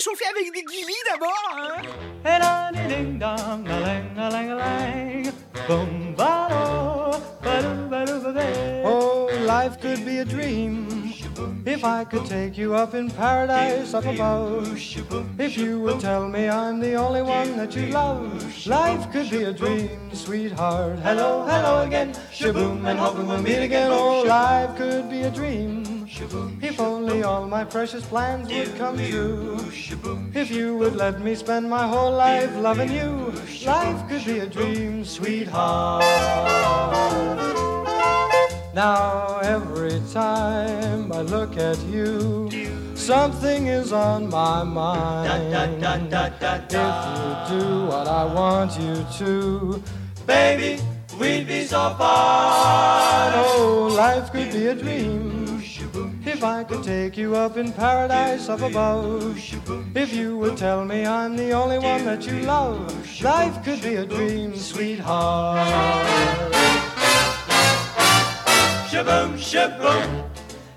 s'échauffer avec des guillis d'abord, hein Oh, life could be a dream if I could take you up in paradise up above. If you would tell me I'm the only one that you love, life could be a dream, sweetheart. Hello, hello again, shaboom, and hoping we'll meet again. Oh, life could be a dream if only all my precious plans would come true. If you would let me spend my whole life loving you, life could be a dream, sweetheart. Now every time I look at you, something is on my mind. If you do what I want you to, baby, we'd be so far. Oh, life could be a dream. if I could take you up in paradise up above. If you would tell me I'm the only one that you love, life could be a dream, sweetheart.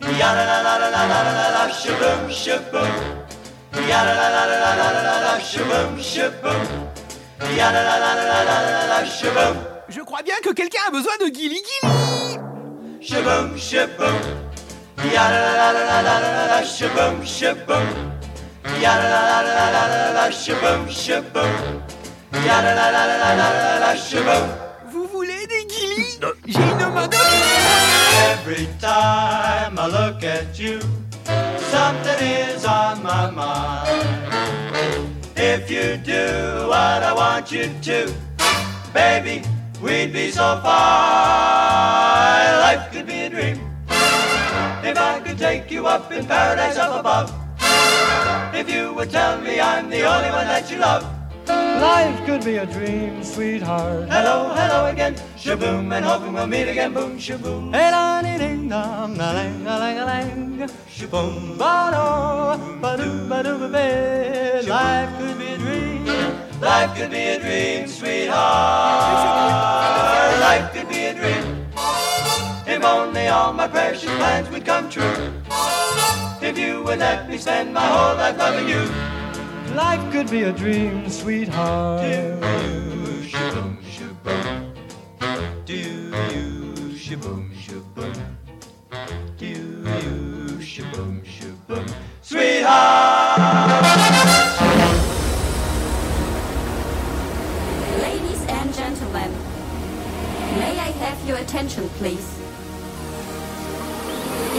La la la la la Je crois bien que quelqu'un a besoin de Gilly Gilly. Yadda-da-da-da-da-da, shaboom, shaboom. Yadda-da-da-da-da-da, shaboom, shaboom. Yadda-da-da-da-da-da, shaboom. Vous voulez des guillis J'ai demandé. Every time I look at you, something is on my mind. If you do what I want you to, baby, we'd be so far. Life could be a dream if I could take you up in paradise up above. If you would tell me I'm the only one that you love. Life could be a dream, sweetheart. Hello, hello again, shaboom, and hoping we'll meet again, boom, shaboom. Shaboom, ba-do, ba-do, ba-do, ba-ba. Life could be a dream. Life could be a dream, sweetheart. Life could be a dream. If only all my precious plans would come true. If you would let me spend my whole life loving you. Life could be a dream, sweetheart. Do you shaboom shaboom? Do you shaboom shaboom? Do you shaboom shaboom? Sweetheart. Ladies and gentlemen, may I have your attention, please?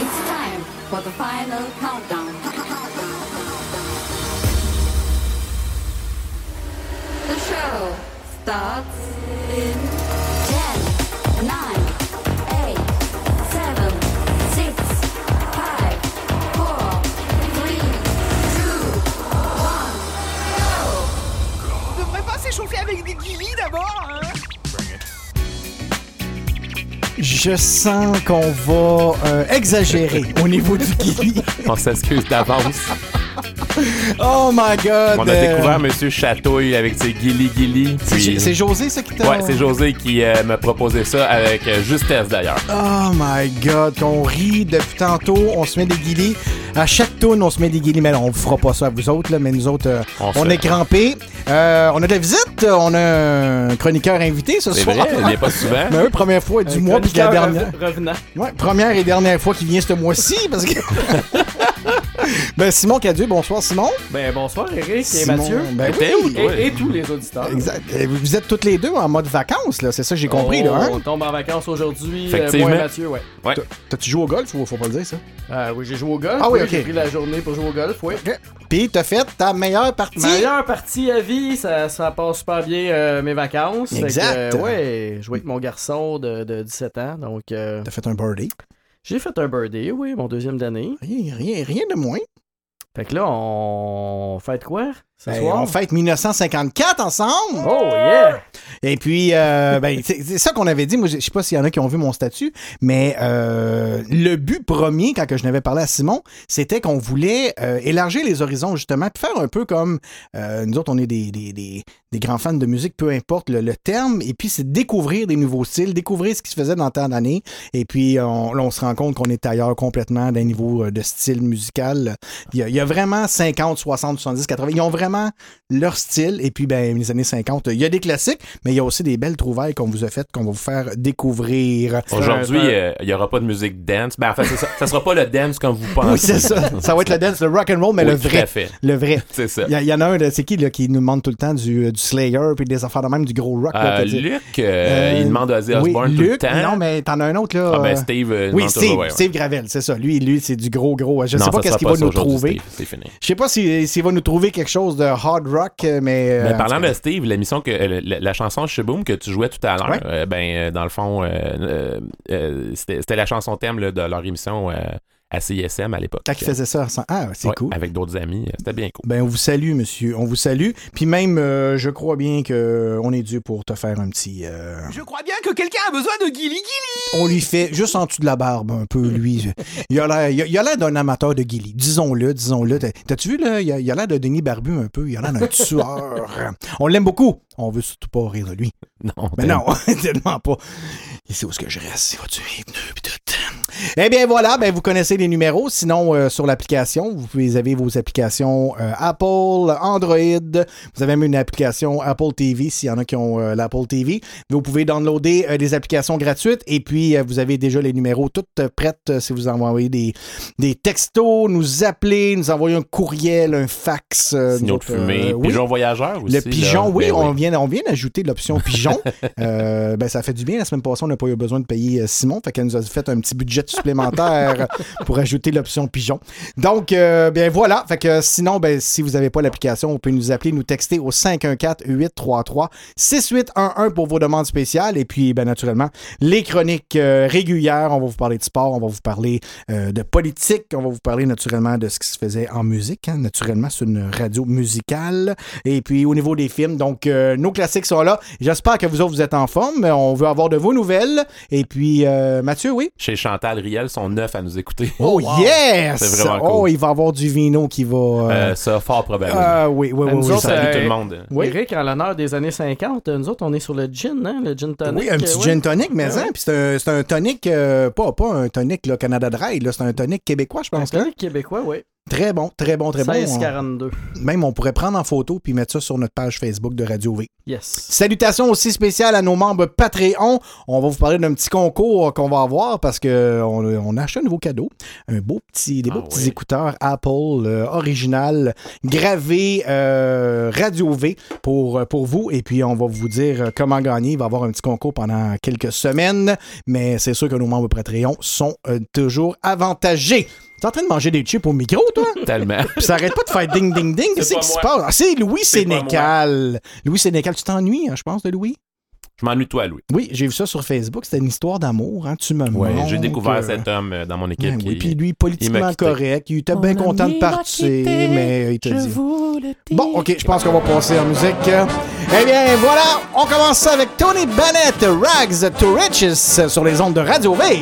It's time for the final countdown. The show starts in 10, 9, Chauffer avec des guillis d'abord hein Je sens qu'on va euh, exagérer au niveau du guili. On s'excuse d'avance. Oh my god! On a euh, découvert Monsieur Chatouille avec ses guili guili. c'est- puis- C'est José, ça, qui t'a... Ouais, c'est José qui euh, m'a proposé ça avec euh, justesse d'ailleurs. Oh my god, qu'on rit depuis tantôt, on se met des guilis. À chaque tourne, on se met des guilis, mais on fera pas ça à vous autres, là, mais nous autres, euh, On on, est crampés. Euh, on a de la visite, on a un chroniqueur invité ce C'est soir. vrai, il a pas souvent. Mais eux, première fois du mois, puis la dernière. Revenant. Ouais, première et dernière fois qu'il vient ce mois-ci, parce que. ben, Simon Cadieux, bonsoir Simon. Ben bonsoir Eric et Mathieu. Ben oui. Et, et tous les auditeurs. Exact. Et Vous êtes toutes les deux en mode vacances, là, c'est ça que j'ai compris, on, là, On hein? tombe en vacances aujourd'hui. euh, moi et Mathieu, ouais. Ouais. T'as-tu joué au golf ou faut pas le dire, ça? Euh, oui, j'ai joué au golf. Ah oui, ok. J'ai pris la journée pour jouer au golf, oui. OK. Puis t'as fait ta meilleure partie? Meilleure partie à vie, ça, ça passe super bien euh, mes vacances. Fait que, Exact. euh, ouais, jouer avec mon garçon de, de 17 ans. Donc, euh, T'as fait un birdie. J'ai fait un birthday, oui, mon deuxième d'année. Rien, rien, rien de moins. Fait que là, on fait quoi? Ce Ben, soir? on fête 1954 ensemble. Oh yeah! Et puis, euh, ben, c'est ça qu'on avait dit. Moi, je sais pas s'il y en a qui ont vu mon statut, mais euh, le but premier, quand que je n'avais parlé à Simon, c'était qu'on voulait euh, élargir les horizons, justement, puis faire un peu comme nous autres, on est des, des, des, des grands fans de musique, peu importe le, le terme, et puis c'est découvrir des nouveaux styles, découvrir ce qui se faisait dans tant d'années, et puis on, là, on se rend compte qu'on est ailleurs complètement d'un niveau de style musical. Il y, a, il y a vraiment 50, 60, 70, 80. Ils ont vraiment leur style. Et puis, ben, les années 50, il y a des classiques, mais il y a aussi des belles trouvailles qu'on vous a faites, qu'on va vous faire découvrir. Aujourd'hui, euh, il n'y aura pas de musique dance. Ben, en fait, ça, ça sera pas le dance comme vous pensez. Oui, c'est ça. Ça va être le dance, le rock and roll, mais Oui, le vrai. fait. Le vrai. C'est ça. Il y, en a un, c'est qui là, qui nous demande tout le temps du, du Slayer puis des affaires de même, du gros rock. là, Euh. Luc, euh, Euh, il demande à Ozzy oui, Osbourne tout Luc, le temps. Non, mais t'en as un autre là. Ah, ben euh, Steve. euh, oui, Steve, toujours, ouais, ouais. Steve Gravel, c'est ça. Lui, lui, c'est du gros, gros. Je Non, sais pas qu'est-ce qu'il va nous trouver. Je sais pas si- s'il va nous trouver quelque chose de hard rock, mais. euh, Mais en parlant de Steve, l'émission que euh, la, la chanson Shaboom que tu jouais tout à l'heure, Ouais. ben dans le fond, c'était la chanson thème là, de leur émission à CISM à l'époque. Quand il faisait ça, ah, c'est Ouais, cool. Avec d'autres amis, euh, c'était bien cool. Ben, on vous salue, monsieur. On vous salue. Puis même, euh, je crois bien qu'on est dû pour te faire un petit. euh, Je crois bien que quelqu'un a besoin de Gilly Gilly. On lui fait juste en dessous de la barbe, un peu, lui. Il a l'air, il a- il a l'air d'un amateur de Gilly. Disons-le, disons-le. T'as- T'as-tu vu, là? Il a l'air de Denis Barbu un peu. Il a l'air d'un tueur. On l'aime beaucoup. On veut surtout pas rire de lui. Non, Mais non, tellement pas. Il sait où est-ce que je reste? Il va-tu les pneus pis tout. Eh bien voilà, ben vous connaissez les numéros. Sinon, euh, sur l'application, vous avez vos applications euh, Apple, Android. Vous avez même une application Apple TV s'il y en a qui ont euh, l'Apple TV. Vous pouvez downloader des applications gratuites et puis vous avez déjà les numéros toutes prêtes si vous envoyez des, des textos, nous appeler, nous envoyer un courriel, un fax. Signaux de fumée. oui. Pigeon voyageur aussi. Le pigeon, là. oui, Ben on vient, on vient d'ajouter l'option pigeon. Ben, ça fait du bien. La semaine passée, on n'a pas eu besoin de payer Simon. Fait qu'elle nous a fait un petit budget supplémentaire pour ajouter l'option pigeon. Donc, euh, bien voilà. Fait que sinon, ben, si vous n'avez pas l'application, vous pouvez nous appeler, nous texter au 514-833-6811 pour vos demandes spéciales. Et puis, ben, naturellement, les chroniques euh, régulières. On va vous parler de sport, on va vous parler euh, de politique, on va vous parler naturellement de ce qui se faisait en musique. hein. Naturellement, c'est une radio musicale. Et puis, au niveau des films, donc, euh, nos classiques sont là. J'espère que vous autres, vous êtes en forme. On veut avoir de vos nouvelles. Et puis, Mathieu, oui? Chez Chantal Riel, sont neufs à nous écouter. Oh, yes! C'est vraiment Oh, cool. il va y avoir du vino qui va... euh, Euh, ça, fort probablement. ah, oui, oui, oui. Nous oui, autres, Salut euh, tout le monde. Oui. Eric, en l'honneur des années 50, euh, nous autres, on est sur le gin, hein, le gin tonic. Oui, un petit euh, gin tonic, mais Ouais, hein, puis c'est un, un tonic, euh, pas, pas un tonic là, Canada Dry, là, c'est un tonic québécois, je Un pense. là. tonic québécois, oui. Très bon, très bon, très bon. 16,42. Même on pourrait prendre en photo puis mettre ça sur notre page Facebook de Radio V. Yes. Salutations aussi spéciales à nos membres Patreon. On va vous parler d'un petit concours qu'on va avoir parce que on, on a acheté un nouveau cadeau. Un beau petit, des beaux Ah petits oui. écouteurs Apple euh, original, gravés euh, Radio V pour, pour vous. Et puis on va vous dire euh, comment gagner. Il va y avoir un petit concours pendant quelques semaines. Mais c'est sûr que nos membres Patreon sont euh, toujours avantagés. T'es en train de manger des chips au micro, toi? Tellement. Puis ça arrête pas de faire ding ding ding. Qu'est-ce qui se passe? Ah, c'est Louis Sénécal. Louis Sénécal, tu t'ennuies, hein, je pense, de Louis? Je m'ennuie de toi, Louis. Oui, j'ai vu ça sur Facebook. C'était une histoire d'amour. Hein? Tu me manques, j'ai découvert euh, cet homme euh, dans mon ben équipe. oui, qui- puis lui, politiquement correct. Il était bien content de partir, mais il t'a dit. Bon, OK, je pense qu'on va passer en musique. Eh bien, voilà, on commence ça avec Tony Bennett, Rags to Riches, sur les ondes de Radio V.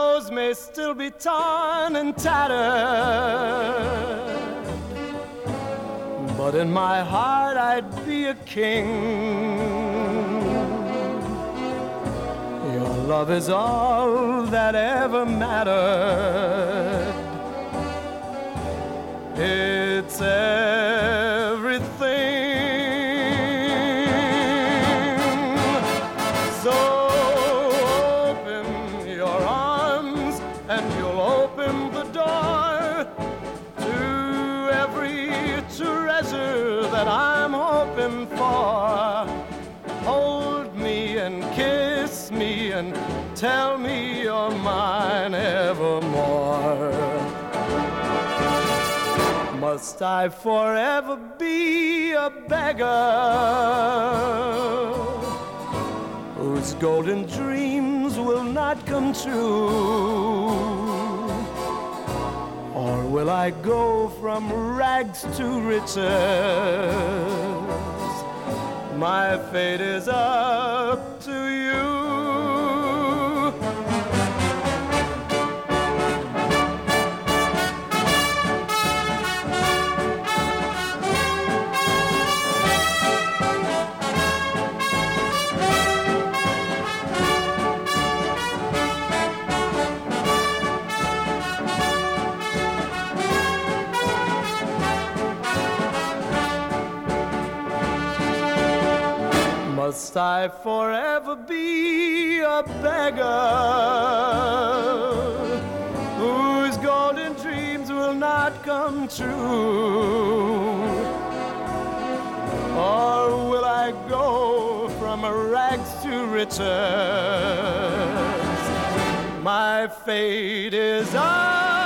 Clothes may still be torn and tattered, but in my heart I'd be a king. Your love is all that ever mattered. It's everything. treasure that I'm hoping for. Hold me and kiss me and tell me you're mine evermore. Must I forever be a beggar whose golden dreams will not come true? Or will I go from rags to riches? My fate is up to you. Must I forever be a beggar whose golden dreams will not come true? Or will I go from rags to riches? My fate is up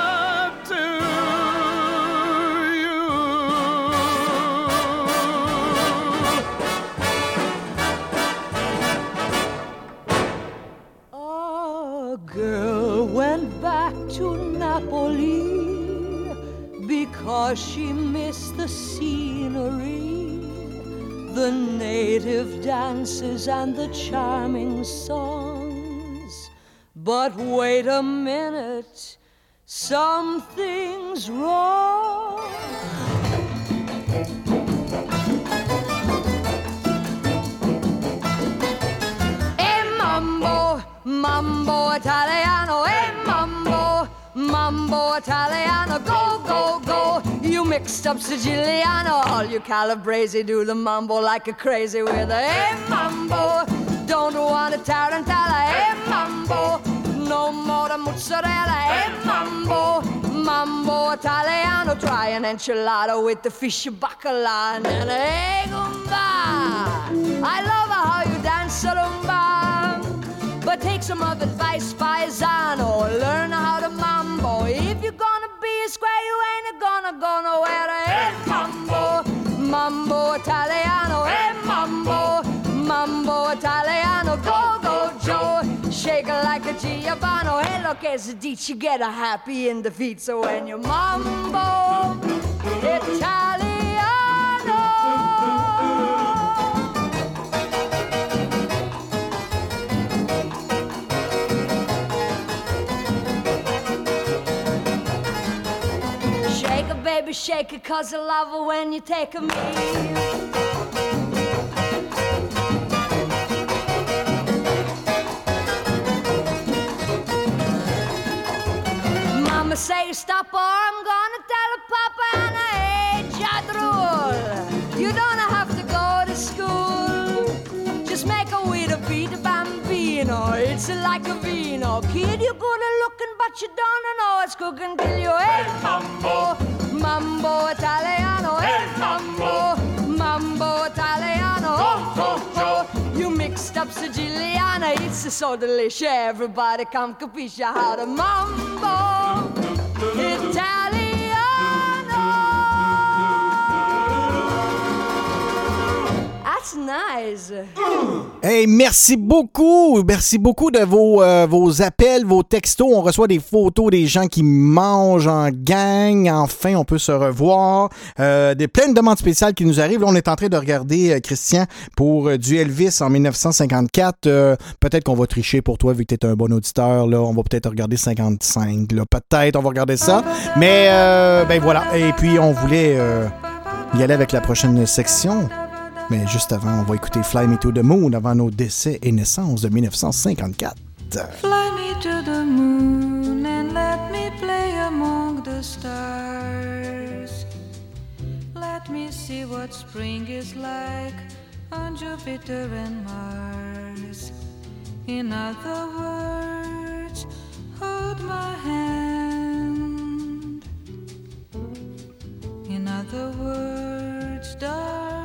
because she missed the scenery, the native dances, and the charming songs. But wait a minute, something's wrong. E mambo, mambo italiano, e mambo, mambo italiano, go, go, go. You mixed up Siciliano, all you calabrese do the mambo like a crazy with a e mambo. Don't want a tarantella, e mambo. No more the mozzarella, e mambo. Mambo italiano, try an enchilada with the fish bacala and an egg I love how you dance rumba. But take some of advice, paisano. Learn how to look, as a ditch, you get a happy in the feet. So when you mambo italiano. Shake it, baby, shake it, cause I love it when you take a me. Mama say stop or I'm gonna tell Papa and I hate Jadrul. You don't have to go to school. Just make a way to beat a bambino. It's like a vino. Kid, you're good at looking, but you don't know it's cooking till you hey mambo, mambo italiano, hey mambo, mambo italiano. Oh. Up Siciliana, it's so delicious. Everybody come capisce how to mambo italiano. Hey, merci beaucoup. Merci beaucoup de vos, euh, vos appels, vos textos. On reçoit des photos des gens qui mangent en gang. Enfin, on peut se revoir. Euh, des plein de demandes spéciales qui nous arrivent. On est en train de regarder, euh, Christian, pour euh, du Elvis en 1954. Euh, peut-être qu'on va tricher pour toi, vu que tu es un bon auditeur. Là, on va peut-être regarder 55. Là. Peut-être, on va regarder ça. Mais, ben voilà. Et puis, on voulait y aller avec la prochaine section. Mais juste avant, on va écouter Fly Me to the Moon avant nos décès et naissances de 1954. Fly me to the moon and let me play among the stars. Let me see what spring is like on Jupiter and Mars. In other words, hold my hand. In other words, darling,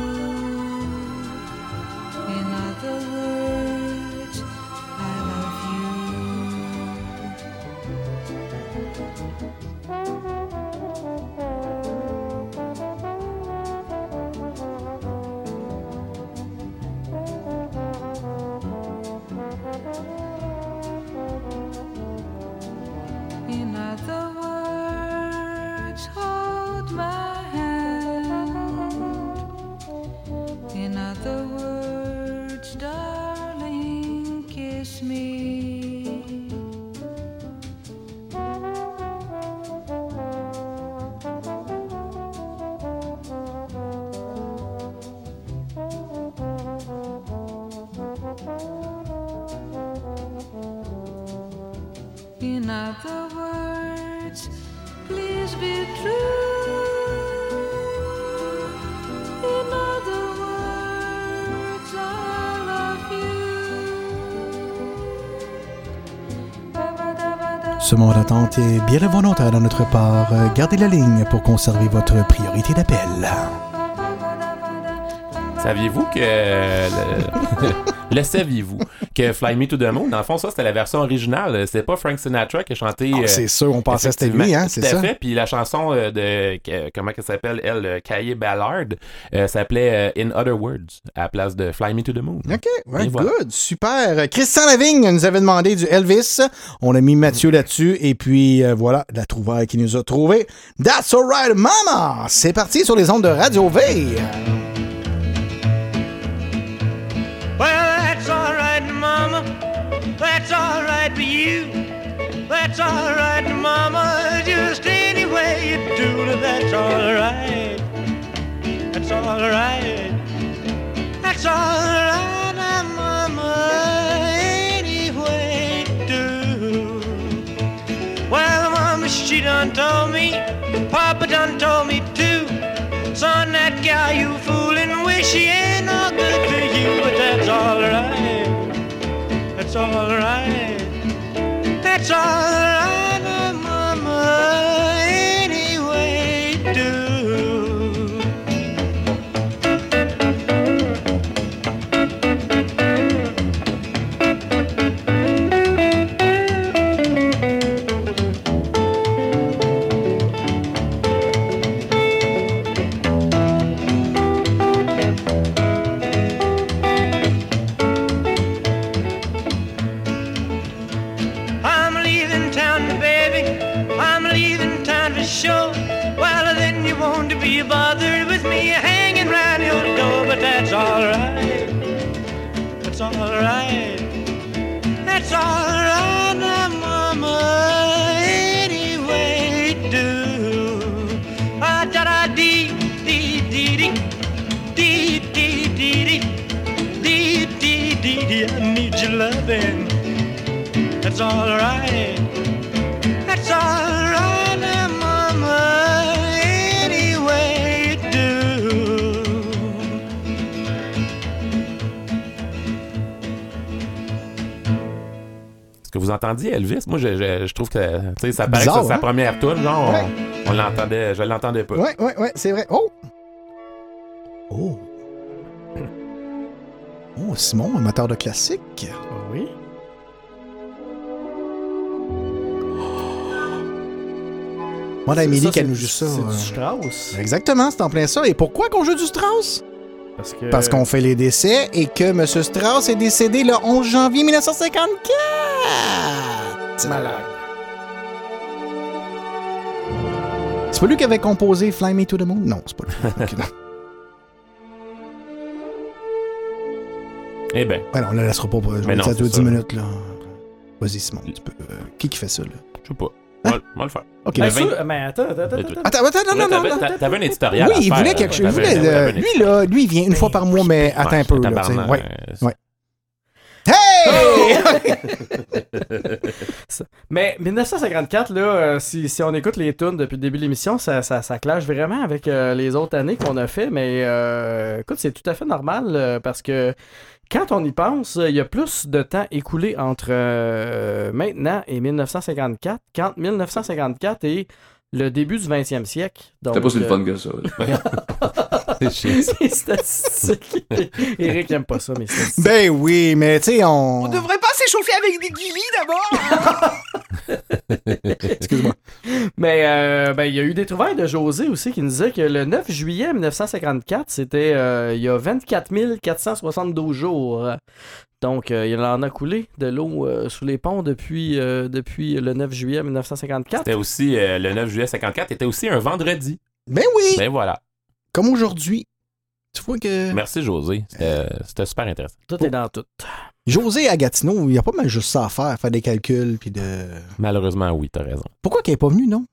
Ce moment d'attente est bien volontaire de notre part. Gardez la ligne pour conserver votre priorité d'appel. Saviez-vous que. Le, le saviez-vous que Fly Me to the Moon, dans le fond, ça, c'était la version originale. C'était pas Frank Sinatra qui a chanté. Ah, euh, c'est sûr, on pensait que c'était lui, hein, c'est ça? fait. Puis la chanson euh, de. comment elle s'appelle, elle, euh, Kaye Ballard, euh, s'appelait In Other Words, à la place de Fly Me to the Moon. OK, ouais, voilà. good, super. Christian Lavigne nous avait demandé du Elvis. On a mis Mathieu là-dessus. Et puis, euh, voilà, la trouvaille qui nous a trouvé. That's alright, mama! C'est parti sur les ondes de Radio V. That's all right. That's all right, now, Mama. Any way do. Well, Mama, she done told me. Papa done told me too. Son, that gal you fooling with, she ain't no good to you, but that's all right. That's all right. That's all vous entendiez Elvis? Moi, je, je- je trouve que ça paraît Bizarre, que c'est sa hein? première tune, genre, on- Ouais. on, l'entendait, je l'entendais pas. Ouais, ouais, ouais, c'est vrai. Oh! Oh! Oh, Simon, amateur de classique. Oui. Moi, Amélie, Ça, qu'elle nous joue ça. C'est euh, du Strauss. Exactement, c'est en plein ça. Et pourquoi qu'on joue du Strauss? Parce que. Parce qu'on fait les décès et que M. Strauss est décédé le 11 janvier 1954. Malade. C'est pas lui qui avait composé Fly Me to the Moon? Non, c'est pas lui. Eh ben, Ouais, non, on la laissera pas pour Mais non, ça c'est 10 ça. minutes. là. Vas-y, Simon. tu peux- euh, qui qui fait ça? Là? je sais pas. Le faire. OK. Mais Ben, vingt- sûr- mais attends, attends, attends. Attends. Attends, attends, non, non, non. t'avais- un éditorial. Oui, à il faire, voulait quelque chose. Voulait, euh, lui, là, lui, il vient une fois par mois, mais attends un peu. Là, ouais. euh, Ouais. Hey! Mais 1954, là, euh, si, si on écoute les tunes depuis le début de l'émission, ça, ça, ça clash vraiment avec euh, les autres années qu'on a fait. Mais euh, écoute, c'est tout à fait normal euh, parce que quand on y pense, il y a plus de temps écoulé entre euh, maintenant et 1954 qu'entre 1954 et le début du 20e siècle. C'était pas si le euh, fun que ça. C'est chiant. c'est statistique. Eric aime pas ça, mais c'est Ben oui, mais tu sais, on. On devrait pas s'échauffer avec des guilis d'abord Excuse-moi. Mais euh, ben, il y a eu des trouvailles de José aussi qui nous disait que le 9 juillet 1954, c'était euh, il y a 24 472 jours. Donc, euh, il en a coulé de l'eau euh, sous les ponts depuis, euh, depuis le 9 juillet 1954. C'était aussi, euh, le 9 juillet 54 était aussi un vendredi. Ben oui, Ben voilà. Comme aujourd'hui. Tu vois que Merci, José. C'était c'était super intéressant. Tout est dans tout. José à Gatineau, il y a pas mal juste ça à faire, faire des calculs, puis de. Malheureusement, oui, t'as raison. Pourquoi qu'elle est pas venue, non?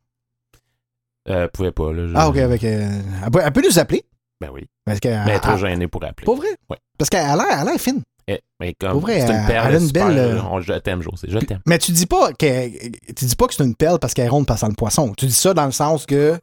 Euh, pouvait pas, là. je- Ah, ok, avec. euh, elle, peut, elle peut nous appeler. Ben oui. Parce qu'elle. Mais elle est trop elle- gênée pour appeler. Pas vrai? Ouais. Parce qu'elle a l'air elle a l'air fine. Eh, mais comme, Pour vrai, c'est elle- une perle elle a une super, belle, euh, je t'aime, José. Je t'aime. Mais tu dis pas que tu dis pas que c'est une pelle parce qu'elle ronde passant le poisson. Tu dis ça dans le sens que.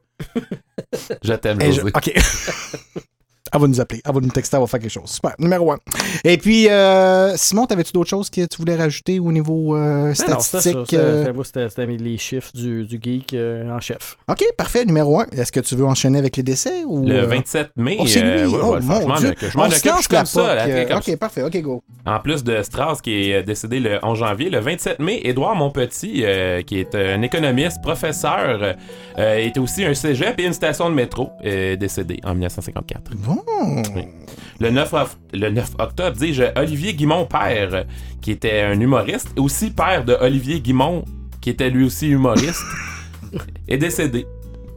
Je t'aime, Eh, je- José. OK. elle va nous appeler. Elle va nous texter, elle va faire quelque chose. Super. Numéro un. Et puis, euh, Simon, t'avais-tu d'autres choses que tu voulais rajouter au niveau euh, Ben non, c'était statistique? c'était- euh? c'était- les chiffres du, du geek euh, en chef. OK, parfait. Numéro un. Est-ce que tu veux enchaîner avec les décès? Ou, Le euh, 27 mai, Oh, c'est lui. euh, ouais, oh, mon je m'en Dieu. Je m'en occupe, je comme ça. POC, là, comme OK, parfait. OK, go. En plus de Strauss qui est décédé le 11 janvier, le 27 mai, Édouard Monpetit, euh, qui est un économiste, professeur, euh, était aussi un cégep et une station de métro, euh, décédé en 1954. Bon. Oui. Le 9, of- le 9 octobre, dis-je, Olivier Guimont père, qui était un humoriste, aussi père de Olivier Guimont, qui était lui aussi humoriste, est décédé.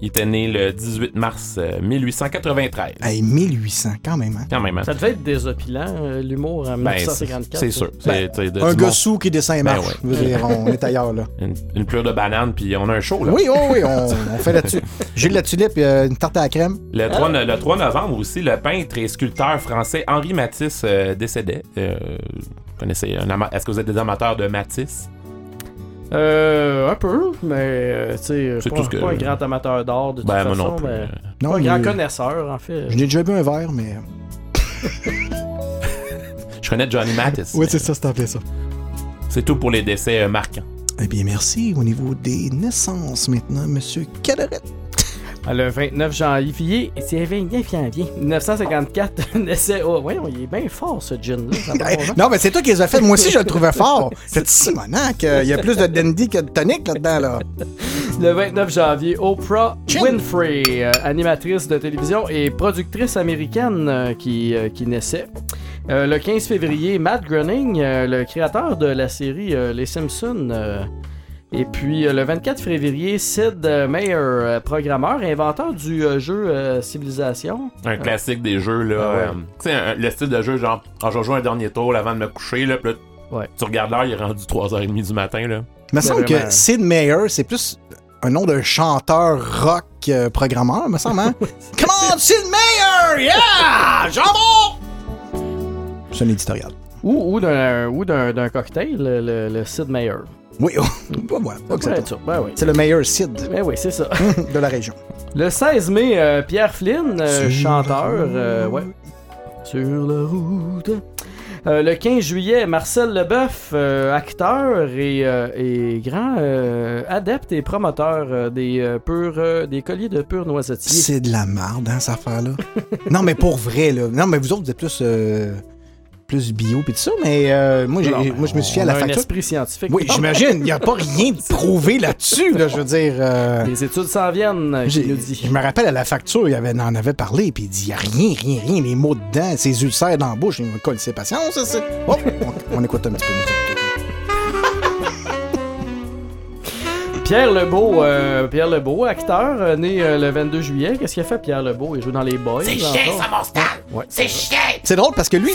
Il était né le 18 mars euh, 1893. Hey, 1800, quand même. hein? Quand même, hein? Ça devait être désopilant, euh, l'humour en Ben, 1954. c'est sûr. De- Un sous qui descend et Ben marche. ouais. On est ailleurs, là. Une, une plure de banane, puis on a un show, là. Oui, oh, oui, on, on fait là-dessus. Gilles la tulipe, euh, une tarte à la crème. Le 3, no- le 3 novembre aussi, le peintre et sculpteur français Henri Matisse euh, décédait. Euh, vous connaissez un ama- Est-ce que vous êtes des amateurs de Matisse? Euh, un peu, mais euh, tu sais, C'est pas, tout ce que- pas un grand amateur d'art de toute Ben, moi façon, non plus. mais Non, pas un grand connaisseur en fait. Je n'ai déjà bu un verre, mais. Je connais Johnny Matisse. Oui, c'est ça, c'est appelé ça. C'est tout pour les décès euh, marquants. Eh bien, merci. Au niveau des naissances maintenant, Monsieur Cadorette. Le 29 janvier, c'est 29 janvier 1954 naissait. Oh, ouais, il est bien fort ce gin là. ça a pas de bon sens. Non, mais c'est toi qui les as fait. Moi aussi, je le trouvais fort. C'est Simonac. Il y a plus de dandy que de tonic là-dedans, là. Le 29 janvier, Oprah Winfrey, euh, animatrice de télévision et productrice américaine euh, qui, euh, qui naissait. Euh, le 15 février, Matt Groening, euh, le créateur de la série euh, Les Simpsons. Et puis euh, le 24 février, Sid euh, Meier, euh, programmeur et inventeur du jeu euh, Civilisation. Un classique des jeux, là. Ah ouais. euh, tu sais, le style de jeu, genre, ah, je jouer un dernier tour avant de me coucher, là. Ouais. tu regardes l'heure, il est rendu 3h30 du matin, là. Il me semble vraiment- que Sid Meier, c'est plus un nom d'un chanteur rock euh, programmeur, me semble, hein? Come on, Sid Meier! Yeah! Jambon! C'est un éditorial. Ou, ou d'un ou d'un d'un cocktail, le, le- le Sid Meier. Oui, oh, ben voilà, c'est. Ben oui. c'est le meilleur Ben oui, c'est ça. de la région. Le 16 mai, euh, Pierre Flynn, euh, chanteur, euh, ouais. Sur la route. Euh, le 15 juillet, Marcel Leboeuf, euh, acteur et, euh, et grand adepte et promoteur des, purs, des colliers de pur noisetier. C'est de la merde, hein, cette affaire-là. non, mais pour vrai, là. Non, mais vous autres, vous êtes plus, euh, plus bio pis tout ça, mais euh, moi, moi, je me suis fié à la un facture. esprit scientifique. Oui, j'imagine. Il n'y a pas rien de prouvé là-dessus, là, je veux dire. euh, Les études s'en viennent, dit. Je me rappelle à la facture, il avait, en avait parlé, puis il dit il n'y a rien, rien, rien, les mots dedans, ses ulcères dans la bouche, il me colle ses c'est- Oh, on, on écoute un petit peu de musique. Pierre Lebeau, euh, Pierre Lebeau, acteur, euh, né euh, le 22 juillet. Qu'est-ce qu'il a fait, Pierre Lebeau? Il joue dans les Boys. C'est chiant, ça, mon style! Ouais. C'est chiant! C'est drôle parce que lui,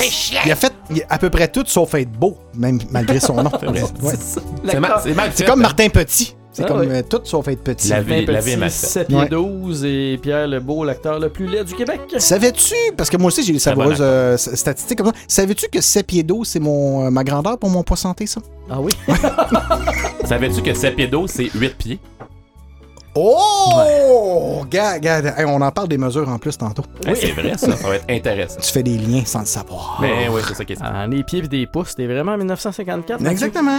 il a fait il a à peu près tout sauf être beau, même malgré son nom. Ouais. C'est mal, c'est mal C'est fait, comme. Martin Petit. C'est Ah comme oui. euh, tout sauf être petit. La vie, Fin la vie est petit, mal faite. 7 pieds Ouais. 12 et Pierre Lebeau, l'acteur le plus laid du Québec. Savais-tu, parce que moi aussi j'ai des savoureuses euh, statistiques comme ça, savais-tu que 7 pieds d'eau, c'est mon, euh, ma grandeur pour mon poids santé, ça? Ah oui? Savais-tu que 7 pieds d'eau, c'est 8 pieds? Oh! Gars, gars, hey, on en parle des mesures en plus tantôt. Hein, c'est vrai, ça. Ça va être intéressant. Tu fais des liens sans le savoir. Mais oui, c'est ça qui est ça. Ah, les pieds et des pouces, c'était vraiment en 1954. Mathieu? Exactement.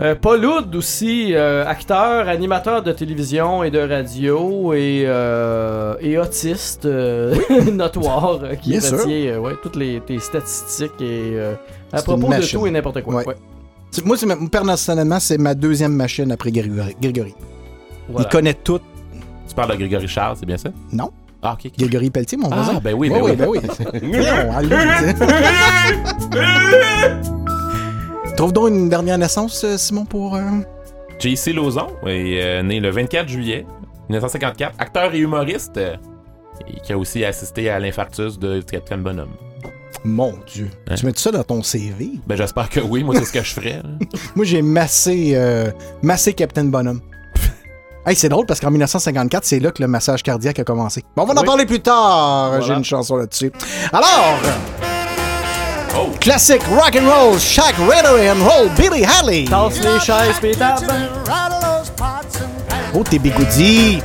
Euh, Paul Oud aussi, euh, acteur, animateur de télévision et de radio et, euh, et autiste euh, notoire euh, qui Bien sûr. retient euh, ouais, toutes les, tes statistiques et euh, à propos de tout et n'importe quoi. Ouais. Ouais. Moi, c'est ma- personnellement, c'est ma deuxième machine après Grégory. Grégory. Voilà. Il connaît tout. Tu parles de Grégory Charles, c'est bien ça? Non. Ah, ok. ok. Grégory Pelletier, mon voisin. Ah, ben oui, Ouais, ben ouais, oui. ben oui. Voyons, allez, Trouve donc une dernière naissance, euh, Simon, pour. euh, JC Lauzon est euh, né le 24 juillet 1954, acteur et humoriste, euh, et qui a aussi assisté à l'infarctus de Captain Bonhomme. Mon Dieu. Hein? Tu mets ça dans ton CV? Ben j'espère que oui, moi c'est ce que je ferais. Moi, j'ai massé, euh, massé Captain Bonhomme. hey, c'est drôle parce qu'en 1954, c'est là que le massage cardiaque a commencé. Bon, on va en parler plus tard. Voilà. J'ai une chanson là-dessus. Alors, Oh! classique rock and roll, Shaq Ritter and roll, Billy Haley. Tasse les chaises pis les. Oh, t'es bigoudi.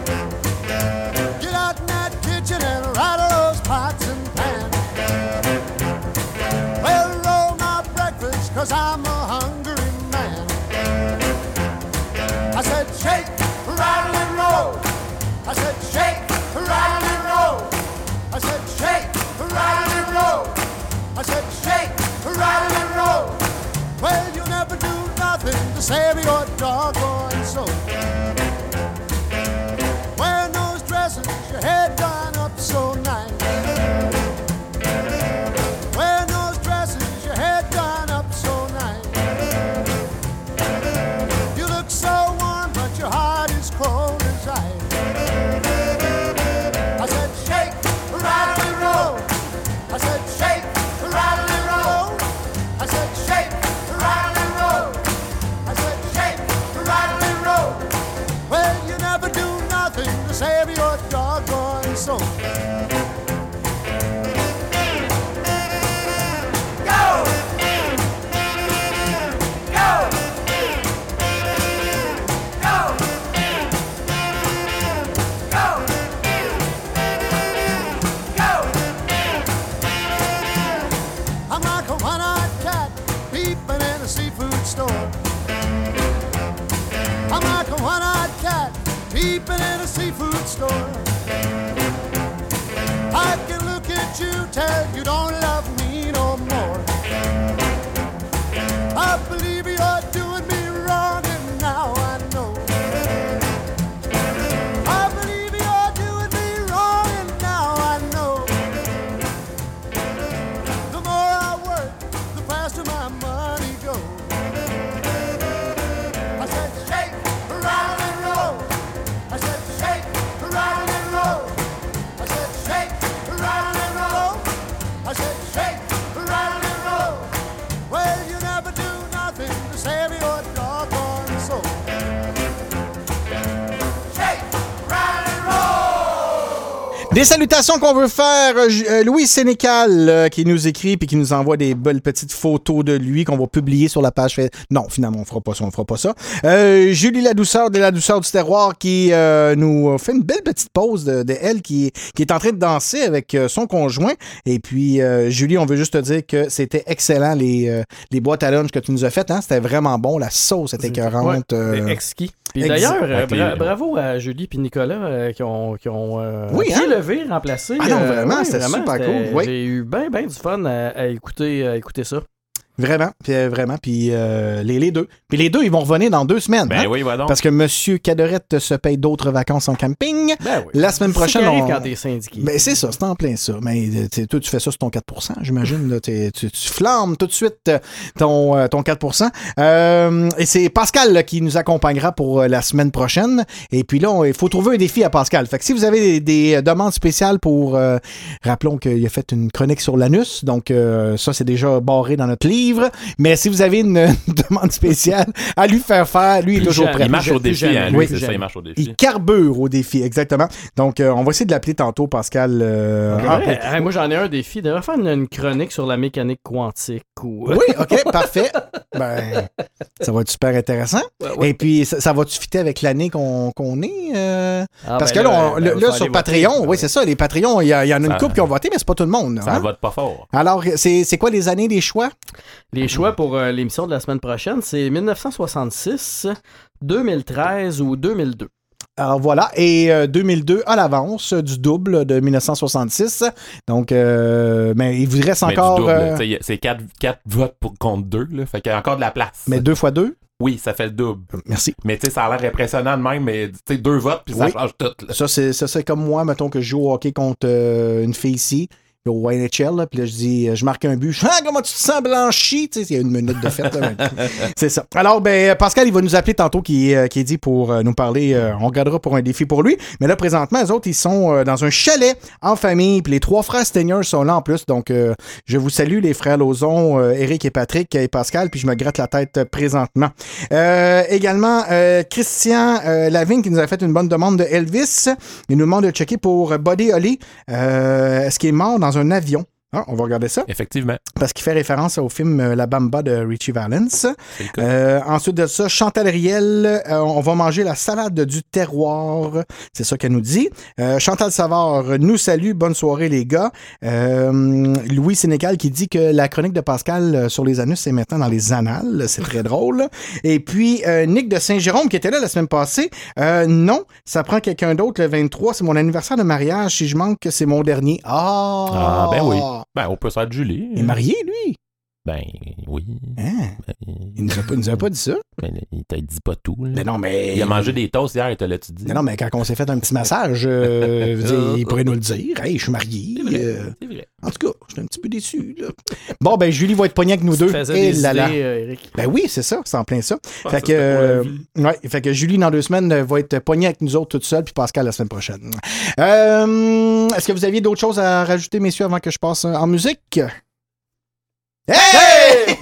song. Des salutations qu'on veut faire. euh, euh, Louis Sénécal euh, qui nous écrit puis qui nous envoie des belles petites photos de lui qu'on va publier sur la page. Non, finalement, on fera pas ça, on fera pas ça. Euh, Julie La Douceur de La Douceur du Terroir qui euh, nous fait une belle petite pause de, de elle qui, qui est en train de danser avec euh, son conjoint. Et puis, euh, Julie, on veut juste te dire que c'était excellent les, euh, les boîtes à lunch que tu nous as faites. Hein? C'était vraiment bon. La sauce était écœurante. exquis. Puis d'ailleurs, bra- bravo à Julie et Nicolas qui ont, qui ont euh, Oui, hein? Levé, remplacé. Ah non, euh, vraiment, oui, c'était super cool, oui. J'ai eu bien, bien du fun à, à écouter, à écouter ça. Vraiment, puis, euh, vraiment. Puis euh, les, les deux. Puis les deux, ils vont revenir dans deux semaines. Ben hein? oui, voilà. Parce que Monsieur Cadorette se paye d'autres vacances en camping. Ben oui. La semaine prochaine, on- quand t'es syndiqué. Ben c'est ça, c'est en plein ça. Mais euh, toi, tu fais ça sur ton 4% j'imagine. là. T'es- Tu, tu flammes tout de suite euh, ton, ton 4% Euh, Et c'est Pascal là, qui nous accompagnera pour la semaine prochaine. Et puis là, on- il faut trouver un défi à Pascal. Fait que si vous avez des, des demandes spéciales pour... euh, rappelons qu'il a fait une chronique sur l'anus. Donc euh, ça, c'est déjà barré dans notre livre. Suivre. Mais si vous avez une, une demande spéciale à lui faire faire, lui est Plus toujours jeune. prêt. Il marche au défi, hein, jeune. lui, Oui, c'est plus ça, jeune. il marche au défi. Il carbure au défi, exactement. Donc, euh, on va essayer de l'appeler tantôt, Pascal. euh, ah, moi, j'en ai un défi. Devrait faire une, une chronique sur la mécanique quantique. Ou... Oui, OK, parfait. Ben, ça va être super intéressant. Et puis, ça, ça va-tu fitter avec l'année qu'on qu'on est? euh? Ah, Parce ben que là, on- ben, là, sur. Patreon, Ben oui, c'est ça, les Patreons, il y, en a une Ça- couple qui ont voté, mais c'est pas tout le monde. Ça hein? vote pas fort. Alors, c'est c'est quoi les années des choix? Les choix pour euh, l'émission de la semaine prochaine, c'est 1966, 2013 ou 2002. Alors voilà, et euh, 2002 à l'avance, euh, du double de 1966. Donc, euh, mais il vous reste Mais du encore. double, euh, c'est 4, votes pour contre 2, là. Fait qu'il y a encore de la place. mais deux fois deux? Oui, ça fait le double. Merci. Mais tu sais, ça a l'air impressionnant de même, mais tu sais, deux votes, puis ça Oui. change tout. là. Ça, c'est ça, c'est comme moi, mettons que je joue au hockey contre euh, une fille ici, au NHL, là, puis là, je dis, euh, je marque un but, je ah, comment tu te sens blanchi? Tu sais, il y a une minute de fête. là, c'est ça. Alors, ben, Pascal, il va nous appeler tantôt qui, euh, qui est dit pour euh, nous parler, euh, on regardera pour un défi pour lui. Mais là, présentement, les autres, ils sont euh, dans un chalet en famille, puis les trois frères Steigners sont là en plus. Donc, euh, je vous salue, les frères Lozon, euh, Eric et Patrick et Pascal, puis je me gratte la tête euh, présentement. Euh, également, euh, Christian euh, Lavigne qui nous a fait une bonne demande de Elvis. Il nous demande de checker pour Buddy Holly. Euh, Est-ce qu'il est mort dans un avion? Ah, on va regarder ça. Effectivement. Parce qu'il fait référence au film euh, La Bamba de Richie Valens. C'est. Euh, ensuite de ça, Chantal Riel, euh, on va manger la salade du terroir. C'est ça qu'elle nous dit. Euh, Chantal Savard nous salue. Bonne soirée, les gars. Euh, Louis Sénécal qui dit que la chronique de Pascal sur les anus est maintenant dans les annales. C'est très drôle. Et puis, Nick de Saint-Jérôme qui était là la semaine passée. Euh, non, ça prend quelqu'un d'autre le 23. C'est mon anniversaire de mariage. Si je manque, c'est mon dernier. Ah! Ah, ben oui. Ben, on peut Julie. Il est marié, lui. Ben, oui. Hein? Ben, Il nous a pas, il nous a pas dit ça? ben, il t'a dit pas tout. là. Mais non, mais. Il a mangé des toasts hier, il te l'a-tu dit? Mais non, mais quand on s'est fait un petit massage, euh, je veux dire, il pourrait nous le dire. Hey, je suis marié. C'est vrai. euh, C'est vrai. en tout cas, je suis un petit peu déçu. Là. Bon, ben, Julie va être pognée avec nous deux. Et des là euh, Eric. Ben oui, c'est ça, c'est en plein ça. Ah, fait, ça, que, euh, ouais, fait que Julie, dans deux semaines, va être pognée avec nous autres toute seule, puis Pascal la semaine prochaine. Euh, Est-ce que vous aviez d'autres choses à rajouter, messieurs, avant que je passe en musique? Hey!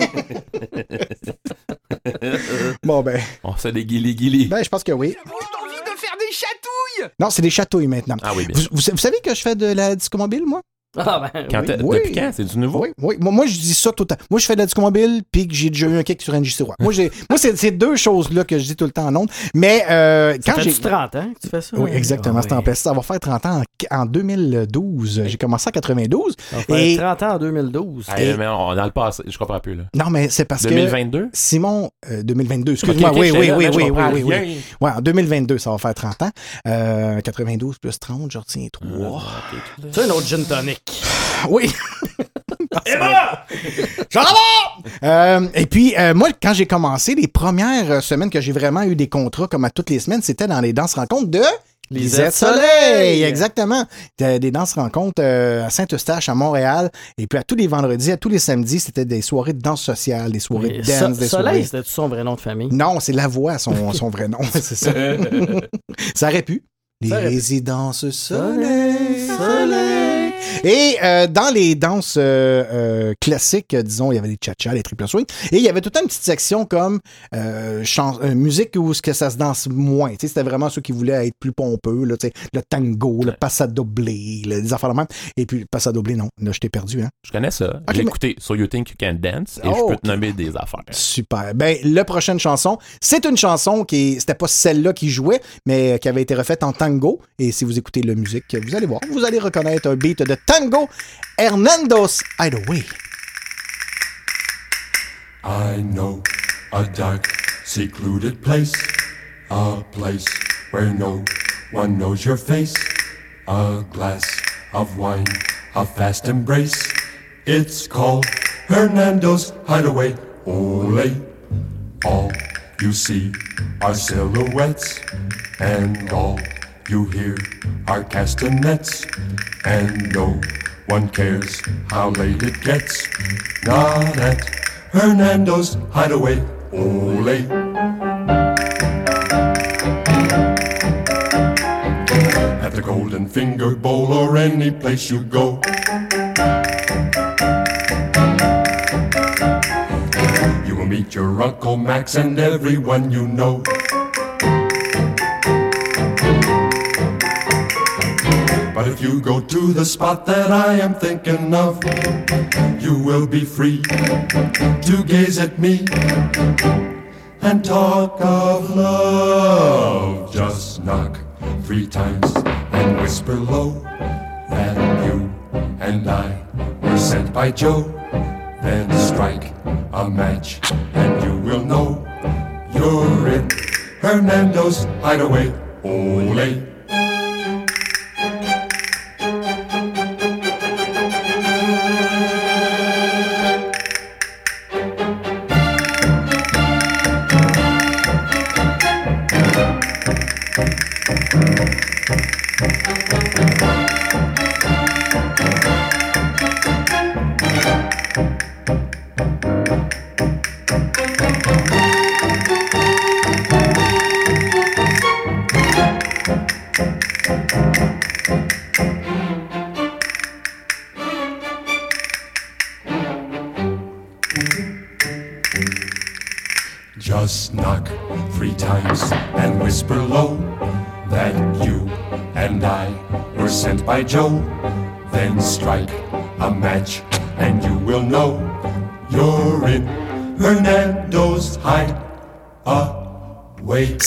bon, ben, On fait des guilis-guilis. ben, je pense que oui. J'ai envie de faire des chatouilles Non, c'est des chatouilles maintenant. Ah oui, bien vous- vous savez que je fais de la discomobile, moi? Ah, ben, Quand oui. Oui. Depuis quand? C'est du nouveau? Oui, oui. Moi, moi, je dis ça tout le temps. Moi, je fais de la discomobile, puis que j'ai déjà eu un kick sur NJC Roy. Moi, moi c'est ces deux choses-là que je dis tout le temps en ondes. Mais euh, Ça quand j'ai. 30 ans que tu fais ça? Oui, exactement. Ah, C'était en. Ça va faire 30 ans en, en 2012. J'ai commencé en 92. Ça va faire Et- 30 ans en 2012. Ah, mais on, dans le passé, je comprends plus, là. Non, mais c'est parce que. 2022? Simon, euh, 2022, excuse-moi. Ok, ok, oui, oui, là, oui, oui, oui, oui, rien. oui. Ouais, en 2022, ça va faire 30 ans. Euh, 92 plus 30, je retiens 3. C'est un autre gin tonic. Oui. Jean Euh, et puis, euh, moi, quand j'ai commencé, les premières semaines que j'ai vraiment eu des contrats, comme à toutes les semaines, c'était dans les danses rencontres de Lisette Soleil. Soleil. Exactement. Des, des danses rencontres euh, à Saint-Eustache, à Montréal. Et puis, à tous les vendredis, à tous les samedis, c'était des soirées de danse sociale, des soirées Mais de dance, So- des Soleil, soirées. c'était son vrai nom de famille? Non, c'est la voix, son, son vrai nom. c'est ça. ça aurait pu. Les résidences soleil, soleil. Et euh, dans les danses euh, euh, classiques, disons, il y avait les cha-cha, les triple swing, et il y avait toute une petite section comme euh, euh, musique où ce que ça se danse moins. Tu sais, C'était vraiment ceux qui voulaient être plus pompeux, là, le tango, le passadoblé, là, des affaires de même. Et puis, le passadoblé, non, là, je t'ai perdu, hein. Je connais ça. Ok, J'ai mais- écouté So You Think You Can Dance et Oh, je peux ok. te nommer des affaires. Super. Ben, la prochaine chanson, c'est une chanson qui, c'était pas celle-là qui jouait, mais qui avait été refaite en tango. Et si vous écoutez la musique, vous allez voir, vous allez reconnaître un beat de tango, Hernando's Hideaway. I know a dark, secluded place, a place where no one knows your face. A glass of wine, a fast embrace. It's called Hernando's Hideaway. Ole, all you see are silhouettes, and all you hear are castanets, and no one cares how late it gets. Not at Hernando's Hideaway. Ole. At the Golden Finger Bowl or any place you go. You will meet your Uncle Max and everyone you know. If you go to the spot that I am thinking of, you will be free to gaze at me and talk of love. Just knock three times and whisper low that you and I were sent by Joe. Then strike a match and you will know you're in Hernando's hideaway. Ole.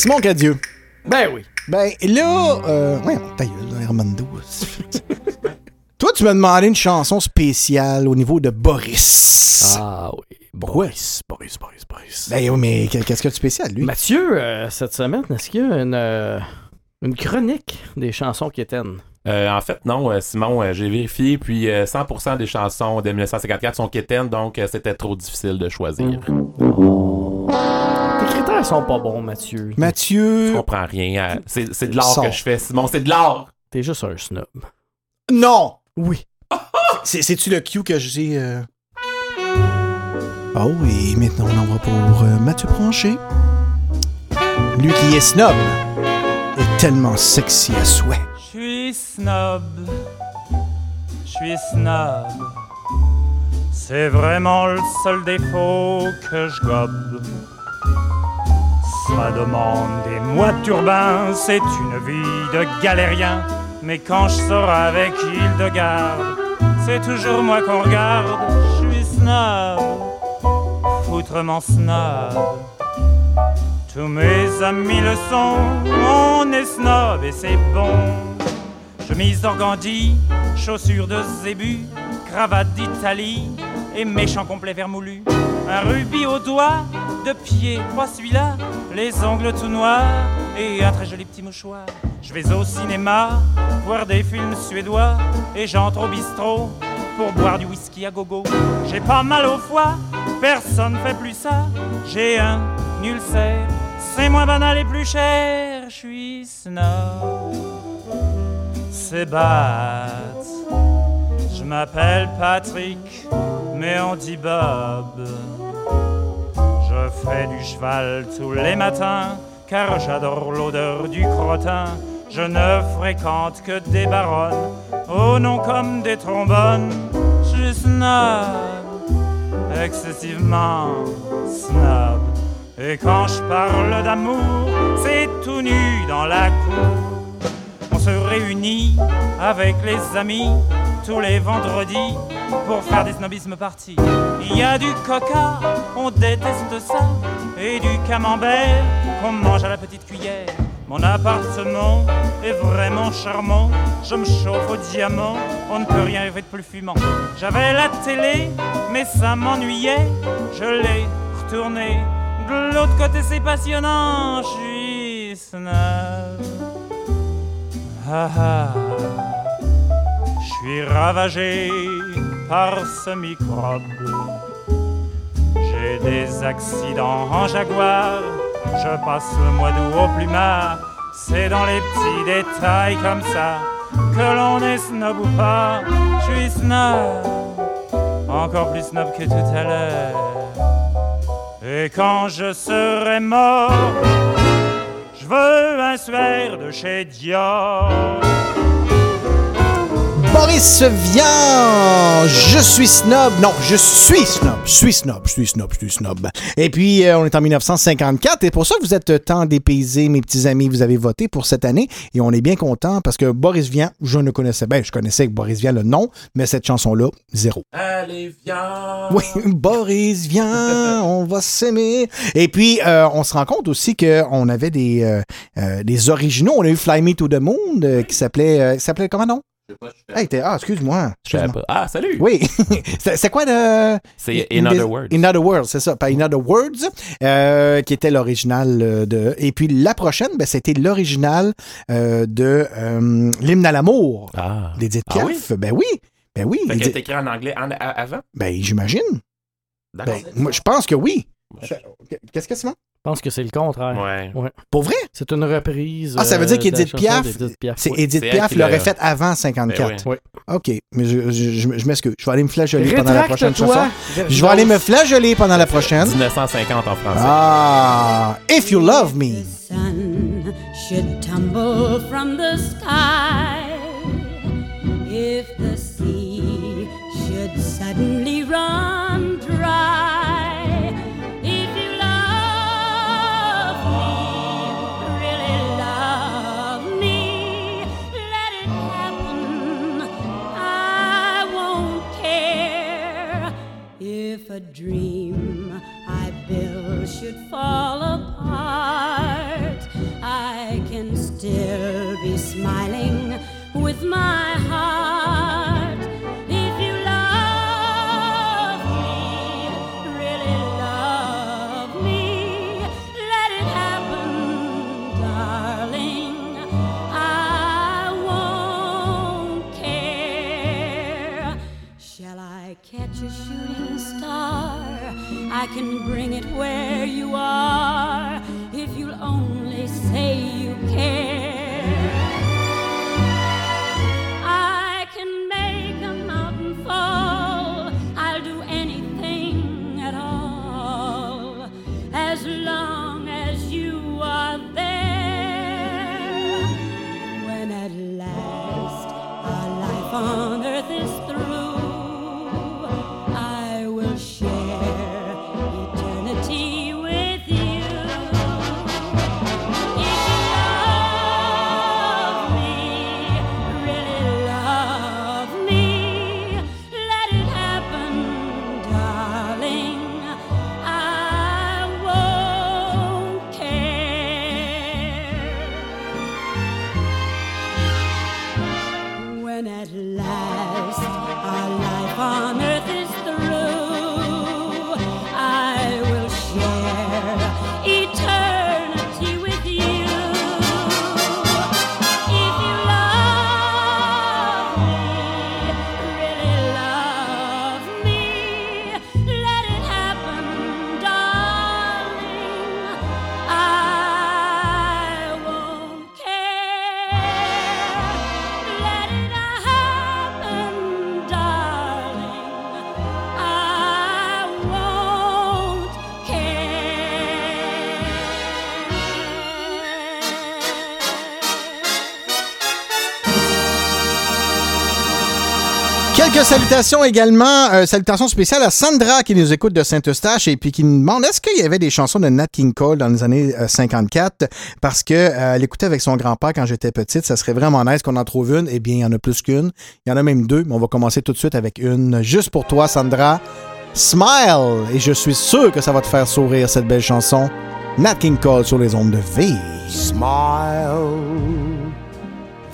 Simon Cadieux. Ben oui. Ben là, euh, ouais, ta gueule, Armando. Toi, tu m'as demandé une chanson spéciale au niveau de Boris. Ah oui. Boris, Boris, Boris, Boris. Ben oui, mais qu'est-ce qu'il y a de spécial, lui? Mathieu, euh, cette semaine, est-ce qu'il y a une, euh, une chronique des chansons qui éteignent? Euh, en fait, non, Simon, euh, j'ai vérifié, puis euh, 100% des chansons de 1954 sont quétaines, donc c'était trop difficile de choisir. Tes critères sont pas bons, Mathieu. Je Mathieu. comprends rien. C'est c'est de l'art que je fais, Simon, c'est de l'art! T'es juste un snob. Non! Oui. C'est- C'est-tu le cue que j'ai. euh? Oh, et maintenant on en va pour euh, Mathieu Pranchet. Lui qui est snob est tellement sexy à souhait. Je suis snob, je suis snob. C'est vraiment le seul défaut que je gobe. Ça demande mois de turbin, c'est une vie de galérien. Mais quand je sors avec Hildegarde, c'est toujours moi qu'on regarde. Je suis snob, foutrement snob. Tous mes amis le sont, on est snob et c'est bon. Chemise d'organdi, chaussures de zébu, cravate d'Italie et méchant complet vermoulu. Un rubis au doigt, de pied, pas celui-là, les ongles tout noirs et un très joli petit mouchoir. Je vais au cinéma, voir des films suédois et j'entre au bistrot pour boire du whisky à gogo. J'ai pas mal au foie, personne fait plus ça. J'ai un ulcère, c'est moins banal et plus cher. Je suis snob c'est bête. Je m'appelle Patrick, mais on dit Bob. Je ferai du cheval tous les matins, car j'adore l'odeur du crottin. Je ne fréquente que des baronnes, au nom comme des trombones. Je suis snob, excessivement snob. Et quand je parle d'amour, c'est tout nu dans la cour. On se réunit avec les amis tous les vendredis pour faire des snobismes parties. Il y a du coca, on déteste ça, et du camembert qu'on mange à la petite cuillère. Mon appartement est vraiment charmant, je me chauffe au diamant, on ne peut rien rêver de plus fumant. J'avais la télé, mais ça m'ennuyait, je l'ai retournée. De l'autre côté c'est passionnant, je suis snob. Ah ah, suis ravagé par ce microbe. J'ai des accidents en jaguar, je passe le mois d'août au plumard. C'est dans les petits détails comme ça que l'on est snob ou pas. Je suis snob, encore plus snob que tout à l'heure. Et quand je serai mort, je veux un suaire de chez Dior. Boris Vian, je suis snob. Non, je suis snob. Je suis snob, je suis snob, je suis snob. Et puis, euh, on est en 1954 et pour ça, vous êtes tant dépaysés, mes petits amis, vous avez voté pour cette année et on est bien content parce que Boris Vian, je ne connaissais, ben, je connaissais Boris Vian le nom, mais cette chanson-là, zéro. Allez, viens. Oui, Boris, viens, on va s'aimer. Et puis, euh, on se rend compte aussi qu'on avait des, euh, euh, des originaux. On a eu Fly Me to the Moon euh, qui s'appelait, euh, s'appelait comment non? Hey, t'es- ah, excuse-moi. Je savais excuse-moi. pas. Ah, salut. Oui. c'est c'est quoi le. C'est In Other Words. In Other Words, c'est ça. Pas In Other Words, euh, qui était l'original euh, de. Et puis la prochaine, ben, c'était l'original euh, de euh, L'hymne à l'amour Ah. d'Edith Ah Piaf. Ben oui. Ben oui. Fait Edith- est écrite en anglais en- avant? Ben, j'imagine. D'accord. Ben, moi, je pense que oui. Qu'est-ce que c'est, ça? Je pense que c'est le contraire. Ouais. Pour vrai? C'est une reprise. Ah, ça veut dire euh, qu'Edith Piaf, c'est Oui. Edith Piaf l'aurait l'a- fait avant 54. Ben oui. OK, mais je, je, je- je m'excuse. Je vais aller me flageoler pendant la prochaine chanson. Je vais aller me flageoler pendant la prochaine. 1950 en français. Ah, If You Love Me. sun should tumble from the sky, if the sea should suddenly run dream I build should fall apart. I can still be smiling with my heart. I can bring it where you are salutations également. euh, salutations spéciales à Sandra qui nous écoute de Saint-Eustache et puis qui nous demande est-ce qu'il y avait des chansons de Nat King Cole dans les années euh, 54 parce que euh, elle écoutait avec son grand-père quand j'étais petite. Ça serait vraiment nice qu'on en trouve une. Eh bien, il y en a plus qu'une. Il y en a même deux, mais on va commencer tout de suite avec une juste pour toi, Sandra. Smile! Et je suis sûr que ça va te faire sourire cette belle chanson. Nat King Cole sur les ondes de V. Smile,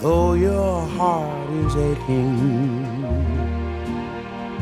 though your heart is aching.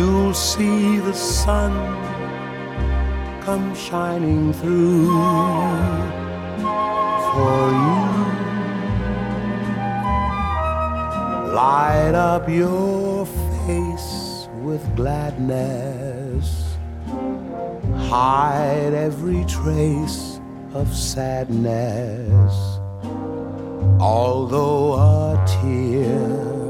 you'll see the sun come shining through for you. Light up your face with gladness. Hide every trace of sadness. Although a tear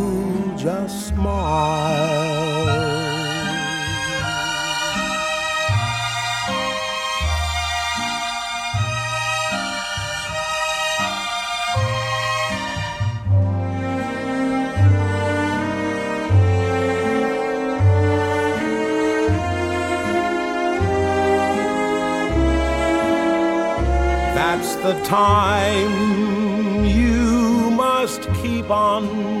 just smile. That's the time you must keep on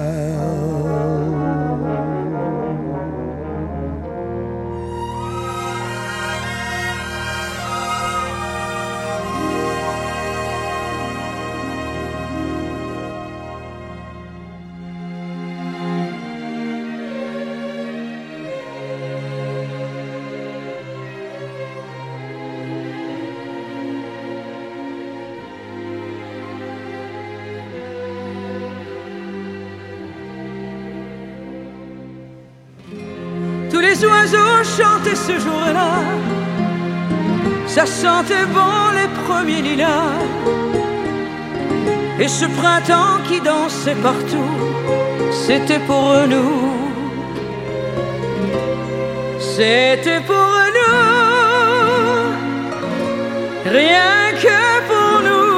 Tous les oiseaux chantaient ce jour-là. Ça sentait bon les premiers lilas. Et ce printemps qui dansait partout, c'était pour nous. C'était pour nous. Rien que pour nous.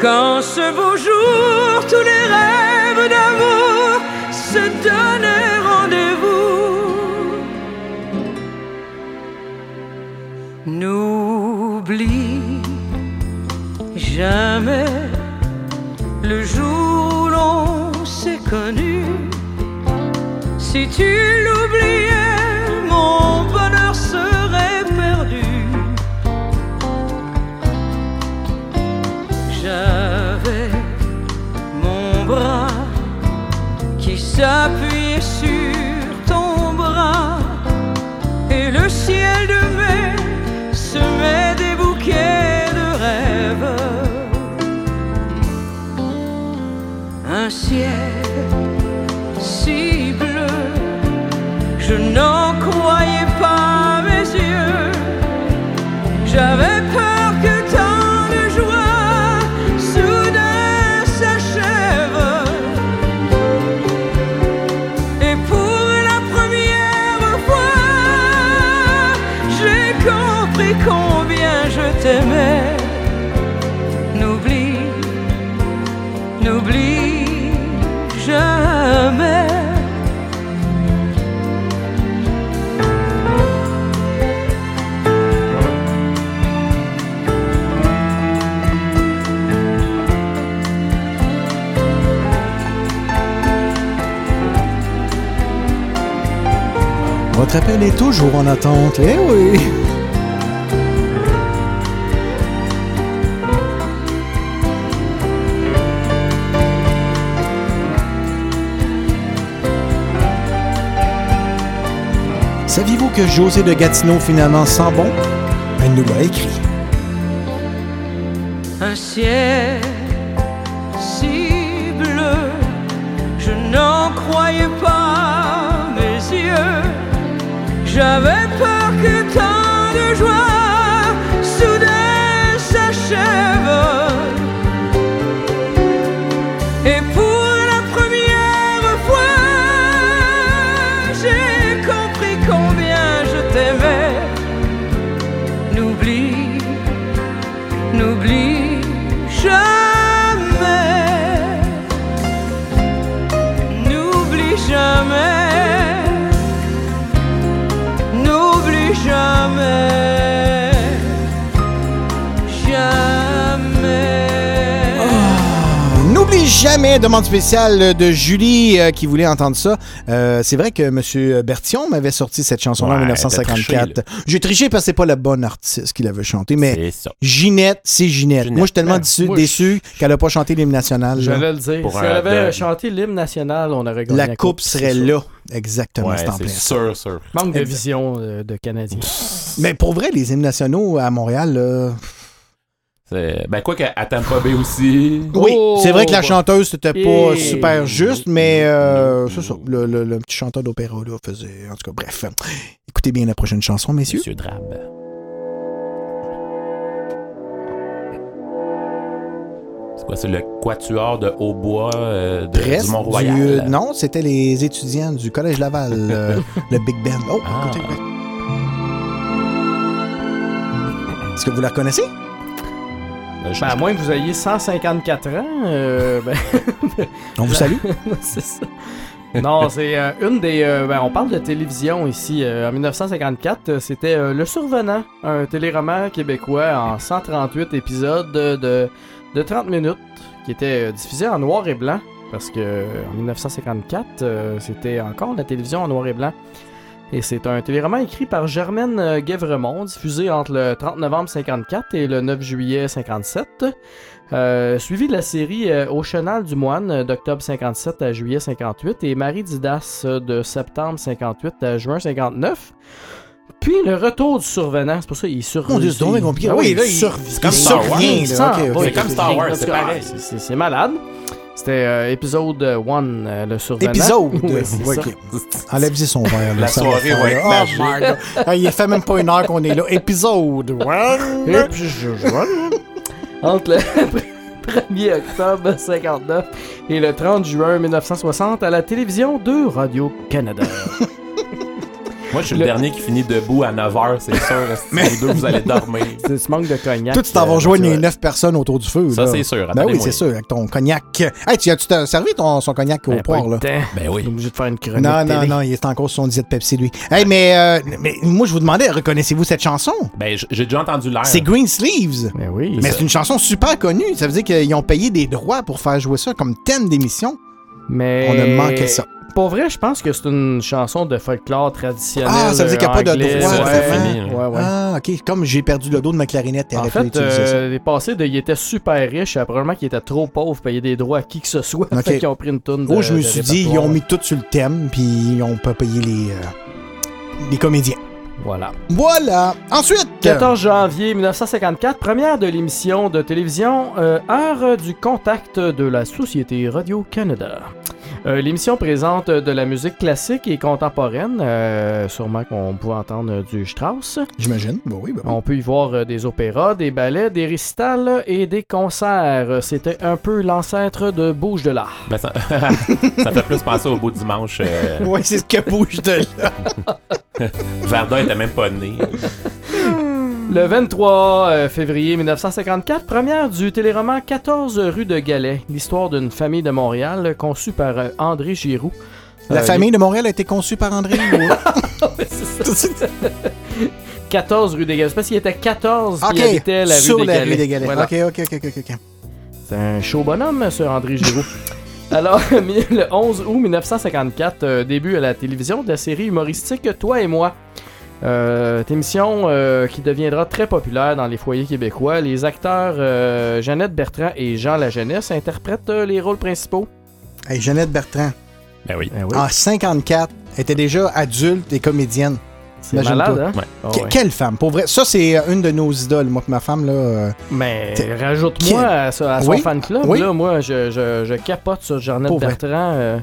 Quand ce beau jour, tous les rêves d'amour se donnaient rendez-vous. N'oublie jamais le jour où l'on s'est connu. Si tu s'appuyait sur ton bras et le ciel de mai semait des bouquets de rêves. Un ciel Votre appel est toujours en attente. Eh oui! Saviez-vous que José de Gatineau finalement sent bon? Elle nous l'a écrit. un ciel si bleu, je n'en croyais pas mes yeux. J'avais peur que tant de joie jamais, demande spéciale de Julie euh, qui voulait entendre ça, euh, c'est vrai que M. Bertillon m'avait sorti cette chanson-là en Ouais, 1954. t'as J'ai triché parce que c'est pas le bon artiste qui l'avait chanté, mais C'est ça. Ginette, c'est Ginette. Ginette. Moi, je suis tellement Ben, déçu, moi, déçu qu'elle a pas chanté l'hymne national. là. J'allais le dire. Pour si elle avait chanté l'hymne national, on aurait gagné La coupe c'est serait sûr. là. Exactement, Ouais, c'est en c'est plein. sûr, sûr. Manque de vision euh, de Canadiens. Mais pour vrai, les hymnes nationaux à Montréal, là, Ben, quoi qu'à Tampa Bay aussi. Oui, Oh, c'est vrai que la chanteuse, c'était pas Et- super juste, mais euh, c'est ça. Le, le- le petit chanteur d'opéra, là, faisait. En tout cas, bref. Écoutez bien la prochaine chanson, messieurs. Monsieur Drab. C'est quoi, c'est le quatuor de hautbois euh, de, du Mont-Royal? du- euh, non, c'était les étudiants du Collège Laval, euh, le Big Band. Oh, Ah. écoutez. Est-ce que vous la reconnaissez? Je- Ben, à moins que vous ayez 154 ans, euh, ben, On vous salue. c'est ça. Non, c'est euh, une des. euh, ben, on parle de télévision ici. euh, en 1954, euh, c'était Le Survenant, un téléroman québécois en 138 épisodes de, de, de 30 minutes qui était diffusé en noir et blanc. Parce que en 1954, euh, c'était encore la télévision en noir et blanc. Et c'est un téléroman écrit par Germaine euh, Guévremont, diffusé entre le 30 novembre 54 et le 9 juillet 57. Euh, suivi de la série euh, Au Chenal du Moine d'octobre 57 à juillet 58 et Marie Didas de septembre 58 à juin 59. Puis le retour du survenant, c'est pour ça qu'il survit. Mon Dieu, c'est compliqué. Ah Oui, là, il- survit. c'est comme Star Wars. Comme Star pareil. c'est malade. C'était euh, épisode 1, le survenant. Épisode? Oui, c'est Ouais, ça. ok. Enlève-y son verre. là, La soirée va être magique. Oh my God. Ah, il fait même pas une heure qu'on est là. Épisode. one. Et puis je joue. Entre le 1er octobre 59 et le 30 juin 1960 à la télévision de Radio-Canada. Moi, je suis Le- le dernier qui finit debout à 9h, c'est sûr. Mais les deux, vous allez dormir? C'est ce manque de cognac. Toi, tu t'en vas rejoindre les vois. neuf personnes autour du feu. Ça, c'est sûr. Ben oui, c'est sûr, avec ton cognac. Hey, tu as-tu t'as servi ton, son cognac au Ben, eu là? Ben oui. Obligé de faire une chronique Non, non, télé. non, il est encore sur son diète Pepsi, lui. Hey, mais, euh, mais moi, je vous demandais, reconnaissez-vous cette chanson? Ben, j'ai déjà entendu l'air. C'est Green Sleeves. Ben oui. Mais c'est une chanson super connue. Ça veut dire qu'ils ont payé des droits pour faire jouer ça comme thème d'émission. Mais... On a manqué ça. Pour vrai, je pense que c'est une chanson de folklore traditionnelle. Ah, ça veut dire qu'il n'y a pas de anglais. droit. Ouais, fini, ouais, ouais. Ah, ok. Comme j'ai perdu le dos de ma clarinette, En fait, euh, les passés, de, il était super riche, et probablement qu'il était trop pauvre pour payer des droits à qui que ce soit. Ok. Fait qu'ils ont pris une toune de Oh, je me suis dit, ils ont mis tout sur le thème, puis ils ont pas payé les, euh, les comédiens. Voilà. Voilà. Ensuite, 14 janvier 1954, première de l'émission de télévision euh, Heure du contact de la Société Radio-Canada. Euh, l'émission présente de la musique classique et contemporaine, euh, sûrement qu'on pouvait entendre euh, du Strauss. j'imagine. Bah oui, bah oui. On peut y voir euh, des opéras, des ballets, des récitals et des concerts. C'était un peu l'ancêtre de Bouge de l'art. Ben, ça... ça fait plus penser au beau dimanche. euh, Ouais, c'est ce que bouge de là. Verdun était même pas né. Le 23 euh, février 1954, première du téléroman 14 rue de Galais, l'histoire d'une famille de Montréal euh, conçue par euh, André Giroux. La Euh, famille de Montréal a été conçue par André. ça. 14 rue des Galets. Parce qu'il était 14 puis ok, il habitait la rue sur des la Galets. rue des Galets. Voilà. Ok, ok, ok, ok, ok. C'est un chaud bonhomme, ce André Giroux. Alors, le 11 août 1954, euh, début à la télévision de la série humoristique Toi et moi. Euh, cette émission euh, qui deviendra très populaire dans les foyers québécois. Les acteurs euh, Jeannette Bertrand et Jean La Jeunesse interprètent euh, les rôles principaux. Hey, Jeannette Bertrand, Ben oui. Ben oui, en 54, était déjà adulte et comédienne. c'est malade, hein? Ouais. Ah Que- ouais. Quelle femme, pour vrai. Ça, c'est une de nos idoles. Moi, et ma femme, là. euh, Mais rajoute-moi à, ça- à son Oui, fan club. oui. Là, moi, je, je, je capote sur Jeannette Pour vrai. Bertrand.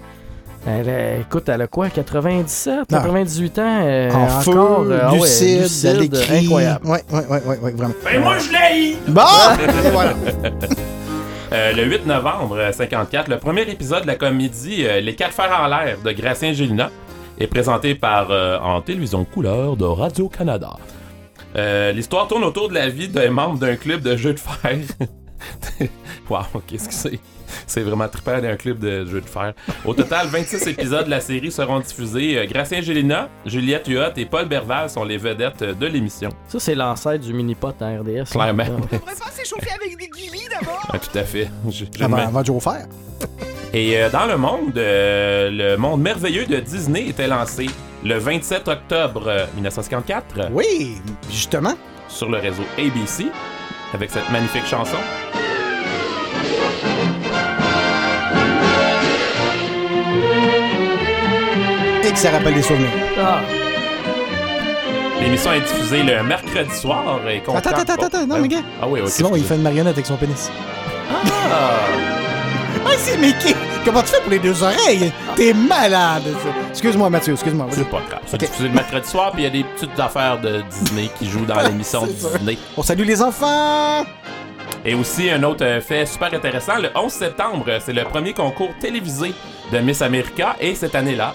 Euh, elle, a- écoute, elle a quoi 97, Non. 98 ans euh, en encore, feu, euh, ah ouais, lucide, lucide, elle écrit. incroyable. Ouais, ouais, ouais, ouais, ouais, vraiment. Ben moi, je l'ai! Bon! Et voilà. Euh, le 8 novembre euh, 54, le premier épisode de la comédie euh, Les quatre fers en l'air de Gracien Gélina est présenté par euh, en télévision couleur de Radio-Canada. Euh, L'histoire tourne autour de la vie d'un membre d'un club de jeux de fer wow, qu'est-ce que c'est? C'est vraiment trippant un club de jeux de fer. Au total, 26 épisodes de la série seront diffusés. Euh, Gracien Gélina, Juliette Huot et Paul Berval sont les vedettes de l'émission. Ça, c'est l'ancêtre du mini-pot à RDS. Clairement. On pourrait pas s'échauffer avec des guillis d'abord. Ah, tout à fait. Je- je Avant, avant de jouer au fer. Et euh, dans le monde, euh, le monde merveilleux de Disney était lancé le 27 octobre euh, 1954 Oui, justement. sur le réseau ABC avec cette magnifique chanson. Et que ça rappelle des souvenirs. Ah, L'émission est diffusée le mercredi soir et comprend- Attends, attends, attends, attends, non, Ah, mais gars. Ah oui, oui. Sinon, il fait une marionnette avec son pénis. Ah! Ah, c'est Mickey! Comment tu fais pour les deux oreilles? T'es malade! Excuse-moi, Mathieu, excuse-moi. C'est pas grave. C'est Ok. diffusé le mercredi soir, puis il y a des petites affaires de Disney qui jouent dans l'émission C'est sûr. Disney. On salue les enfants! Et aussi, un autre euh, fait super intéressant, le 11 septembre, c'est le premier concours télévisé de Miss America, et cette année-là,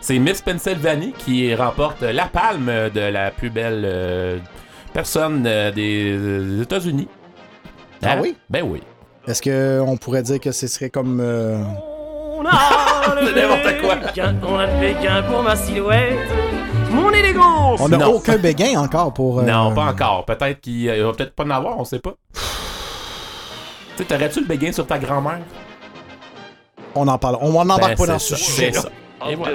c'est Miss Pennsylvanie qui remporte la palme de la plus belle euh, personne euh, des, États-Unis. Ah Hein? oui? Ben oui. Est-ce qu'on pourrait dire que ce serait comme. euh, On a n'importe quoi. On a le Pékin pour ma silhouette. Mon élégance. On n'a aucun béguin encore pour. euh, Non, pas encore. Peut-être qu'il il va peut-être pas en avoir, on sait pas. Tu t'aurais-tu le béguin sur ta grand-mère? On en parle. On n'embarque Ben, pas dans ce sujet. c'est ça. Et voilà.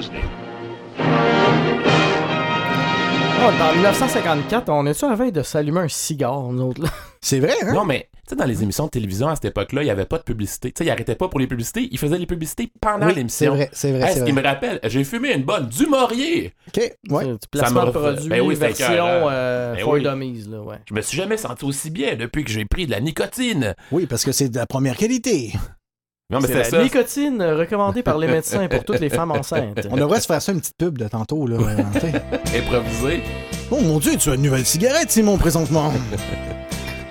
Oh, dans 1954, on est-tu à la veille de s'allumer un cigare, nous autres, là? C'est vrai, hein? Non, mais sais, dans les émissions de télévision à cette époque-là, il n'y avait pas de publicité. Tu sais, ils arrêtaient pas pour les publicités. Ils faisaient les publicités pendant Oui, l'émission. c'est vrai, c'est vrai, Hey, ce qui me rappelle, j'ai fumé une bonne du Maurier. Ok, ouais. Du placement de produit, Ben oui, version euh, Ben oui. dummies, là, ouais. Je me suis jamais senti aussi bien depuis que j'ai pris de la nicotine. Oui, parce que c'est de la première qualité. Non, mais C'est c'est la ça. nicotine recommandée par les médecins pour toutes les femmes enceintes. On devrait se faire ça une petite pub de tantôt, là. Improvisé. oh mon dieu, tu as une nouvelle cigarette, Simon, présentement.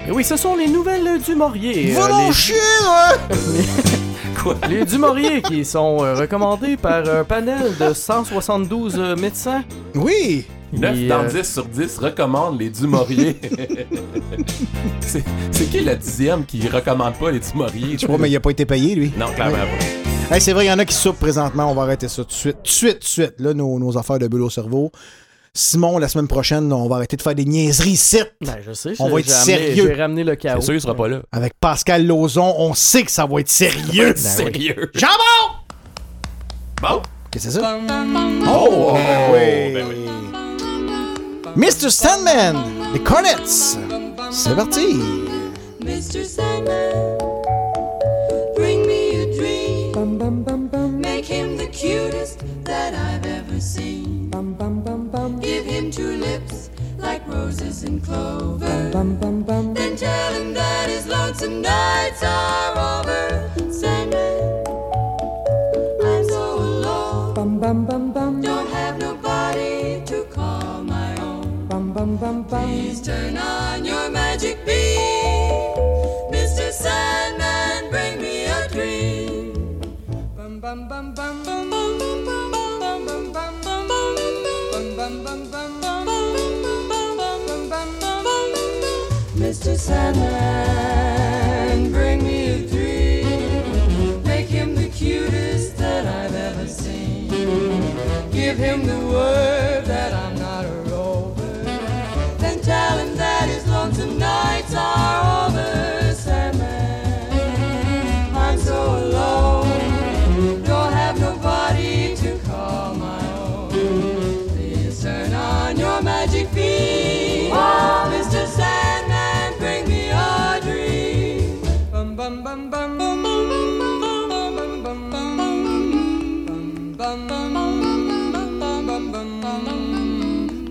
Et oui, ce sont les nouvelles du Maurier. Va euh, les- chier, hein? Quoi? Les Dumouriez qui sont euh, recommandés par un panel de 172 euh, médecins. Oui! 9 Et, dans euh, 10 sur 10 recommandent les Dumouriez. c'est c'est qui le dixième qui recommande pas les Dumouriez? Je sais pas, mais il a pas été payé, lui. Non, clairement pas. Hey, c'est vrai, il y en a qui soupent présentement. On va arrêter ça tout de suite. Tout de suite, tout de suite. Là, nos, nos affaires de bulle au cerveau. Simon, la semaine prochaine, on va arrêter de faire des niaiseries ici. Ben, je sais. On va être sérieux. J'ai ramené le chaos. C'est sûr, il sera pas là. Avec Pascal Lozon, on sait que ça va être sérieux. Sérieux. Jambon! Bon. Qu'est-ce que c'est ça? Oh, oh, oui. ben oui. Mr. Sandman, les Cornets. C'est parti. Mr. Sandman, roses and clover. Then tell him that his lonesome nights are over. Sandman, I'm so alone. Don't have nobody to call my own. Please turn on your magic beam. Mr. Sandman, Sandman, bring me a dream. Make him the cutest that I've ever seen. Give him the word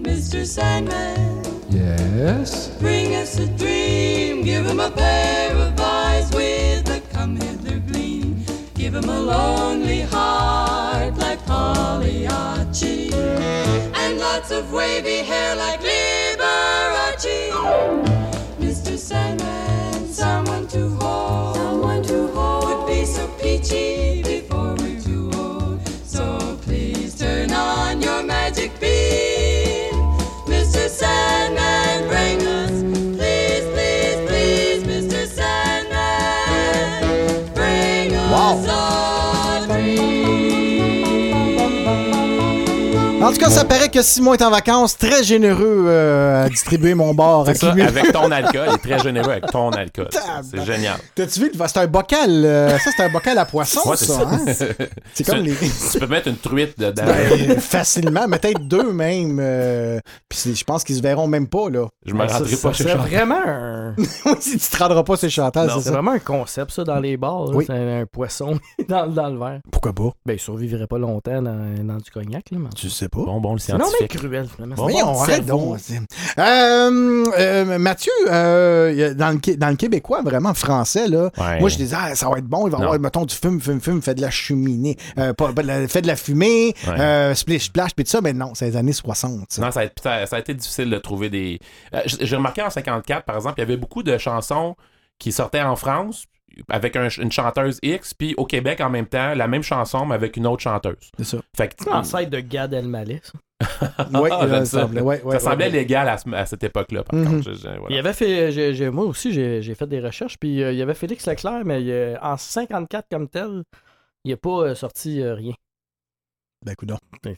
Mr. Sandman, Yes? bring us a dream. Give him a pair of eyes with a come hither gleam. Give him a lonely heart like Pagliacci. And lots of wavy hair like Liberace. Mr. Sandman, someone to hold. Someone to hold. Would be so peachy Ça paraît que Simon est en vacances, très généreux euh, à distribuer mon bar. C'est ça, avec ton alcool. Il est très généreux avec ton alcool. C'est génial. T'as-tu vu? C'est un bocal. euh, ça, c'est un bocal à poisson, Ouais, c'est ça. ça. hein? C'est comme les. Tu peux mettre une truite dedans. Ben, facilement, mais peut-être deux même. euh, Puis c'est- je pense qu'ils se verront même pas, là. Je me rendrai pas chez C'est Chantal. vraiment un... Oui, si tu te rendras pas chez Chantal, c'est c'est vraiment un concept, ça, dans les bars. Oui. C'est un, un poisson dans, dans le verre. Pourquoi pas? Ben, il survivrait pas longtemps dans, dans du cognac, là. mais- Tu sais pas. Bon, bon, le C'est non, mais scientifique. cruel, finalement. Bon, arrête donc. c'est- Euh, euh, Mathieu, euh, dans, le, dans le québécois, vraiment français, là, Ouais. moi je disais, ah, ça va être bon, il va y avoir, mettons, du fume, fume, fume, fait de la cheminée, euh, pas, de la- fait de la fumée, Ouais. euh, splish, splash, puis tout ça, mais non, c'est les années 60. ça. Non, ça a, ça a- ça a été difficile de trouver des. Euh, J'ai remarqué en 54, par exemple, il y avait beaucoup de chansons qui sortaient en France avec un- une chanteuse X, puis au Québec en même temps, la même chanson, mais avec une autre chanteuse. C'est ça. Fait que, C'est l'ancêtre de Gad Elmaleh, ça. Oui, Ah, euh, ça semblait, ouais, ouais, ça semblait ouais. légal à, ce- à cette époque-là, par Mhm. contre. Je- je- voilà. Il avait fait, moi aussi, j'ai fait des recherches, puis euh, il y avait Félix Leclerc, mais euh, en 54 comme tel, il n'a pas euh, sorti euh, rien. Ben,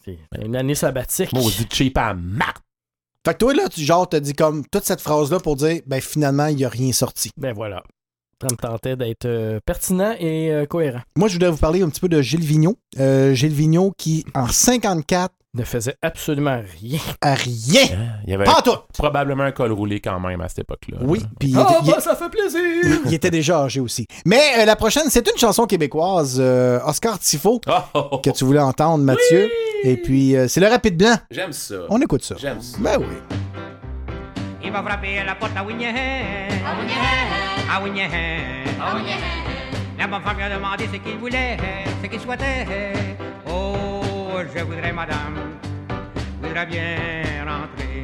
c'est une année sabbatique. Maudit cheap à marre. Fait que toi, là, tu, genre, t'as dit comme toute cette phrase-là pour dire, ben, finalement, il n'y a rien sorti. Ben voilà. Ça me tentait d'être euh, pertinent et euh, cohérent. Moi, je voudrais vous parler un petit peu de Gilles Vigneault. Euh, Gilles Vigneault qui, en 54, Ne faisait absolument rien. rien. Il y avait Pas tout. probablement un col roulé quand même à cette époque-là. Oui, puis il, Ah, était- il- bah, ça fait plaisir! il était déjà âgé aussi. Mais euh, la prochaine, c'est une chanson québécoise, euh, Oscar Tifo, Oh, oh, oh. que tu voulais entendre, Mathieu. Et puis, euh, c'est le rapide blanc. J'aime ça. On écoute ça. J'aime ça. Ben oui. Il va frapper à la porte à Winnie À Winnie La bonne femme lui a demandé ce qu'il voulait, ce qu'il souhaitait. Oh, je voudrais, madame, voudrais bien rentrer.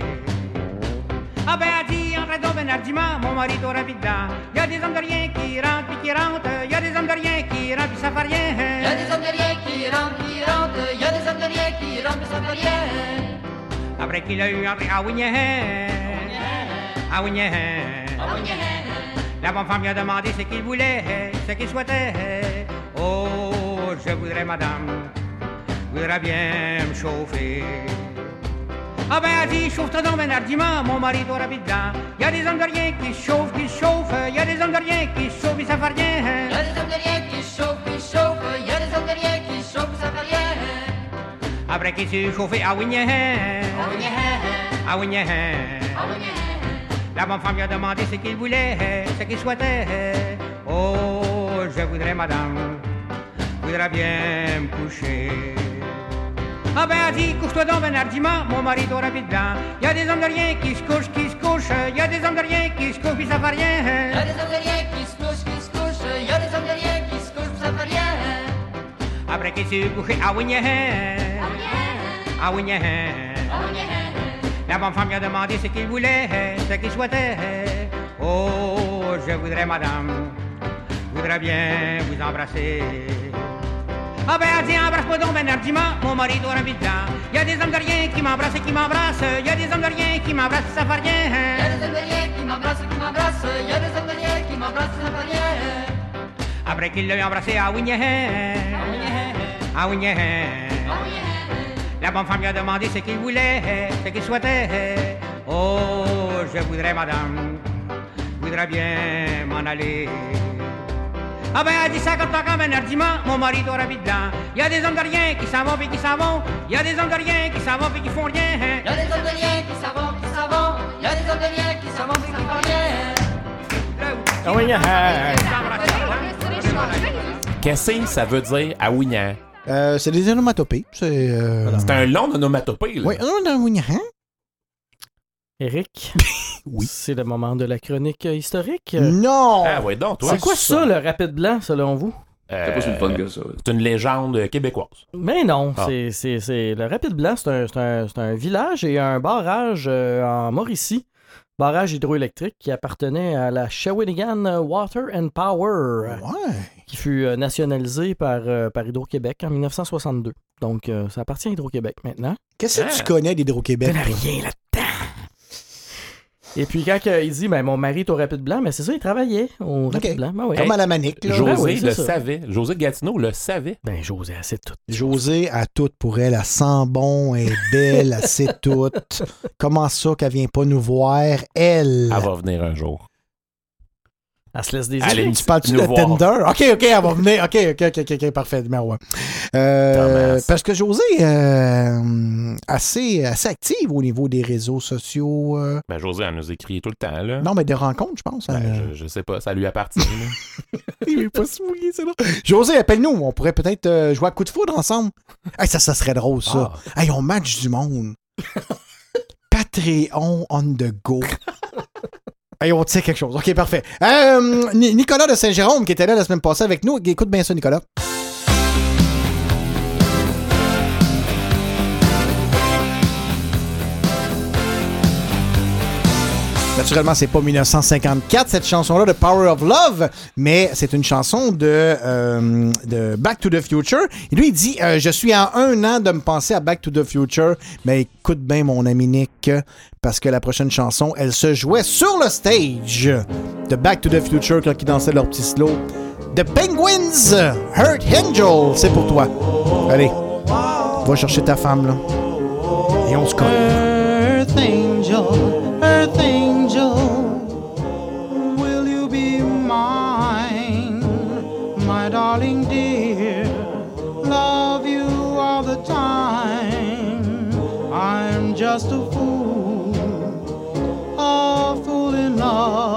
Ah ben, elle dit, entre donc Bernardima, mon mari t'aura vite dedans. Y a des hommes de rien qui rentrent puis qui rentrent. Y a des hommes de rien qui rentrent puis ça fait rien. Y a des hommes de rien qui rentrent, qui rentrent. Y a des hommes de rien qui rentrent, mais ça fait rien. Après qu'il a eu entré à Winnie À Winnie La bonne femme lui a demandé ce qu'il voulait, ce qu'il souhaitait. Oh, je voudrais, madame, voudrais bien me chauffer. Ah ben, elle dit, chauffe-toi donc, Bernardiment, mon mari t'aura vite dedans. Y a des hommes de rien qui se chauffent, qui se chauffent. Y a des hommes de rien qui se chauffent, ça fait rien. Y a des hommes de rien qui chauffent, qui chauffent. Y a des hommes de rien qui chauffent, ça fait rien. Après qu'il s'est chauffé? À Winnie À Winnie La bonne femme lui a demandé ce qu'il voulait, ce qu'il souhaitait. Oh, je voudrais, madame, voudrais bien me coucher. Ah ben, elle dit, couche-toi donc, Bernardiment, mon mari t'aura vite dedans. Y a des hommes de rien qui se couchent, qui se couchent. Y a des hommes de rien qui se couchent, puis ça fait Y a rien. des hommes de rien qui se couchent, qui se couchent. Y a des hommes de rien qui se couchent, ça fait rien. Après qu'il s'est couché à Winnie À Winnie La bonne femme lui a demandé ce qu'il voulait, ce qu'il souhaitait. Oh, je voudrais, madame, voudrais bien vous embrasser. Ah ben, elle dit, embrasse-moi donc, Bernardiment, mon mari doit vite dedans. Y a des hommes de rien qui m'embrassent et qui m'embrassent. Y a des hommes de rien qui m'embrassent, ça fait Y a rien. des hommes de rien qui m'embrassent, qui m'embrassent. Y a des hommes de rien qui m'embrassent, ça fait rien. Après qu'il l'a embrassé à Winnie À Winnie La bonne femme lui a demandé ce qu'il voulait, ce qu'il souhaitait. Oh, je voudrais, madame, voudrais bien m'en aller. Ah ben, elle dit ça comme toi, comme un argument, mon mari doit vite dedans. Y a des hommes de rien qui s'en vont puis qui s'en vont. Y a des hommes de rien qui s'en vont puis qui font rien. Y a des hommes de rien qui s'en vont, qui s'en vont. Y a des hommes de rien qui s'en vont, qui font rien. Oui, Qu'est-ce que ça veut dire à Wignan? Euh, c'est des onomatopées. C'est. euh, C'est un long onomatopée, là. Oui, hein? Eric, Oui. c'est le moment de la chronique euh, historique. Non! Ah, ouais, donc, toi. C'est quoi ça, le rapide blanc, selon vous? Euh, C'est pas si le fun que ça. C'est une légende québécoise. Mais non, Ah. c'est, c'est, c'est- le Rapide Blanc, c'est un, c'est un- un village et un barrage euh, en Mauricie, barrage hydroélectrique qui appartenait à la Shawinigan Water and Power, Ouais. qui fut euh, nationalisé par, euh, par Hydro-Québec en 1962. Donc, euh, ça appartient à Hydro-Québec maintenant. Qu'est-ce que Ah. tu connais d'Hydro-Québec? Je connais toi? rien là-dedans. Et puis quand euh, il dit, ben, mon mari est au Rapide Blanc, mais c'est ça, il travaillait au Rapide Blanc. Ben. Comme à la manique. là. José Ben oui, le ça. savait. José Gatineau le savait. Ben, José, c'est tout. José a tout pour elle. Elle sent bon, elle est belle, elle sait tout. Comment ça qu'elle vient pas nous voir? Elle? Elle va venir un jour. Elle se laisse des Allez. Tu parles-tu nous de voir. Tinder? OK, OK, elle va venir. OK, OK, OK, parfait, numéro un. Euh, parce que José euh, assez, assez active au niveau des réseaux sociaux. euh, Ben, José, elle nous écrit tout le temps, là. non, mais des rencontres, je pense. Ben, euh. je, je sais pas, ça lui appartient. Il est pas se mouiller, c'est là. José, appelle-nous. On pourrait peut-être euh, jouer à coup de foudre ensemble. Hey, ça, ça serait drôle, ça. Hey, on match du monde. Patreon on the go. Hey, on tient quelque chose. OK, parfait. Euh, Ni- Nicolas de Saint-Jérôme, qui était là la semaine passée avec nous. Écoute bien ça, Nicolas. Naturellement, c'est pas 1954, cette chanson-là de Power of Love, mais c'est une chanson de, euh, de Back to the Future. Et lui, il dit euh, Je suis à un an de me penser à Back to the Future, mais écoute bien, mon ami Nick, parce que la prochaine chanson, elle se jouait sur le stage de Back to the Future quand ils dansaient leur petit slow. The Penguins, Hurt Angel, c'est pour toi. Allez, va chercher ta femme, là. Et on se colle. Earth angel, earth angel, just a fool, a fool in love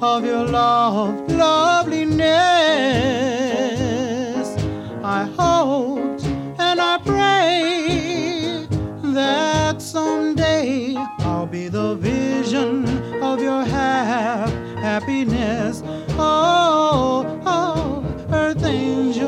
of your love, loveliness. I hoped and I pray that someday I'll be the vision of your hap- happiness. Oh, oh, earth angel,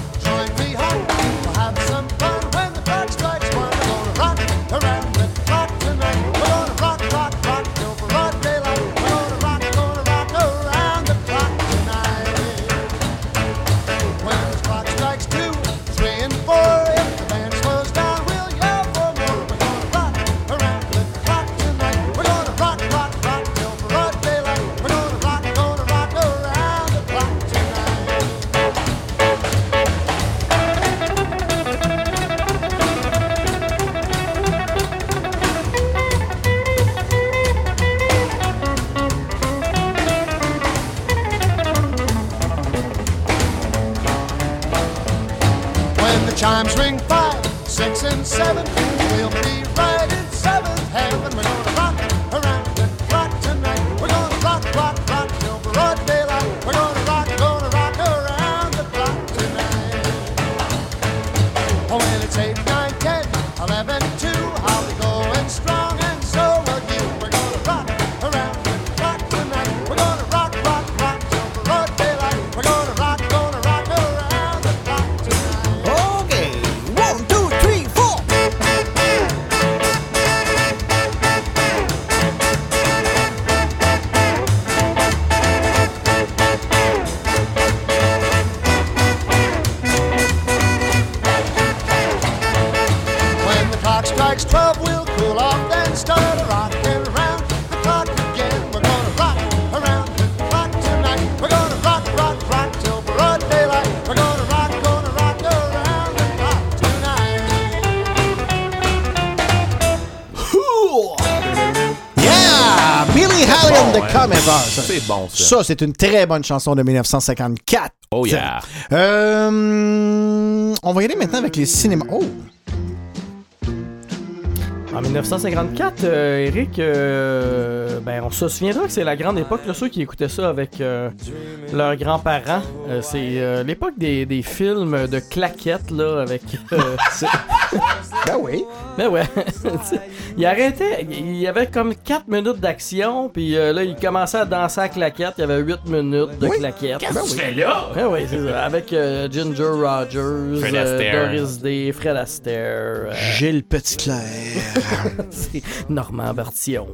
Comets. C'est bon, ça. Ça, c'est une très bonne chanson de 1954. Oh yeah. Euh, on va y aller maintenant avec les cinémas. Oh! En 1954, euh, Eric, euh, ben, on se souviendra que c'est la grande époque, là, ceux qui écoutaient ça avec euh, leurs grands-parents. Euh, c'est euh, l'époque des, des films de claquettes, là, avec... euh, ben oui. Ben ouais. il arrêtait, il y avait comme 4 minutes d'action, puis euh, là, il commençait à danser à claquettes, il y avait 8 minutes de Oui. claquettes. Qu'est-ce que tu fais là? Ben oui, c'est ça. Avec euh, Ginger Rogers, Fred euh, Astaire. Doris Day, Fred Astaire, euh, Gilles Petitclerc. c'est Normand Bertillon.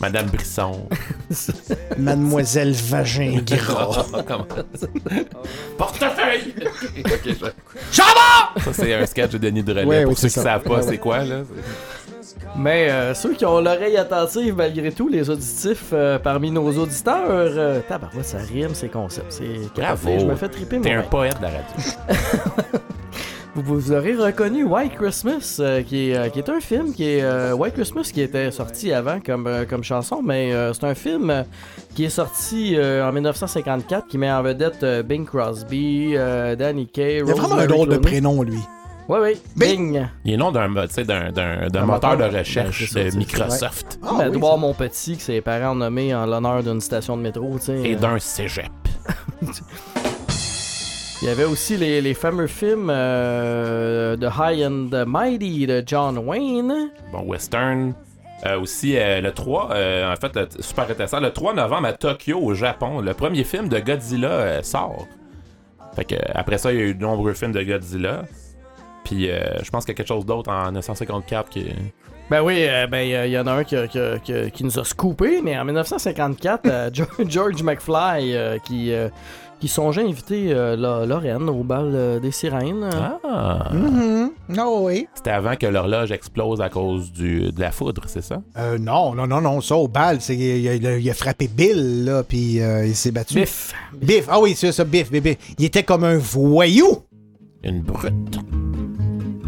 Madame Brisson. Mademoiselle Vagin Gras. Comment? Portefeuille! Ok, je- Ça c'est un sketch de Denis Drolet. Ouais, Pour oui, ceux c'est qui ça. savent pas Ouais, c'est ouais. quoi, là. Mais euh, ceux qui ont l'oreille attentive malgré tout, les auditifs euh, parmi nos auditeurs, euh, tabarouette, ça rime ces concepts. C'est Bravo. Je me fais triper T'es un poète de la radio. Vous, vous aurez reconnu White Christmas, euh, qui, est, euh, qui est un film qui est euh, White Christmas qui était sorti avant comme, euh, comme chanson, mais euh, c'est un film qui est sorti euh, en 1954 qui met en vedette euh, Bing Crosby, euh, Danny Kaye, Il a vraiment un drôle de prénom, lui. Oui, oui. Bing. Il est nom d'un tu sais, d'un- d'un- d'un Un moteur de moteur. recherche ça, de Microsoft. ouais. Comme Edouard Montpetit, que ses parents ont nommé en l'honneur d'une station de métro, tu sais. Et euh. d'un cégep. Il y avait aussi les, les fameux films euh, The High and the Mighty de John Wayne. Bon, western. Euh, aussi, euh, le 3, euh, en fait, le- super intéressant, le 3 novembre à Tokyo, au Japon, le premier film de Godzilla euh, sort. Fait que, après ça, il y a eu de nombreux films de Godzilla. Puis, euh, je pense qu'il y a quelque chose d'autre en 1954 qui. Ben oui, euh, ben il y, en a un qui, qui- qui- qui nous a scoopé, mais en 1954, euh, George McFly euh, qui, euh, qui songeait inviter euh, la- Lorraine au bal euh, des sirènes. Ah! Mhm. Oh oui. C'était avant que l'horloge explose à cause du, de la foudre, c'est ça? Euh, non, non, non, non, ça au bal, c'est, il, a, il a- il a frappé Bill, là, puis euh, il s'est battu. Biff. Biff, ah oui, c'est ça, Biff, bébé. Il était comme un voyou. Une brute.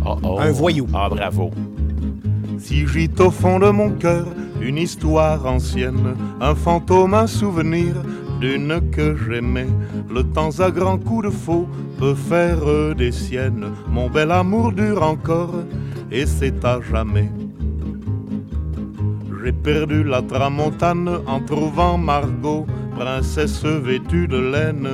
Oh, oh. Un voyou. Ah, bravo. Si gîte au fond de mon cœur une histoire ancienne, un fantôme, un souvenir d'une que j'aimais, le temps à grands coups de faux peut faire des siennes. Mon bel amour dure encore et c'est à jamais. J'ai perdu la tramontane en trouvant Margot, princesse vêtue de laine,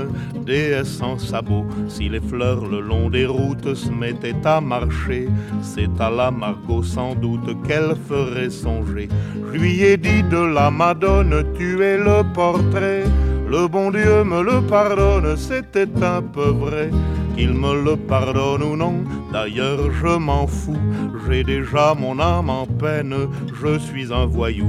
déesse sans sabots. Si les fleurs le long des routes se mettaient à marcher, c'est à la Margot sans doute qu'elle ferait songer. Je lui ai dit de la Madone, tu es le portrait. Le bon Dieu me le pardonne, c'était un peu vrai. Qu'il me le pardonne ou non, d'ailleurs je m'en fous. J'ai déjà mon âme en peine, je suis un voyou.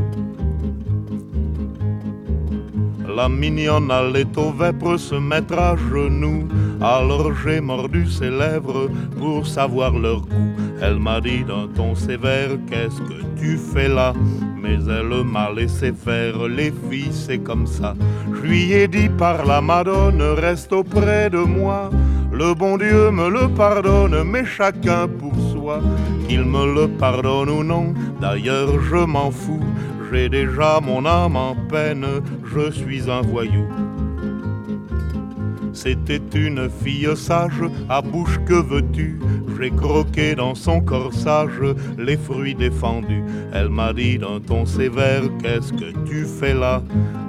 La mignonne allait au vêpres se mettre à genoux. Alors j'ai mordu ses lèvres pour savoir leur goût. Elle m'a dit d'un ton sévère Qu'est-ce que tu fais là? Mais elle m'a laissé faire. Les filles, c'est comme ça. Je lui ai dit par la Madone Reste auprès de moi. Le bon Dieu me le pardonne, mais chacun pour soi. Qu'il me le pardonne ou non, d'ailleurs je m'en fous. J'ai déjà mon âme en peine, je suis un voyou. C'était une fille sage, à bouche que veux-tu? J'ai croqué dans son corsage les fruits défendus. Elle m'a dit d'un ton sévère, qu'est-ce que tu fais là?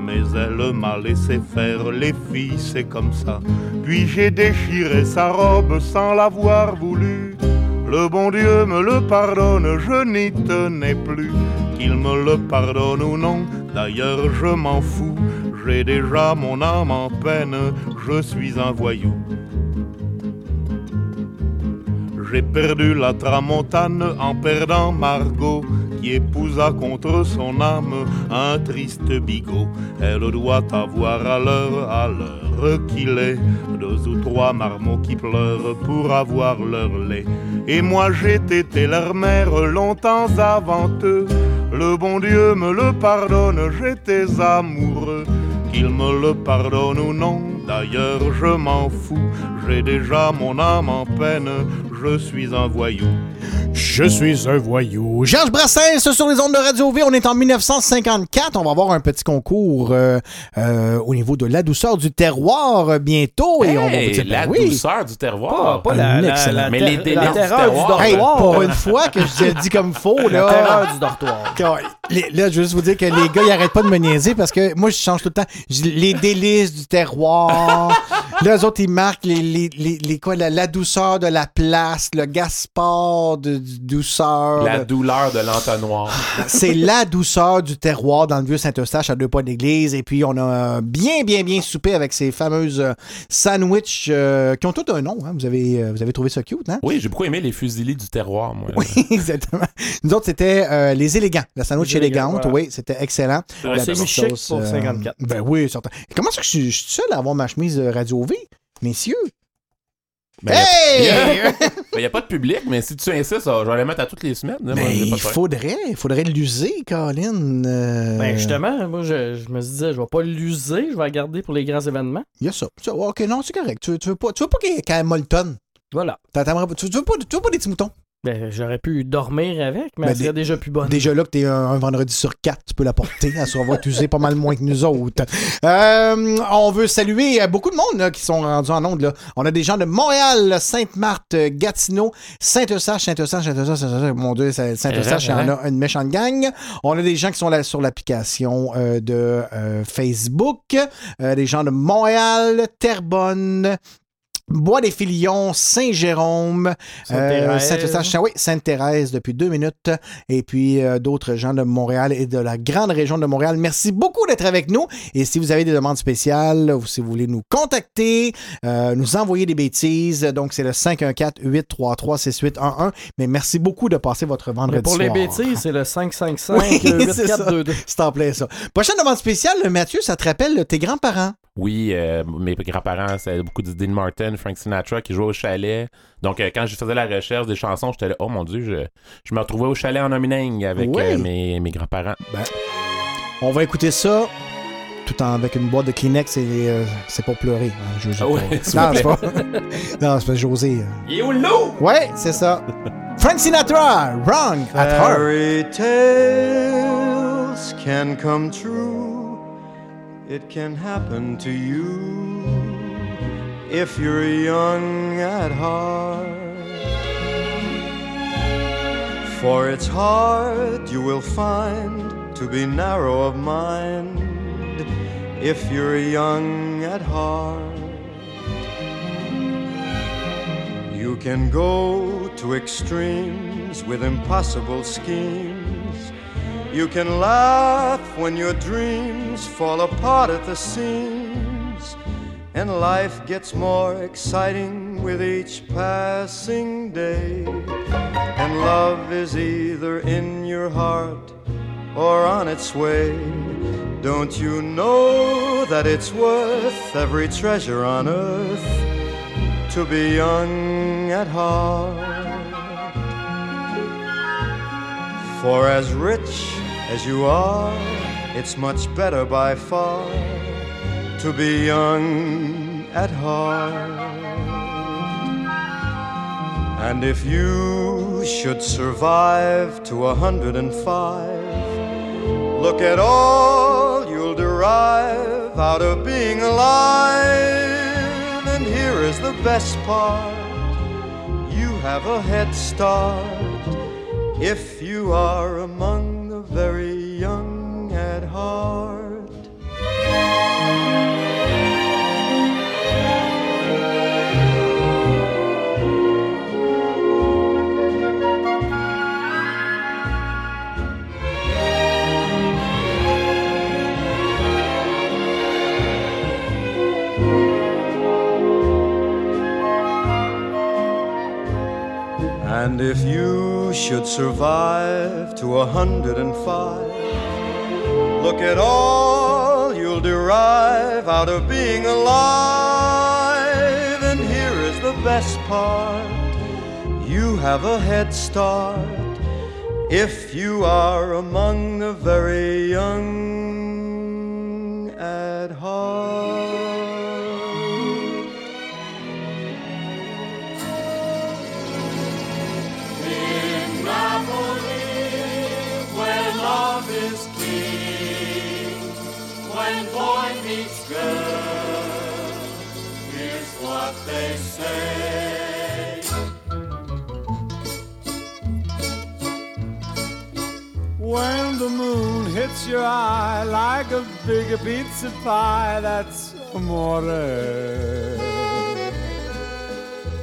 Mais elle m'a laissé faire, les filles c'est comme ça. Puis j'ai déchiré sa robe sans l'avoir voulu. Le bon Dieu me le pardonne, je n'y tenais plus. Qu'il me le pardonne ou non, d'ailleurs je m'en fous. J'ai déjà mon âme en peine, je suis un voyou. J'ai perdu la tramontane en perdant Margot, qui épousa contre son âme un triste bigot. Elle doit avoir à l'heure, à l'heure qu'il est, deux ou trois marmots qui pleurent pour avoir leur lait. Et moi j'ai été leur mère longtemps avant eux. Le bon Dieu me le pardonne, j'étais amoureux. Qu'il me le pardonne ou non, d'ailleurs je m'en fous. J'ai déjà mon âme en peine, je suis un voyou. Je suis un voyou. Georges Brassens sur les ondes de Radio V. On est en 1954. On va avoir un petit concours euh, euh, au niveau de la douceur du terroir euh, bientôt. et on va vous Hey, dire, ben la oui. douceur du terroir. Pas la- Un la- excellent. la Mais les la délices du terreur du terroir. Hey, pour une fois que je le dis comme faux, La là. terreur du dortoir. Les- là, je veux juste vous dire que les gars, ils arrêtent pas de me niaiser parce que moi, je change tout le temps. Les délices du terroir. là, eux autres, ils marquent les, les, les, les quoi, la, la douceur de la le Gaspard de, de douceur. La Le- douleur de l'entonnoir. c'est la douceur du terroir dans le vieux Saint-Eustache à deux pas d'église. Et puis, on a bien, bien, bien soupé avec ces fameuses euh, sandwichs euh, qui ont tout un nom. hein. Vous, avez, euh, vous avez trouvé ça cute, hein? Oui, j'ai beaucoup aimé les fusiliers du terroir, moi. Oui, exactement. Nous autres, c'était euh, les élégants. La sandwich Les élégants, élégante, voilà. oui, c'était excellent. C'est chic sauce, pour 54. Ben oui, certain. Comment ça que je suis je suis seul à avoir ma chemise Radio V, messieurs? Ben, hey! Il n'y a pas de public, mais si tu insistes, je vais les mettre à toutes les semaines. là, Mais pas il faudrait, il faudrait l'user, Colin. Euh, Ben justement, moi je, je me disais, je vais pas l'user, je vais la garder pour les grands événements. Il y a ça. Ok, non, c'est correct. Tu, tu veux pas, tu veux pas qu'il y ait qu'elle molletonne. Voilà. T'attendras pas- Tu, tu veux pas, tu veux pas des petits moutons? Ben j'aurais pu dormir avec, mais Ben, elle serait déjà plus bonne. Déjà là que t'es un, un vendredi sur quatre, tu peux la porter. Elle sera va pas mal moins que nous autres. Euh, on veut saluer euh, beaucoup de monde là, qui sont rendus en onde. Là. On a des gens de Montréal, Sainte-Marthe, euh, Gatineau, Saint-Eustache, Saint-Eustache, Saint-Eustache, Saint-Eustache. Mon Dieu, Saint-Eustache, il y en a une méchante gang. On a des gens qui sont là sur l'application euh, de euh, Facebook. Des gens de Montréal, Terrebonne, Bois des Filions, Saint-Jérôme, Sainte-Thérèse. Saint-Eustache, oui, Sainte-Thérèse depuis deux minutes, et puis euh, d'autres gens de Montréal et de la grande région de Montréal. Merci beaucoup d'être avec nous. Et si vous avez des demandes spéciales, ou si vous voulez nous contacter, euh, nous envoyer des bêtises, donc c'est le 514-833-6811. Mais merci beaucoup de passer votre vendredi Mais pour les bêtises, c'est le 555 Oui, c'est ça. 8422. C'est en plein ça. Prochaine demande spéciale, Mathieu, ça te rappelle tes grands-parents? Oui, euh, mes grands-parents, c'est beaucoup de Dean Martin, Frank Sinatra qui jouaient au chalet. Donc, euh, quand je faisais la recherche des chansons, j'étais là, oh mon Dieu, je, je me retrouvais au chalet en Omineng avec Oui. euh, mes, mes grands-parents. Ben, on va écouter ça tout en avec une boîte de Kleenex et euh, c'est pour pleurer. hein, je- je- Ah ouais, non, c'est pas. non, c'est pas José. Il est où l'eau? Ouais, c'est ça. Frank Sinatra, Wrong at Heart. Fairy tales can come true. It can happen to you if you're young at heart. For it's hard, you will find, to be narrow of mind if you're young at heart. You can go to extremes with impossible schemes. You can laugh when your dreams fall apart at the seams. And life gets more exciting with each passing day. And love is either in your heart or on its way. Don't you know that it's worth every treasure on earth to be young at heart? For as rich as you are, it's much better by far to be young at heart. And if you should survive to a hundred and five, look at all you'll derive out of being alive. And here is the best part you have a head start if you are among the very young at heart. And if you should survive to a hundred and five, look at all you'll derive out of being alive. And here is the best part you have a head start if you are among the very young at heart. Is king, when boy meets girl, here's what they say. When the moon hits your eye like a big pizza pie, that's amore.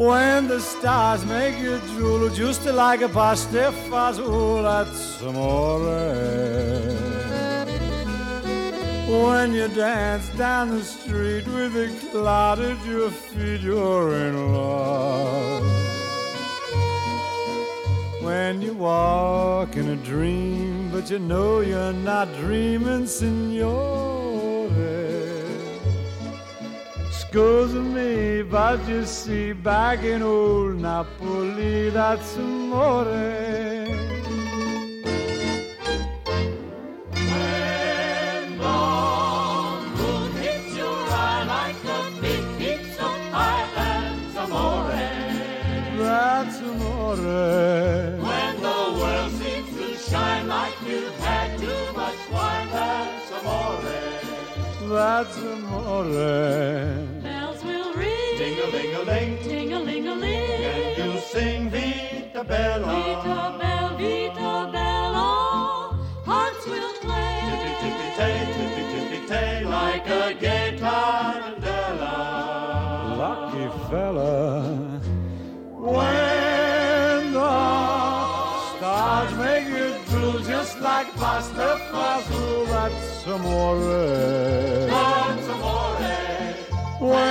When the stars make you drool, just like a pasta fazool, that's amore. When you dance down the street with a cloud at your feet, you're in love. When you walk in a dream, but you know you're not dreaming, signore. Excuse me, but you see, back in old Napoli, that's amore. When the moon hits your eye like a big pizza pie, that's amore. That's amore. When the world seems to shine like you've had too much wine, that's amore. That's amore. Bells will ring. Ding-a-ling-a-ling. Ting-a-ling-a-ling. And you'll sing Vita Bella. Vita Bella, Vita Bella. Hearts will play. Tippy-tippy-tay, tippy-tippy-tay, like a gay tarantella. Lucky fella. When the stars make you drool just like pasta fazool, that's amore. That's amore.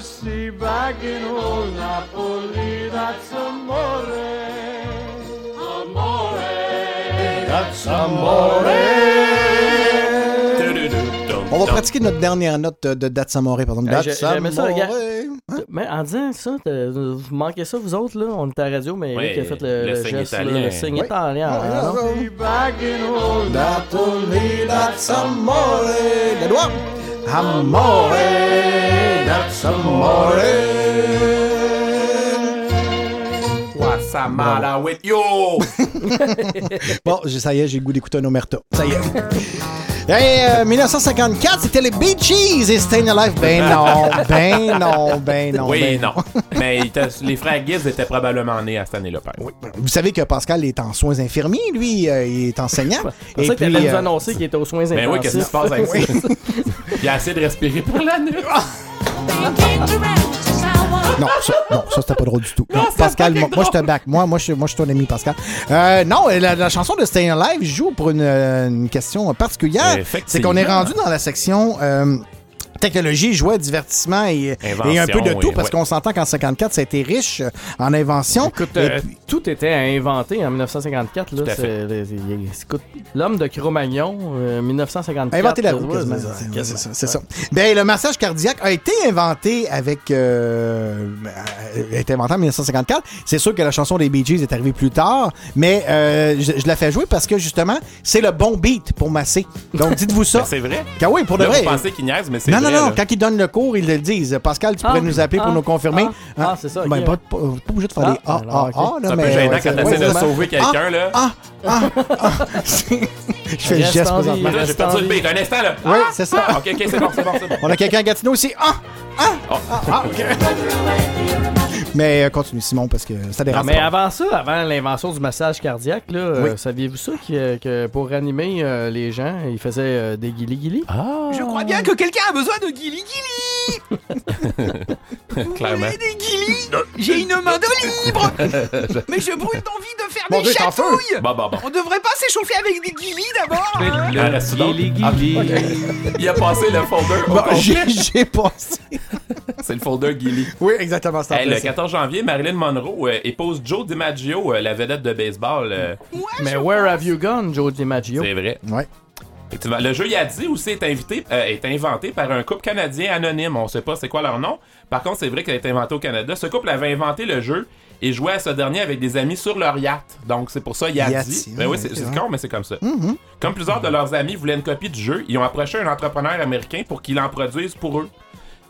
See, back in old Napoli, that's amore. Amore. That's amore. On va pratiquer notre dernière note de, That's Amore, par exemple. Ça, Amore. regarde. Mais en disant ça, vous manquez ça, vous autres, là? On était à la radio, mais Ouais, Eric a fait le, le le signe geste, italien. le signe Ouais. italien. Ouais, hein, non? Amore. That's amore. What's the matter with you? Bon, ça y est, j'ai le goût d'écouter un omerta. Ça y est. Hey, euh, 1954, c'était les Bee Gees et Staying Alive. Ben non, ben non, ben non. oui, ben non. Mais les frères Gibbs étaient probablement nés à cette année-là, père. Vous savez que Pascal est en soins infirmiers, lui, euh, il est enseignant. C'est ça que t'allais nous euh, annoncer qu'il était aux soins intensifs. Ben oui, qu'est-ce qui se passe avec ça? Il a assez de respirer pour la nuit. Non, ça, non, ça c'était pas drôle du tout. Non, Pascal, moi, moi, je te back. Moi, moi, je, moi, je suis ton ami, Pascal. Euh, non, la, la chanson de Staying Alive joue pour une, euh, une question particulière. C'est qu'on est rendu dans la section. euh, Technologie, jouets, divertissement et, et un peu de tout, parce ouais. qu'on s'entend qu'en 54, ça a été riche euh, en invention. Écoute, Et euh, puis- tout était à inventer en 1954. Là, Tout à C'est- fait. les- les- écoute, L'homme de Cro-Magnon, euh, 1954. Inventer la roue, c'est ça. Ben, le massage cardiaque a été inventé avec. euh, a été inventé en 1954. C'est sûr que la chanson des Bee Gees est arrivée plus tard, mais euh, je, je la fais jouer parce que justement, c'est le bon beat pour masser. Donc, dites-vous ça. Ben, c'est vrai. Ah oui, pour de Là, vrai. Vous pensez mais c'est Non, non, quand ils donnent le cours, ils le disent. Pascal, tu pourrais Ah, nous appeler pour ah, nous confirmer. ah, ah, c'est ça. Ben, pas, pas, pas obligé de faire Ah, des ah, alors, ah, ah, là, C'est un peu gênant quand t'essaies de sauver quelqu'un, ah, là. Ah, ah, ah. Je fais le geste présentement. J'ai perdu le beat. Un instant, là. Oui, Ah! c'est ça. Ah, OK, OK, c'est bon, c'est bon, c'est bon. On a quelqu'un à Gatineau aussi. Ah! Ah! Oh. Ah, OK. Mais euh, continue, Simon, parce que ça dérape. mais avant ça, avant l'invention du massage cardiaque, là, euh, saviez-vous ça que, que pour ranimer euh, les gens, ils faisaient euh, des guili-guili? Ah! Je crois bien que quelqu'un a besoin de Gilly Clairement. Des. J'ai une main de libre. Mais je brûle d'envie de faire Mon des Dieu, chatouilles. Bon, bon, bon. On devrait pas s'échauffer avec des Gilly d'abord hein Il en reste d'autres? Ah, ok. Il a passé le folder au Bon, complet. j'ai j'ai passé. C'est le folder Gilly. Oui, exactement. c'est en Hey, plein le ça. 14 janvier, Marilyn Monroe euh, épouse Joe DiMaggio, euh, la vedette de baseball. euh, Mais where have you gone, Joe DiMaggio? c'est vrai. Ouais. Effectivement, Le jeu Yadzi aussi est, invité, euh, est inventé par un couple canadien anonyme. On sait pas c'est quoi leur nom. Par contre, c'est vrai qu'il a été inventé au Canada. Ce couple avait inventé le jeu et jouait à ce dernier avec des amis sur leur yacht. Donc c'est pour ça Yadzi. Yahtzee, Ben oui, c'est con, mais c'est comme ça. Mhm. Comme plusieurs de leurs amis voulaient une copie du jeu, ils ont approché un entrepreneur américain pour qu'il en produise pour eux.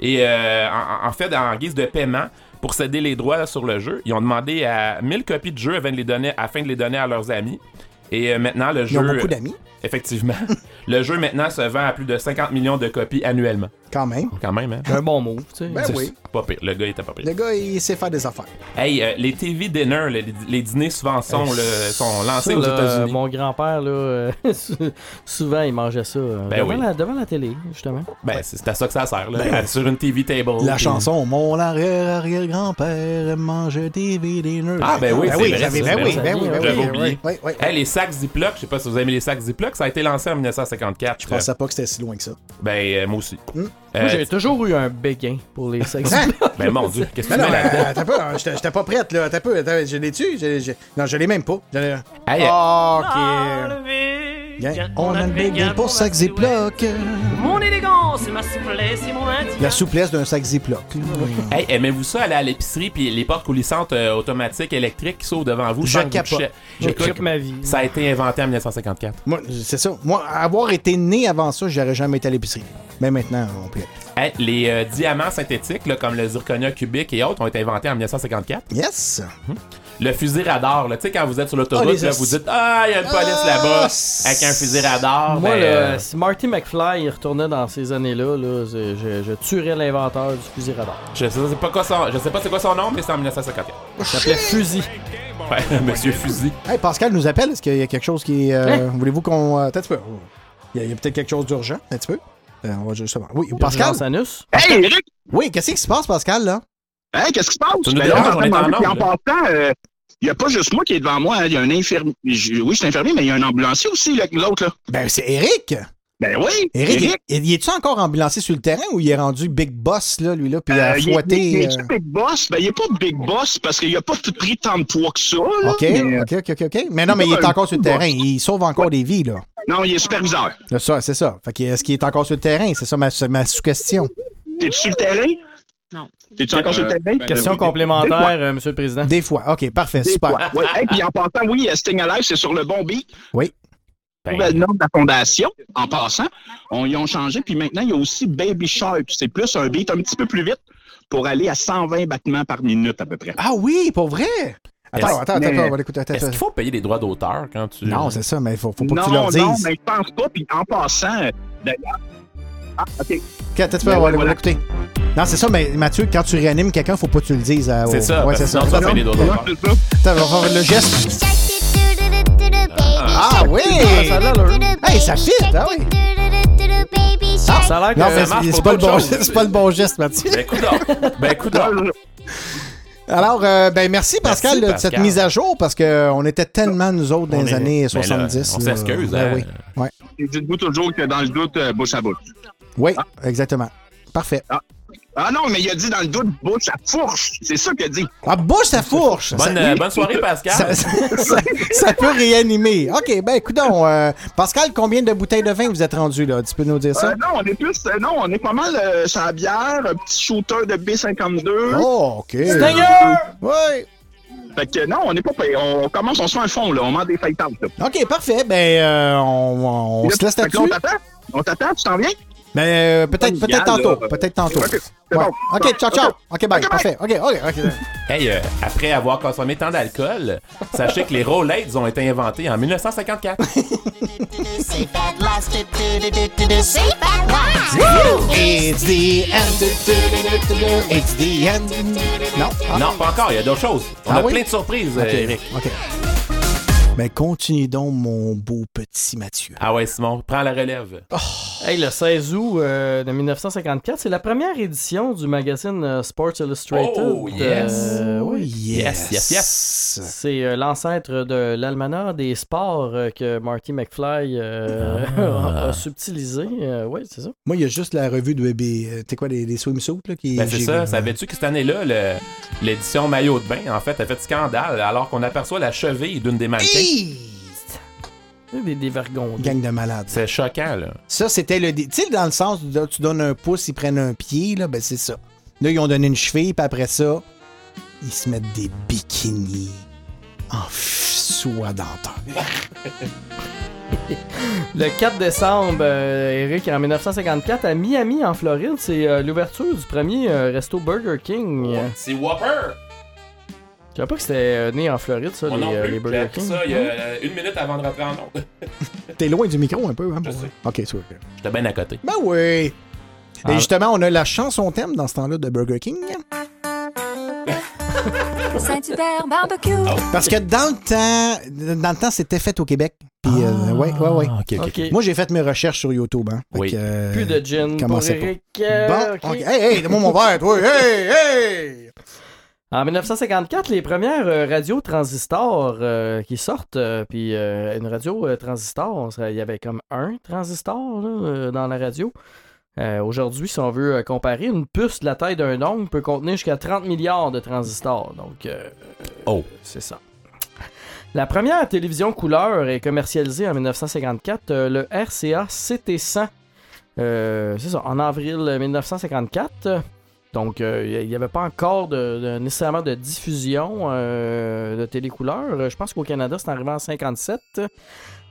Et euh, en, en fait, en guise de paiement, pour céder les droits sur le jeu, ils ont demandé à 1000 copies de jeu afin de les donner, afin de les donner à leurs amis. Et euh, maintenant, le Ils jeu. ont beaucoup d'amis, Effectivement. le jeu maintenant se vend à plus de 50 millions de copies annuellement. Quand même. Quand même, hein? Un bon move, tu sais. Ben oui. Pas pire. Le gars était pas pire. Le gars, il sait faire des affaires. Hey, euh, les TV dinners, les, les dîners souvent sont, le- sont lancés Ça, aux États-Unis. Mon grand-père, là, euh, souvent, il mangeait ça euh, Ben devant, oui. la, devant la télé, justement. Ben, c'est c'est à ça que ça sert, là. Ben, sur une TV table. La puis- chanson Mon arrière-arrière-grand-père mange des vidéneurs. Ah, ben oui, ben c'est oui, vrai, ben oui, ben oui, ben J'avais oui, oublié. oui, oui, oui. Hey, les sacs Ziploc, je sais pas si vous aimez les sacs Ziploc, ça a été lancé en 1954. Je pensais pas que c'était si loin que ça. Ben, moi aussi. Euh, Moi, j'ai toujours eu un béguin pour les sexes. Hein? ben, mon Dieu, qu'est-ce que Mais tu non, mets mais, là-dedans? euh, peu, hein, j'étais pas prête, là. Peu, attends, je l'ai-tu? Non, je l'ai même pas. Hey, Ah, ok. Bien, Bien, On a le béguin pour sac Ziploc. Mon élégance et ma souplesse et mon intime. La souplesse d'un sac Ziploc. Hey, aimez-vous ça aller à l'épicerie puis les portes coulissantes euh, automatiques électriques qui s'ouvrent devant vous Je capote. touchiez- Je Écoute, tripe ma vie. Ça a été inventé en 1954. Moi, c'est ça. Moi, avoir été né avant ça, j'aurais jamais été à l'épicerie. Mais maintenant, on peut. Hey, les euh, diamants synthétiques, là, comme le zirconia cubique et autres, ont été inventés en 1954. Yes! Le fusil radar, là, tu sais, quand vous êtes sur l'autoroute, os- vous dites Ah, il y a une police Ah, là-bas avec un fusil radar. Moi, ben, là, euh, si Marty McFly il retournait dans ces années-là, là, je, je- je tuerais l'inventeur du fusil radar. je, sais pas quoi son, je sais pas c'est quoi son nom, mais c'est en 1954. Ça s'appelait Fusil. Ouais, Monsieur Fusil. Hey, Pascal nous appelle. Est-ce qu'il y a quelque chose qui. euh, Hein? Voulez-vous qu'on. euh, Peut-être peu. Il y a, il peut-être quelque chose d'urgent. Un petit peu. Euh, on va justement. Oui, Pascal? Anus. Hey, Eric! Oui, qu'est-ce qui se passe, Pascal, là? Hey, qu'est-ce qui se passe? Tu Ben là, déranges, on est en en passant, euh, il n'y a pas juste moi qui est devant moi. hein. Il y a un infirmier. Oui, je suis infirmier, mais il y a un ambulancier aussi, l'autre. Là. Ben, c'est Eric! Ben oui! Eric, il, il est-tu encore ambulancier sur le terrain ou il est rendu big boss, là, lui, là, puis il a Euh, il est- fouetté. il est- euh, Big Boss? Ben, il n'est pas Big Boss parce qu'il n'a pas tout pris tant de poids que ça. Là, OK, mais, OK, OK, OK, OK. Mais non, mais il est encore sur le terrain. Il sauve encore des vies, là. Non, il est superviseur. Là, ça, c'est ça. Fait que, est-ce qu'il est encore sur le terrain? C'est ça ma, ma sous-question. T'es-tu sur le terrain? Non. T'es-tu encore sur le terrain? Question complémentaire, euh, Monsieur le Président. Des fois. OK, parfait, Des super. Ouais. Hey, puis en passant, oui, Sting Alive, c'est sur le bon beat. Oui. Ben, Nouvelle norme de la fondation, en passant. On y ont changé. Puis maintenant, il y a aussi Baby Shark. C'est plus un beat un petit peu plus vite pour aller à 120 battements par minute à peu près. Ah oui, pour vrai? Attends, attends, attends, on va l'écouter. Est-ce qu'il faut payer des droits d'auteur quand tu. Non, c'est ça, mais il faut, faut pas non, que tu leur dises. non, mais je pense pas. Puis en passant, euh, d'ailleurs. Ah, OK. Ok, Ben on va, l'écouter. Non, c'est ça, mais Mathieu, quand tu réanimes quelqu'un, faut pas que tu le dises. à- C'est ça, Ouais, c'est ça. sinon, tu vas. Attends, on va faire le geste. Ah oui! Ça a l'allure. Hey, ça fit, ah oui! Ça a l'air que Non, mais ça marche c'est pour c'est pas, bon, c'est pas le bon geste, Mathieu. Ben, coudonc. Ben, coudonc. Alors, euh, ben merci Pascal Merci, de cette Pascal. mise à jour parce qu'on était tellement nous autres dans On les est- années Ben là, 70. on là. s'excuse, Ben hein. oui. Ouais. Dites-vous toujours que dans le doute, euh, bouche à bouche. Oui, exactement. Parfait. Ah non, mais il a dit dans le doute, bouche à fourche. C'est ça qu'il a dit. Ah, bouche à fourche! Bonne, Ça- euh, bonne soirée, Pascal. Ça, ça- ça- ça peut réanimer. OK, ben écoute Pascal, combien de bouteilles de vin vous êtes rendu là? Tu peux nous dire ça? Euh, non, on est plus. euh, non, on est pas mal euh, sur la bière, un petit shooter de B52. Oh, OK. Stinger! Oui. Fait que non, on n'est pas payé. On commence, on se fait un fond, là. On ment des fake out, là. OK, parfait. Ben, euh, on, on se laisse là-dessus. on t'attend? On t'attend? Tu t'en viens? Ben, euh, peut-être peut-être tantôt. Peut-être tantôt. Ok, Ouais. bon. Ciao, ciao. Ok. Bye. Parfait. OK, OK, OK. Hey, euh, après avoir consommé tant d'alcool, sachez que les Rolaids ont été inventés en 1954. Safe at last. do, do, do, do, do, Safe at last. It's the end. It's the end. Non. Non, pas encore, il y a d'autres choses. On Ah a oui? plein de surprises, euh, Eric. OK. Ben, continue donc, mon beau petit Mathieu. Ah ouais, Simon, prends la relève. Hey, le 16 août euh, de 1954, c'est la première édition du magazine euh, Sports Illustrated. Oh, yes. Euh, oui. Yes, yes, yes. C'est euh, l'ancêtre de l'almanach des sports euh, que Marty McFly euh, Ah. a subtilisé. Euh, oui, c'est ça. Moi, il y a juste la revue de bébé. T'es quoi, des, des swimsuits, là? Qui, Ben c'est ça, savais-tu que cette année-là, l'édition maillot de bain, en fait, a fait scandale alors qu'on aperçoit la cheville d'une des mannequins? Des, des vergons. Gang de malades. C'est choquant, là. Ça, c'était le. Tu sais, dans le sens où tu donnes un pouce, ils prennent un pied, là, ben c'est ça. Là, ils ont donné une cheville, puis après ça, ils se mettent des bikinis en soie dentaire. Le 4 décembre, euh, Eric, en 1954, à Miami, en Floride, c'est euh, l'ouverture du premier euh, resto Burger King. C'est Whopper! Je savais pas que c'était euh, né en Floride, ça, les, euh, les Burger King. ça il y a euh, une minute avant de rentrer en onde. T'es loin du micro un peu, hein? Je sais. Ok, c'est ok. J'étais bien à côté. Ben oui! Et Ah. justement, on a la chanson thème dans ce temps-là de Burger King. Saint-Hubert barbecue. Parce que dans le temps, dans le temps, c'était fait au Québec. Puis, euh, ouais, ouais, ouais. Ah, ok, ok. Ok. Moi, j'ai fait mes recherches sur YouTube. Hein. Fait Oui. que, euh, Plus de gin pour pas. Eric. Bon, ok. ok. Hey, hey, donne-moi mon verre, toi. Hey, hey! En 1954, les premières euh, radios transistors euh, qui sortent, euh, puis euh, une radio transistor, il y avait comme un transistor là, dans la radio. Aujourd'hui, si on veut comparer, une puce de la taille d'un ongle peut contenir jusqu'à 30 milliards de transistors. Donc, Oh. c'est ça. La première télévision couleur est commercialisée en 1954, euh, le RCA CT100. Euh, c'est ça, en avril 1954. Donc, euh, il n'y avait pas encore de, de- nécessairement de diffusion euh, de télécouleur. Euh, Je pense qu'au Canada, c'est arrivé en 57.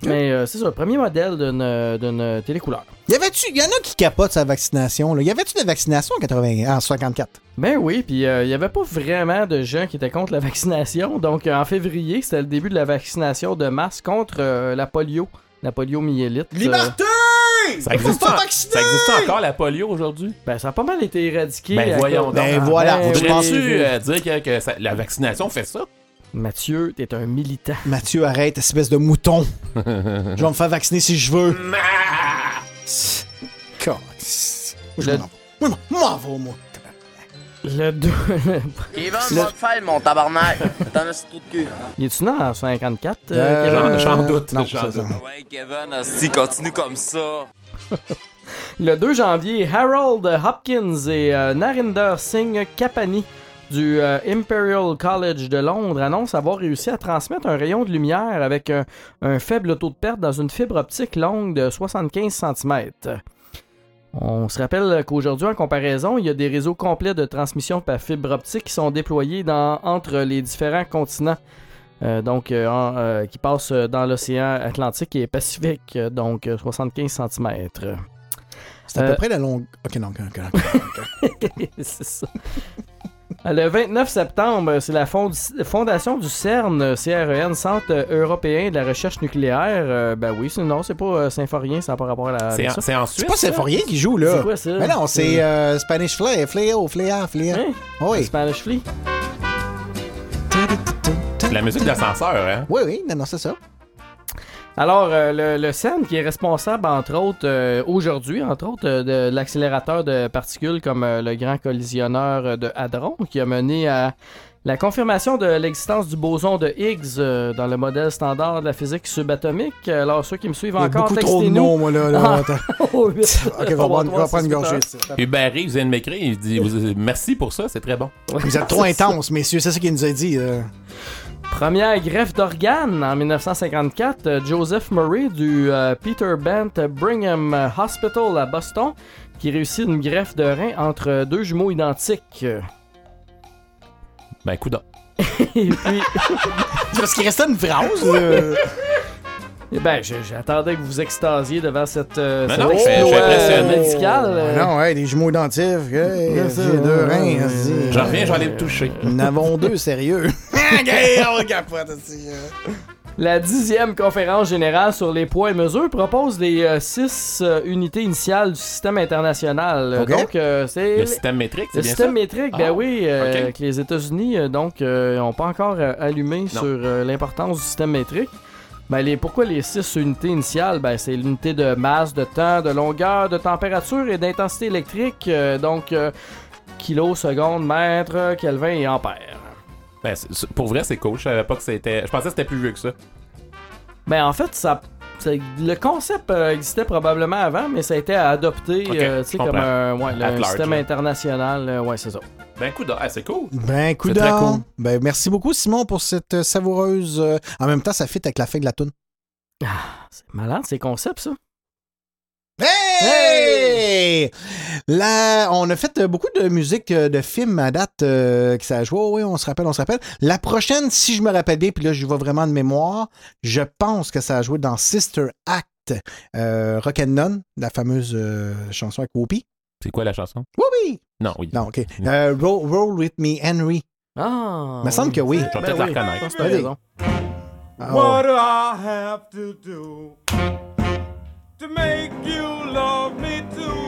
Mais euh, c'est ça, le premier modèle d'une télécouleur. Y avait-tu, y en a qui capotent sa vaccination, là? Y avait-tu des vaccinations en 80, en 64? Ben oui, puis euh, il n'y avait pas vraiment de gens qui étaient contre la vaccination. Donc, euh, en février, c'était le début de la vaccination de masse contre euh, la polio, la poliomyélite. euh, Ça existe, pas en- vacciner! ça existe encore la polio aujourd'hui? Ben, ça a pas mal été éradiqué. Ben à voyons. Ben voilà, Ben je oui. pense- Voudrais-tu euh, dire que, que ça- la vaccination fait ça? Mathieu, t'es un militant. Mathieu, arrête, espèce de mouton. je vais me faire vacciner si je veux. Moi, Le-. Moi, vais, moi. Le 2. Kevin, va te faire, mon tabarnak. T'en as trou de cul? Il est-tu en 54? euh, Euh? J'en doute. Non, j'en doute. Ouais, Kevin, si continue comme ça. Le 2 janvier, Harold Hopkins et euh, Narinder Singh Kapani du euh, Imperial College de Londres annoncent avoir réussi à transmettre un rayon de lumière avec un, faible taux de perte dans une fibre optique longue de 75 cm. On se rappelle qu'aujourd'hui, en comparaison, il y a des réseaux complets de transmission par fibre optique qui sont déployés entre les différents continents. Euh, donc, euh, euh, qui passent dans l'océan Atlantique et Pacifique, donc euh, 75 cm. C'est à Euh, peu près la longue. Ok, non, ok, ok, c'est ça. Le 29 septembre, c'est la fond- fondation du CERN, CREN, Centre européen de la recherche nucléaire. Euh, ben oui, c'est- non, c'est pas euh, Symphorien, ça n'a pas rapport à la. C'est en, c'est en C'est pas? Symphorien qui joue, là. C'est quoi ça? Mais non, c'est euh, Spanish Flea, Fléau, Fléa, Fléa. Hein? Oui. Spanish Flea. La musique d'ascenseur, hein? Oui, oui, non, non, c'est ça. Alors, euh, le, le CERN qui est responsable, entre autres, euh, aujourd'hui, entre autres, euh, de l'accélérateur de particules comme euh, le grand collisionneur euh, de Hadron, qui a mené à la confirmation de l'existence du boson de Higgs euh, dans le modèle standard de la physique subatomique. Alors, ceux qui me suivent Il y a encore, beaucoup trop de noms, moi, là. là. Ah. Ok, on va prendre, prendre une gorgée. Hubert Reeves vient de m'écrire, il dit vous- merci pour ça, c'est très bon. Vous êtes trop intense, messieurs, c'est ça qu'il nous a dit. Première greffe d'organes en 1954, euh, Joseph Murray du euh, Peter Bent Brigham Hospital à Boston qui réussit une greffe de rein entre deux jumeaux identiques. Ben, coudon. Et puis. C'est parce qu'il restait une phrase. Eh ben, je- j'attendais que vous vous extasiez devant cette, euh, Non, cet non, je suis- je suis exploit, euh, impressionné. médical. euh. Non, ouais, des jumeaux identiques. Hey, deux reins. ouais. J'en reviens, je vais aller le toucher. Nous en avons deux, sérieux. Ok, on capote aussi. euh. La dixième conférence générale sur les poids et mesures propose les euh, six euh, unités initiales du système international. Ok. Donc, euh, c'est Le système métrique, c'est Le bien système ça? métrique, ben Ah, oui, euh, ok. que les États-Unis, euh, donc, n'ont pas encore euh, allumé sur euh, l'importance du système métrique. Ben, les, pourquoi les six unités initiales? Ben, c'est l'unité de masse, de temps, de longueur, de température et d'intensité électrique. euh, donc, euh, kilos, secondes, mètres, Kelvin et ampères. Ben, pour vrai, c'est cool. Je savais pas que c'était. Je pensais que c'était plus vieux que ça. Ben, en fait, ça, le concept euh, existait probablement avant, mais ça a été adopté, Ok, euh, tu sais, je comme un ouais, le large, système international. euh, ouais, c'est ça. Ben, coudon, ah, c'est cool. Ben, coup cool. Ben, merci beaucoup, Simon, pour cette savoureuse. euh, En même temps, ça fit avec la fin de la toune. C'est malade, ces concepts, ça. Hey! Là, on a fait euh, beaucoup de musique euh, de films à date euh, qui ça a joué. Oui, on se rappelle, on se rappelle. La prochaine, si je me rappelle bien, puis là, je vois vraiment de mémoire, je pense que ça a joué dans Sister Act, euh, Rock and None, la fameuse euh, chanson avec Whoopi. C'est quoi la chanson? Oui! Non, oui. Non, OK. Euh, roll, Roll With Me, Henry. Ah! me semble que oui. Je vais peut-être la reconnaître. Que Vas-y. raison. Ah, What do I have to do to make you love me too?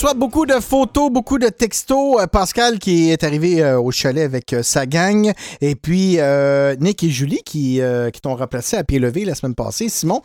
Reçoit beaucoup de photos, beaucoup de textos. Euh, Pascal qui est arrivé euh, au chalet avec euh, sa gang. Et puis euh, Nick et Julie qui, qui t'ont remplacé à pied levé la semaine passée. Simon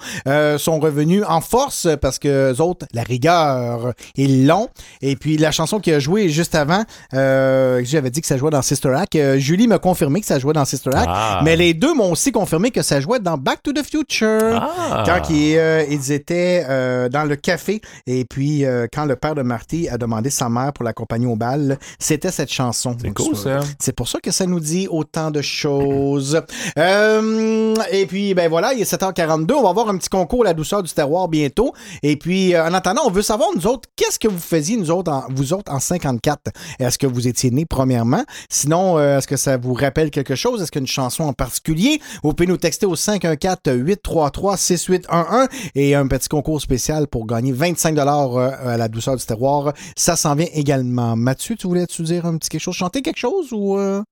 sont revenus en force parce que eux autres, la rigueur, ils l'ont. Et puis la chanson qui a joué juste avant, j'avais dit que ça jouait dans Sister Act. Julie m'a confirmé que ça jouait dans Sister Act. Ah. Mais les deux m'ont aussi confirmé que ça jouait dans Back to the Future. Ah. Quand ils, ils étaient dans le café et puis quand le père de Marty a demandé sa mère pour l'accompagner au bal, c'était cette chanson. C'est cool, ça. C'est pour ça que ça nous dit autant de choses. Euh, et puis, ben voilà, il est 7h42. On va avoir un petit concours La douceur du terroir bientôt. Et puis, euh, en attendant, on veut savoir, nous autres, qu'est-ce que vous faisiez, nous autres, en, vous autres, en 54? Est-ce que vous étiez nés, premièrement? Sinon, euh, est-ce que ça vous rappelle quelque chose? Est-ce qu'une chanson en particulier? Vous pouvez nous texter au 514-833-6811 et un petit concours spécial pour gagner 25 euh, à la douceur du terroir. Ça s'en vient également. Mathieu, tu voulais-tu dire un petit quelque chose? Chanter quelque chose ou... euh?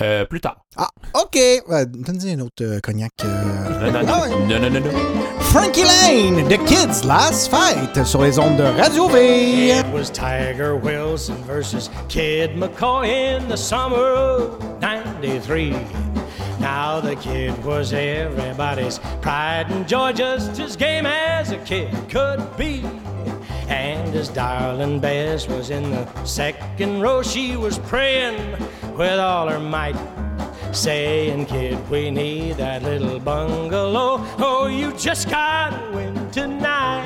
Euh, plus tard. Ah, OK. Euh, Donne-y un autre euh, cognac. euh. Non, non, Ah ouais. non, non, non, non. Frankie Lane, The Kids Last Fight sur les ondes de Radio V. It was Tiger Wilson versus Kid McCoy in the summer of 93. Now the kid was everybody's pride and joy, just as game as a kid could be. And his darling Bess was in the second row, she was praying with all her might. Saying, kid, we need that little bungalow. Oh, you just gotta win tonight.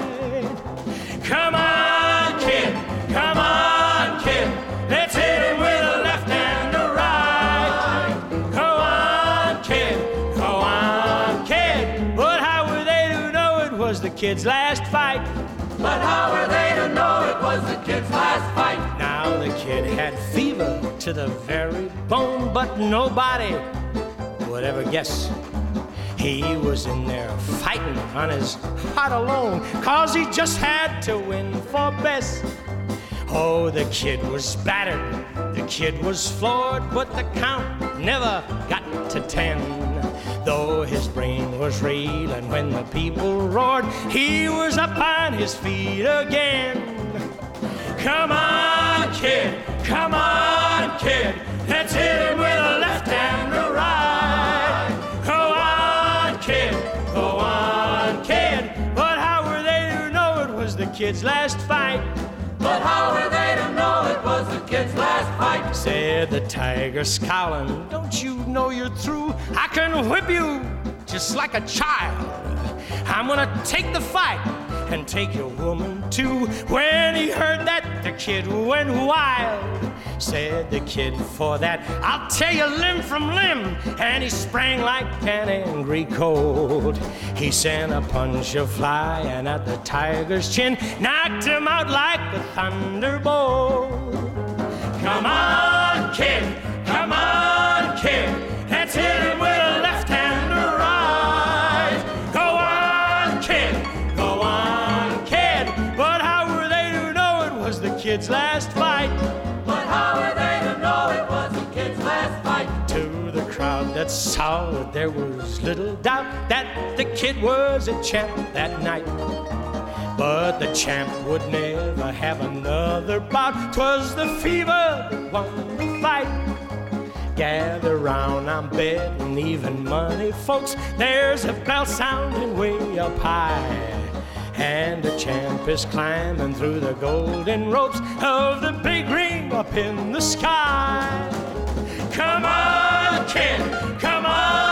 Come on, kid. Come on, kid. Let's hit him with a left and a right. Go on, kid. Go on, kid. But how were they to know it was the kid's last fight? But how were they to know it was the kid's last fight? Now the kid had fever to the very bone, but nobody would ever guess he was in there fighting on his heart alone, cause he just had to win for best. Oh, the kid was battered, the kid was floored, but the count never got to ten. Though his brain was real, and when the people roared, he was up on his feet again. Come on, kid, come on, kid, let's hit him with a left and a right. Go on, kid, go on, kid. But how were they to know it was the kid's last fight? But how were they to know it was the kid's last fight? Said the tiger scowling, don't you know you're through? I can whip you just like a child. I'm gonna take the fight and take your woman too. When he heard that, the kid went wild. Said the kid for that, I'll tear you limb from limb. And he sprang like an angry colt. He sent a punch of flying at the tiger's chin, knocked him out like a thunderbolt. Come on, kid, come on, kid, let's hit him with a that saw there was little doubt that the kid was a champ that night. But the champ would never have another bout. 'Twas the fever that won the fight. Gather round, I'm betting even money, folks. There's a bell sounding way up high. And the champ is climbing through the golden ropes of the big ring up in the sky. Come on, kid, come on,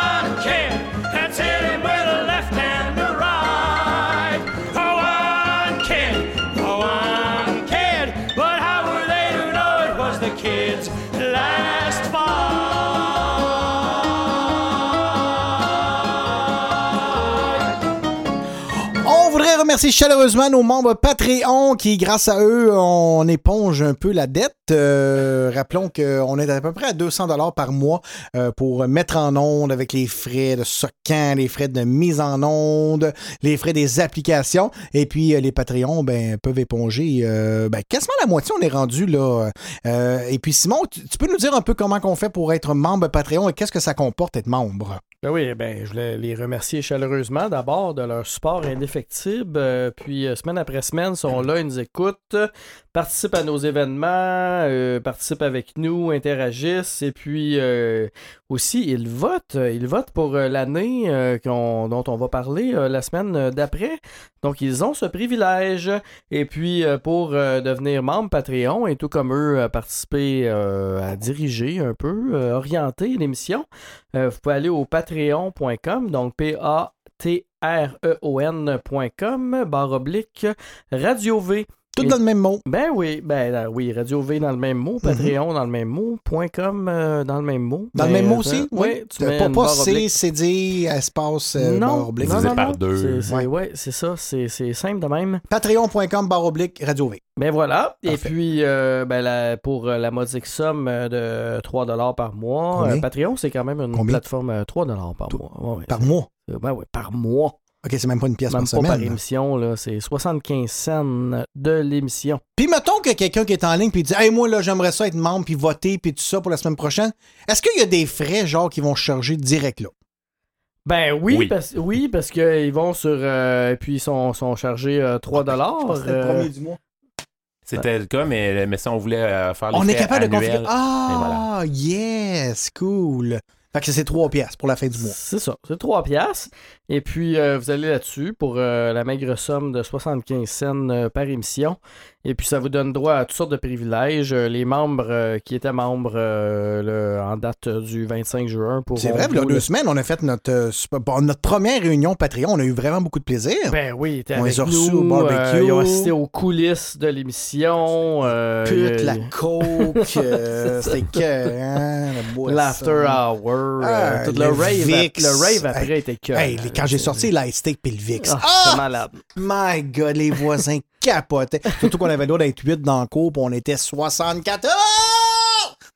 Remercier chaleureusement nos membres Patreon qui, grâce à eux, on éponge un peu la dette. Euh, rappelons qu'on est à peu près à 200 dollars par mois euh, pour mettre en onde avec les frais de socan, les frais de mise en onde, les frais des applications. Et puis, euh, les Patreons ben, peuvent éponger ben, quasiment la moitié. On est rendu là. Et puis, Simon, tu, tu peux nous dire un peu comment on fait pour être membre Patreon et qu'est-ce que ça comporte être membre? Ben oui, ben, je voulais les remercier chaleureusement d'abord de leur support indéfectible. Euh, puis euh, semaine après semaine, sont là, ils nous écoutent, participent à nos événements, euh, participent avec nous, interagissent et puis euh, aussi ils votent. Ils votent pour euh, l'année dont on va parler la semaine d'après. Donc ils ont ce privilège. Et puis pour devenir membre Patreon et tout comme eux, participer à diriger un peu, orienter l'émission. Vous pouvez aller au patreon.com, donc P-A-T-R-E-O-N.com, barre oblique, Radio V. Tout dans le même mot. Ben oui, ben euh, oui, Radio V dans le même mot, Patreon dans le même mot, point .com euh, dans le même mot. Dans le Ben, même mot euh, aussi? Oui, tu mets Pas, pas C. CD, espace, euh, barre non, oblique. non, non, non, deux. c'est- c'est- ouais, c'est ça, c'est simple de même. Patreon.com, barre oblique, Radio V. Ben voilà. Et puis, euh, ben, la- pour la modique somme de 3 par mois, euh, Patreon, c'est quand même une Combien? plateforme euh, 3 par mois. Ouais, ouais, Par mois? Ben ouais, par mois. OK, c'est même pas une pièce Même par pas par semaine. émission, là, c'est 75 cents de l'émission. Puis mettons que quelqu'un qui est en ligne puis dit Hey, moi là, j'aimerais ça être membre puis voter puis tout ça pour la semaine prochaine. Est-ce qu'il y a des frais genre qui vont charger direct là? Ben oui, Oui. parce, oui, parce qu'ils vont sur. euh, puis ils sont, sont chargés euh, 3 dollars. C'était le premier du mois. C'était le cas, mais, mais si on voulait euh, faire les On est capable de configurer. voilà. Ah, yes, cool. Fait que c'est 3 pièces pour la fin du mois. C'est ça, c'est 3 piastres. Et puis, euh, vous allez là-dessus pour euh, la maigre somme de 75 cents euh, par émission. Et puis, ça vous donne droit à toutes sortes de privilèges. Euh, les membres euh, qui étaient membres euh, le- en date du 25 juin pour. C'est vrai, il y a deux semaines, on a fait notre, bon, notre première réunion Patreon. On a eu vraiment beaucoup de plaisir. Ben oui, On avec les a reçus au barbecue. euh, ils ont assisté aux coulisses de l'émission. euh, Pute, la coke, c'était que, hein. L'after hour, Ah, tout le, rave, Vicks. le rave après Hey, était que. hey, quand j'ai sorti Light Steak puis le Ah! c'est malade. My God, les voisins capotaient. Surtout qu'on avait le droit d'être 8 dans le cours, on était 74!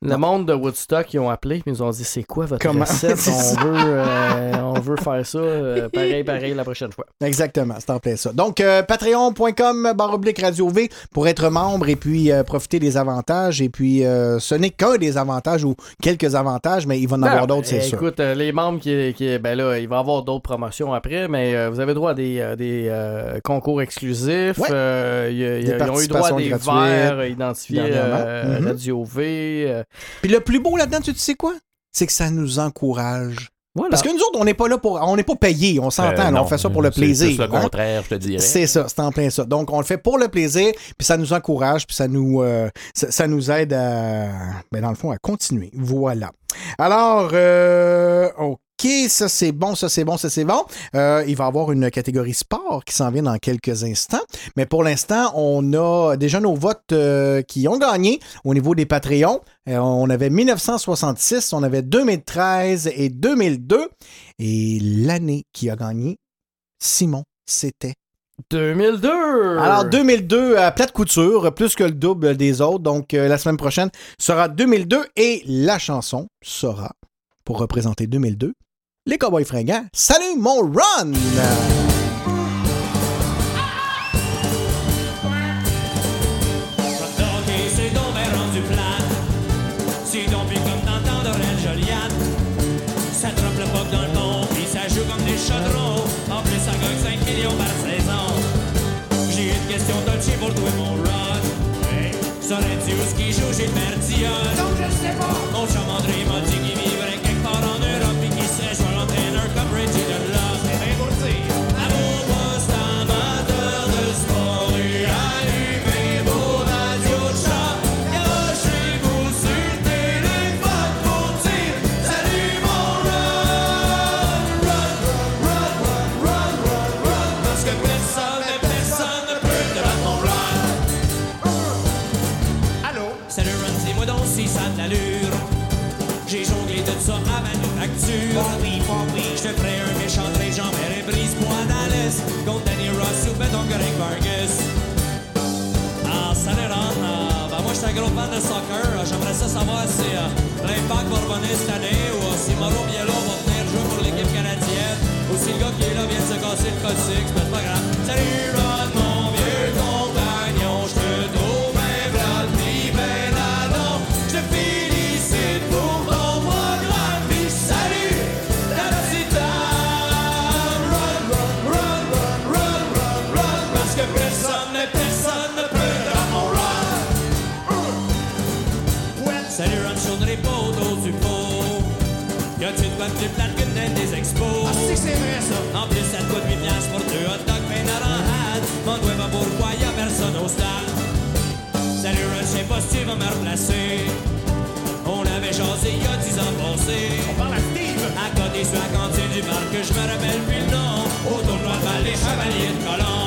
Le monde de Woodstock, ils ont appelé, puis ils ont dit c'est quoi votre Comment? recette? On veut, euh, on veut faire ça euh, pareil, pareil la prochaine fois. Exactement, c'est en plein ça. Donc, euh, patreon.com, barre oblique Radio V pour être membre et puis euh, profiter des avantages. Et puis, ce n'est qu'un des avantages ou quelques avantages, mais il va en avoir Ah, d'autres, c'est sûr. Écoute, les membres qui, qui- ben là, il va y avoir d'autres promotions après, mais vous avez droit à des, des concours exclusifs. Ouais. Il y a- il y a- Des ils ont eu droit à des gratuites, verres identifiés Mhm. Radio V. Puis le plus beau là-dedans, tu sais quoi? C'est que ça nous encourage. Voilà. Parce que nous autres, on n'est pas là pour. On n'est pas payés, on s'entend, Euh, on fait ça pour le plaisir. C'est le hein? contraire, je te dirais. C'est ça, c'est en plein ça. Donc, on le fait pour le plaisir, puis ça nous encourage, puis ça nous, euh, ça, ça nous aide à, ben, dans le fond, à continuer. Voilà. Alors, euh, OK, ça c'est bon, ça c'est bon, ça c'est bon. Euh, il va y avoir une catégorie sport qui s'en vient dans quelques instants. Mais pour l'instant, on a déjà nos votes euh, qui ont gagné au niveau des Patreons. Euh, on avait 1966, on avait 2013 et 2002. Et l'année qui a gagné, Simon, c'était 2002! alors, 2002 à plate couture, plus que le double des autres. Donc, euh, la semaine prochaine sera 2002 et la chanson sera, pour représenter 2002, les Cowboys fringants. Salut mon run! Ok, c'est donc rendu plate. C'est donc plus comme dans le temps d'Aurel Joliane. Ça trempe le poc dans le pont, puis ça joue? Comme des chaudrons. En plus, ça gagne 5 millions par saison. J'ai une question touchée pour toi, mon rod. Saurais-tu où ce qui joue chez le Mertillon? Non, je sais pas. Mon chum André m'a dit gros fan de soccer. Ah, J'aimerais ça savoir si euh, l'impact va revenir cette année ou euh, si Mauro Biello va venir jouer pour l'équipe canadienne ou si le gars qui est là vient de se casser le coccyx. La cantine du bar que je me rappelle plus le nom. Au tournoi de les chevaliers de colon.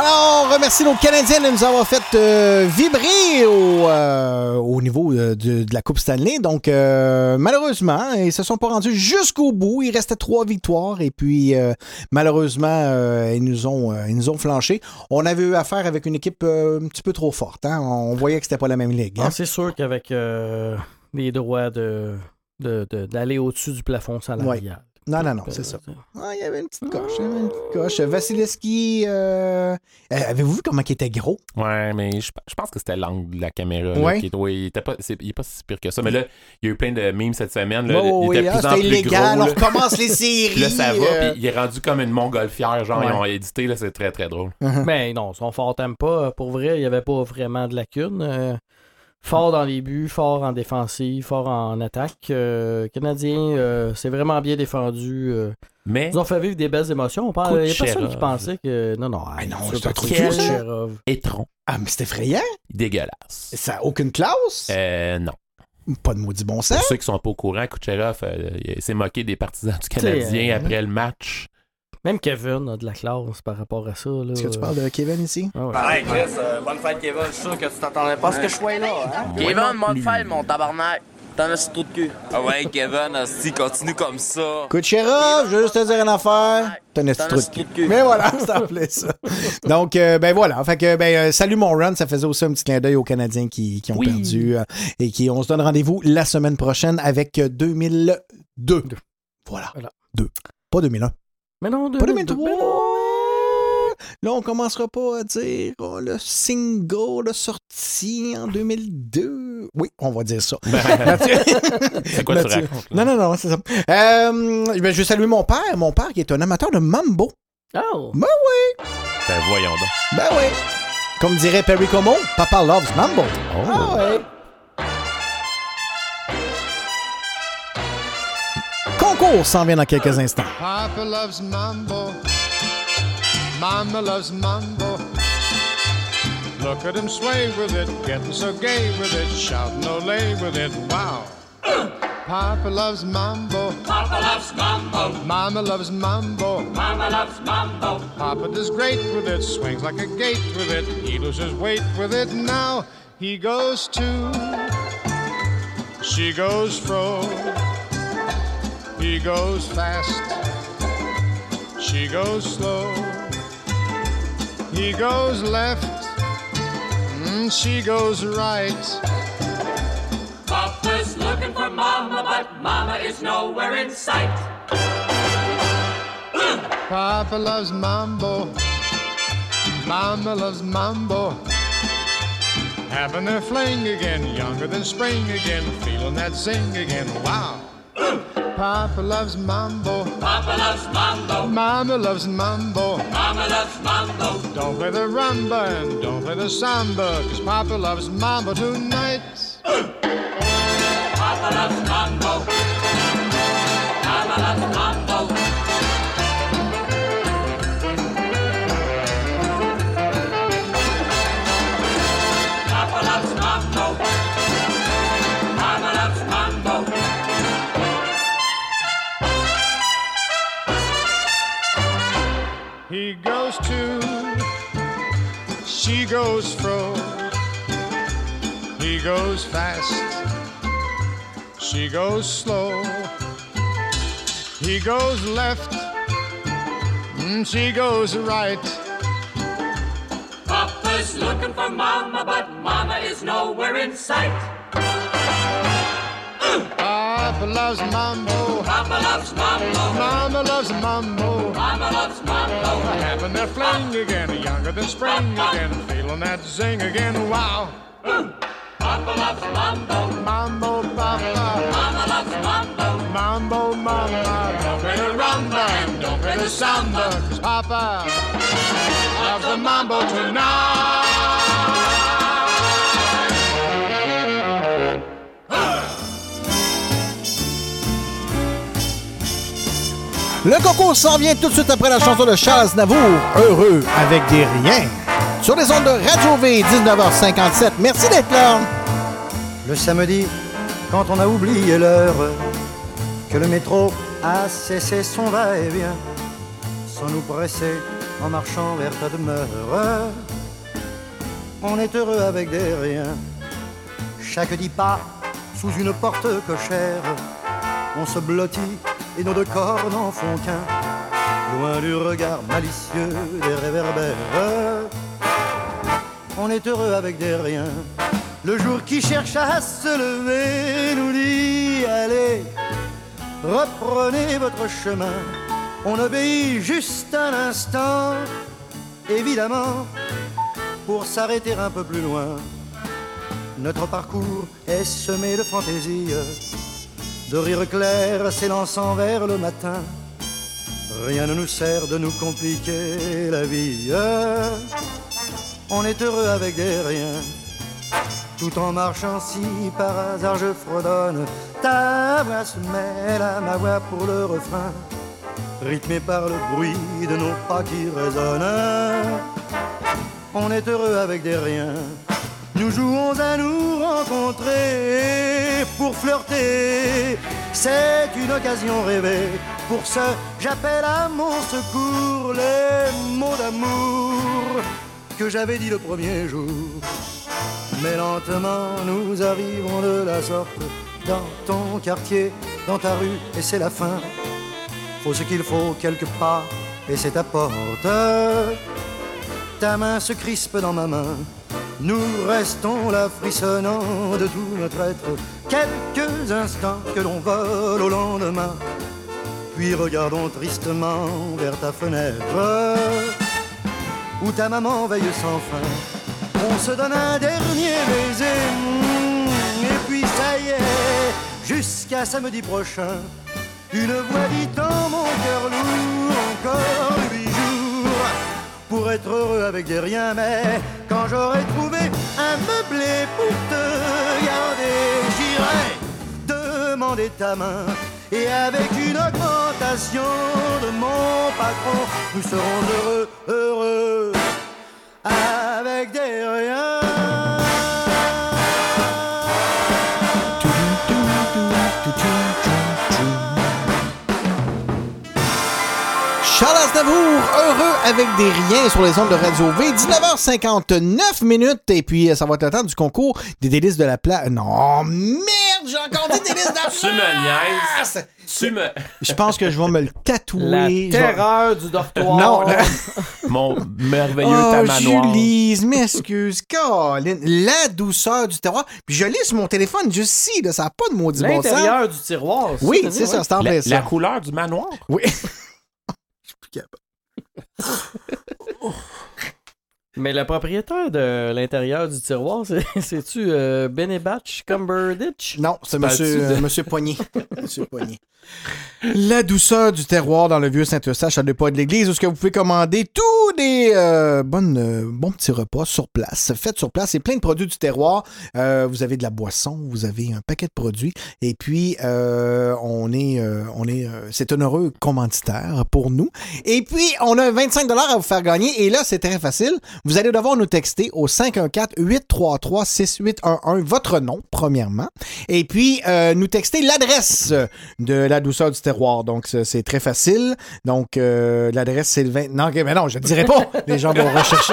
Alors, on remercie nos Canadiens de nous avoir fait euh, vibrer au, euh, au niveau euh, de, de la Coupe Stanley. Donc, euh, malheureusement, ils se sont pas rendus jusqu'au bout. Il restait trois victoires et puis, malheureusement, ils, nous ont, ils nous ont flanché. On avait eu affaire avec une équipe un petit peu trop forte. hein. On voyait que c'était pas la même ligue. hein. Ah, c'est sûr qu'avec les droits de, de- de- d'aller au-dessus du plafond salarial. Non, non, non, c'est ça. Ah, il y avait une petite coche. Il y avait une petite coche. Vasilevski, euh, euh, avez-vous vu comment il était gros? Ouais, mais je, je pense que c'était l'angle de la caméra. là, Ouais. qui il, était pas, pas si pire que ça. Mais là, il y a eu plein de memes cette semaine. Là, il était ah, plus en plus illégal, gros, on recommence les séries, Puis là, ça va, euh. puis il est rendu comme une montgolfière. Genre, ils ont édité, là, c'est très, très drôle. Uh-huh. Mais non, son fort t'aime pas. Pour vrai, il n'y avait pas vraiment de lacune. Euh, fort dans les buts, fort en défensive, fort en attaque. Euh, Canadien, euh, c'est vraiment bien défendu. euh. Mais. Ils ont fait vivre des belles émotions. On parle- Il y a personne qui pensait que. Non, non, non, c'est un truc. Étron. Ah, mais c'est effrayant. Dégueulasse. Ça a aucune classe? Euh, non. Pas de maudit bon sens. Pour ceux qui sont pas au courant, Kucherov euh, s'est moqué des partisans du Canadien euh, après le match. Même Kevin a de la classe par rapport à ça. Là. Est-ce que tu parles de Kevin ici? Ah ouais. Pareil, Chris, euh, bonne fête, Kevin. Je suis sûr que tu t'attendais pas à ce que je sois là. Hein? Kevin, bonne fête, mon tabarnak. T'en as ce trou de cul? Ah ouais, Kevin, si continue comme ça. Kucherov, je veux juste te dire une affaire. T'en as cul? trou de cul? Mais voilà, ça plaît ça. Donc, euh, ben voilà. Fait que, ben, euh, salut mon run. Ça faisait aussi un petit clin d'œil aux Canadiens qui, qui ont Oui. perdu. euh, et qui, on se donne rendez-vous la semaine prochaine avec euh, 2002. Voilà. Voilà. Deux. Pas 2001. Mais non, Pas 2003. Là, on commencera pas à dire oh, le single sorti en 2002. Oui, on va dire ça. Mathieu- C'est quoi tu Mathieu- racontes, là? Non, non, non, c'est ça. Euh, ben, je vais saluer mon père. Mon père qui est un amateur de mambo. Oh! Ben oui, Ben voyons donc. ben oui. Comme dirait Perry Como, Papa loves mambo. Oh. Ah ouais. Concours s'en vient dans quelques instants. Papa loves mambo. Mama loves mambo. Look at him sway with it, getting so gay with it, shouting ole with it. Wow. Papa loves mambo. Papa loves mambo. Mama loves mambo. Mama loves mambo. Papa does great with it, swings like a gate with it. He loses weight with it. Now he goes to. She goes fro. He goes fast. She goes slow. He goes left. Mm, she goes right. Papa's looking for Mama, but Mama is nowhere in sight. Papa loves mambo. Mama loves mambo. Having their fling again, younger than spring again, feeling that zing again. Wow. Papa loves mambo. Papa loves mambo. Mama loves mambo. Mama loves mambo. Don't play the rumba and don't play the samba, cause Papa loves mambo tonight. Papa loves mambo. Mama loves mambo. He goes to, she goes fro. He goes fast, she goes slow. He goes left, mm, she goes right. Papa's looking for Mama, but Mama is nowhere in sight. Papa loves mambo. Papa loves mambo. Mama loves mambo. Mama loves mambo. Having their fling again, younger than spring again, feeling that zing again. Wow. Papa loves mambo. Mambo, papa. Mama loves mambo. Mambo, mama. Don't play the rumba and don't play the samba, cause papa loves the mambo tonight. Le concours s'en vient tout de suite après la chanson de Charles Aznavour, Heureux avec des riens. Sur les ondes de Radio V, 19h57. Merci d'être là. Le samedi, quand on a oublié l'heure, que le métro a cessé son va-et-vient, sans nous presser en marchant vers ta demeure, on est heureux avec des riens. Chaque dix pas sous une porte cochère, on se blottit et nos deux corps n'en font qu'un, loin du regard malicieux des réverbères. On est heureux avec des riens. Le jour qui cherche à se lever nous dit Allez, reprenez votre chemin. On obéit juste un instant, évidemment, pour s'arrêter un peu plus loin. Notre parcours est semé de fantaisie, de rires clairs s'élançant vers le matin. Rien ne nous sert de nous compliquer la vie. On est heureux avec des riens. Tout en marchant si par hasard je fredonne, ta voix se mêle à ma voix pour le refrain, rythmé par le bruit de nos pas qui résonnent. On est heureux avec des riens. Nous jouons à nous rencontrer pour flirter. C'est une occasion rêvée. Pour ce, j'appelle à mon secours les mots d'amour que j'avais dit le premier jour. Mais lentement, nous arrivons de la sorte dans ton quartier, dans ta rue, et c'est la fin. Faut ce qu'il faut quelque part, et c'est ta porte. Ta main se crispe dans ma main. Nous restons là frissonnant de tout notre être. Quelques instants que l'on vole au lendemain. Puis regardons tristement vers ta fenêtre. Où ta maman veille sans fin. On se donne un dernier baiser. Et puis ça y est, jusqu'à samedi prochain. Une voix dit en mon cœur lourd encore pour être heureux avec des riens, mais quand j'aurai trouvé un meublé pour te garder, j'irai demander ta main. Et avec une augmentation de mon patron, nous serons heureux, heureux, avec des riens. Avec des riens sur les ondes de Radio V. 19h59 minutes. Et puis, euh, ça va être le temps du concours des délices de la plage. Non, merde, j'ai encore dit délices de la Tu me niaises. Tu me. Je pense que je vais me le tatouer. La Je vais- terreur du dortoir. Non, la- Mon merveilleux Oh, tamanoir. Julise, m'excuse, Colin. La douceur du terroir. Puis je l'ai sur mon téléphone juste ici, là, ça n'a pas de maudit bon sens. L'intérieur du tiroir. Oui, c'est ça, c'est en plein La, ça. la couleur du manoir? Oui. oh. Mais le propriétaire de l'intérieur du tiroir, c'est- c'est-tu euh, Benebatch Cumberditch? Non, c'est monsieur, euh, monsieur Poignet. monsieur Poignet. La douceur du terroir dans le vieux Saint-Eustache à deux pas de l'église où ce que vous pouvez commander tous des euh, bonnes, euh, bons petits repas sur place. Faites sur place, c'est plein de produits du terroir. Euh, vous avez de la boisson, vous avez un paquet de produits. Et puis, on est, on est, c'est un heureux commanditaire pour nous. Et puis, on a 25 à vous faire gagner. Et là, c'est très facile. Vous allez devoir nous texter au 514-833-6811 votre nom, premièrement. Et puis, euh, nous texter l'adresse de la douceur du terroir. Donc, c'est très facile. Donc, euh, l'adresse, c'est le 20... Non, ok, mais non, je ne dirai pas. Les gens vont rechercher.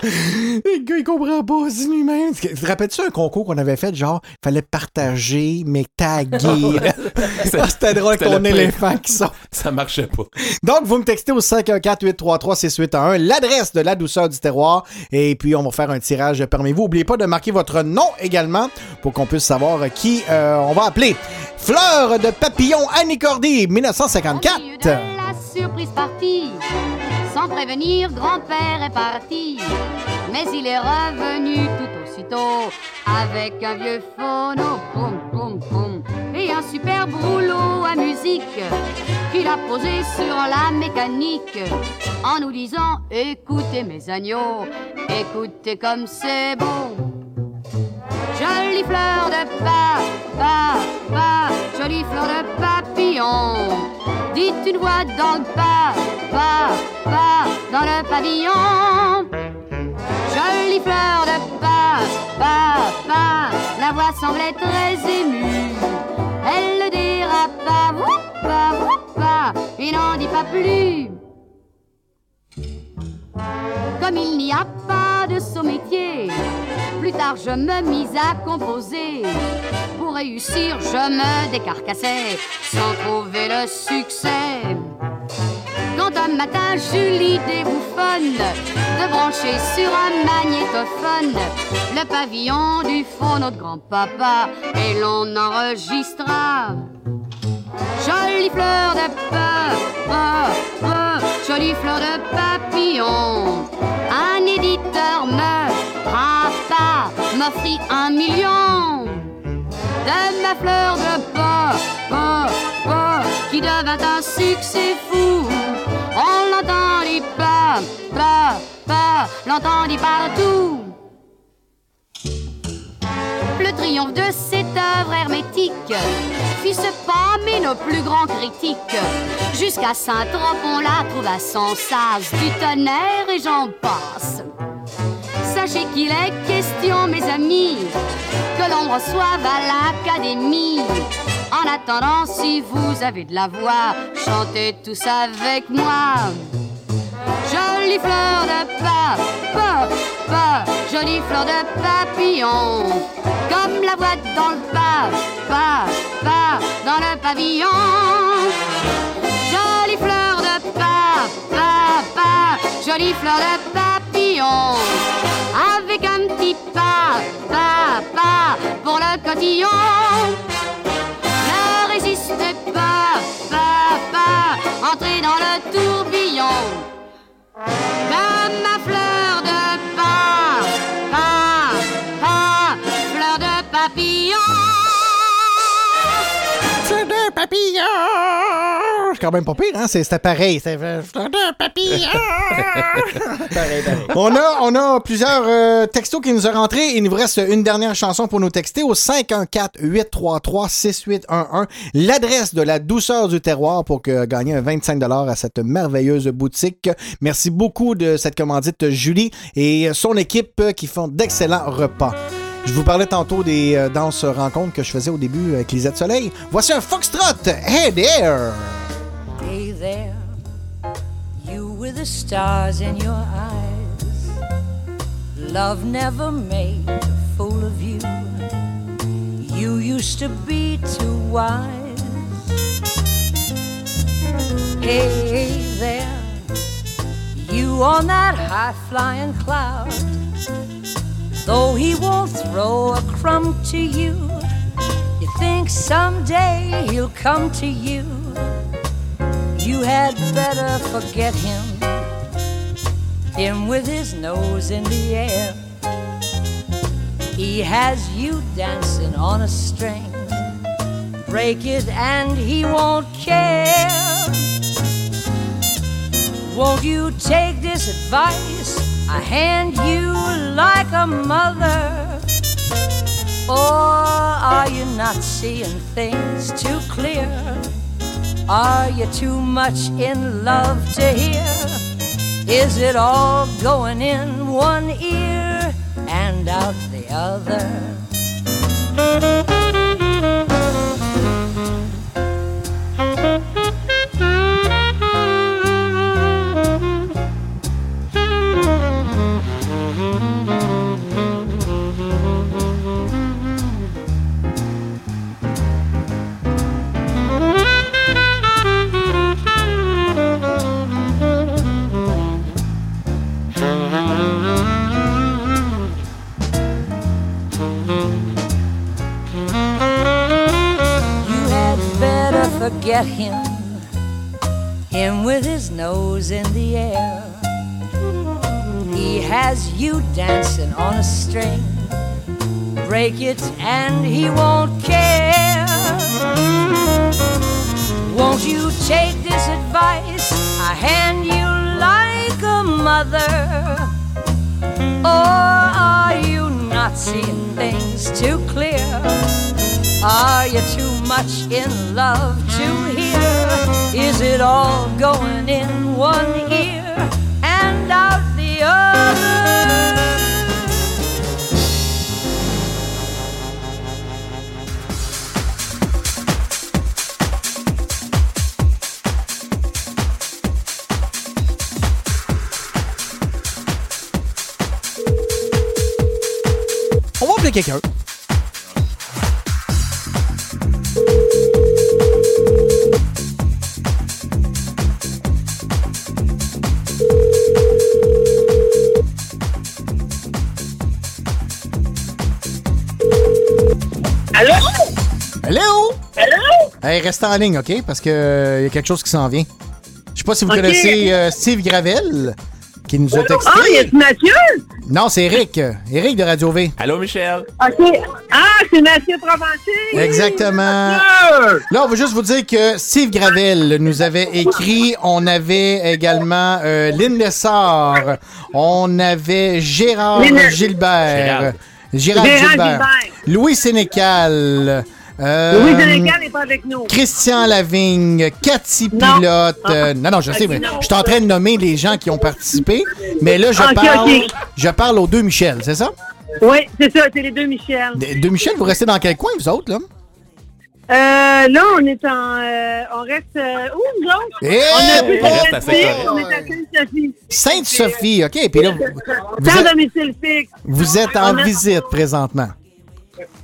Le gars, il comprend pas, c'est inhumain. Tu te rappelles-tu un concours qu'on avait fait, genre, il fallait partager, mais taguer. Ah, C'était drôle avec C'était ton éléphant qui sort. Ça marchait pas. Donc, vous me textez au 514-833-6811 l'adresse de la douceur du terroir. Et puis, on va faire un tirage parmi vous. N'oubliez pas de marquer votre nom également pour qu'on puisse savoir qui euh, on va appeler. Fleur de papillon Annie Cordy, 1954. La surprise partie, sans prévenir, grand-père est parti. Mais il est revenu tout aussitôt avec un vieux phono, poum, poum, poum, et un super rouleau à musique qu'il a posé sur la mécanique en nous disant Écoutez mes agneaux, écoutez comme c'est beau. Jolie fleur de pa, pa, pa, jolie fleur de papillon. Dites une voix dans le pa, pa, pa, dans le pavillon. Jolie fleur de pa, pa, pa, la voix semblait très émue. Elle le dérapa, woupa, woupa, et n'en dit pas plus. Comme il n'y a pas de métier, plus tard je me mis à composer. Pour réussir, je me décarcassais sans trouver le succès. Quand un matin j'eus l'idée de brancher sur un magnétophone le pavillon du fond notre grand-papa et l'on enregistra. Jolie fleur de pa, pa, jolie fleur de papillon. Un éditeur me, papa, m'offrit un million de ma fleur de pa, pa, pa, qui devint un succès fou. On l'entendit pas, pas, pas, l'entendit partout. Le triomphe de cette œuvre hermétique fit pâmer nos plus grands critiques. Jusqu'à Saint-Trope, on la trouva sans sas, du tonnerre et j'en passe. Sa Sachez qu'il est question, mes amis, que l'on reçoive à l'académie. En attendant, si vous avez de la voix, chantez tous avec moi. Jolie fleur de pas, jolie fleur de papillon. Comme la boîte dans le pas, pas, pas, dans le pavillon. Jolie fleur de pas, pas, pas, jolie fleur de papillon. Avec un petit pas, pas, pas, pour le cotillon. Ne résistez pas, pas, pas, entrez dans le tourbillon. Comme ma fleur papillon! C'est quand même pas pire, hein? C'est- C'était pareil. C'était papillon! pareil, pareil. On a, on a plusieurs euh, textos qui nous ont rentrés. Il nous reste une dernière chanson pour nous texter au 514-833-6811. L'adresse de la douceur du terroir pour que, gagner un 25 à cette merveilleuse boutique. Merci beaucoup de cette commandite, Julie, et son équipe qui font d'excellents repas. Je vous parlais tantôt des euh, danses rencontres que je faisais au début avec Lisette Soleil. Voici un foxtrot! Hey there! Hey there, you with the stars in your eyes. Love never made a fool of you. You used to be too wise. Hey there, you on that high flying cloud. Though he won't throw a crumb to you, you think someday he'll come to you. You had better forget him. Him with his nose in the air. He has you dancing on a string. Break it and he won't care. Won't you take this advice I hand you like a mother? Or are you not seeing things too clear? Are you too much in love to hear? Is it all going in one ear and out the other? Forget him, him with his nose in the air. He has you dancing on a string. Break it and he won't care. Won't you take this advice I hand you like a mother? Or are you not seeing things too clear? Are you too much in love to hear? Is it all going in one ear and out the other? Quelqu'un. Hey, restez en ligne, OK? Parce qu'il y a quelque chose qui s'en vient. Je sais pas si vous connaissez euh, Steve Gravel, qui nous a texté. Ah, y a Mathieu? Non, c'est Eric. Eric de Radio V. Allô, Michel? OK. Ah, c'est Mathieu Provencher. Exactement. Mathieu! Là, on veut juste vous dire que Steve Gravel nous avait écrit. On avait également euh, Lynn Lessard. On avait Gérard Lynn- Gilbert. Gérard. Gérard Gérard Gilbert. Gilbert. Louis Sénécal. Euh, Louis Sénécal n'est pas avec nous. Christian Lavigne, Cathy Pilote. euh, non, non, je sais, mais je suis en train de nommer les gens qui ont participé. Mais là, je parle, je parle aux deux Michel, c'est ça? Oui, c'est ça, c'est les deux Michel. Les Deux Michel, vous restez dans quel coin, vous autres, là? Euh, là, on est en. euh, on reste. euh, où, nous autres? Eh, on a on reste est à Sainte-Sophie. Sainte-Sophie, OK. Puis là, vous, vous Sans êtes, domicile fixe. vous êtes en On a- visite présentement.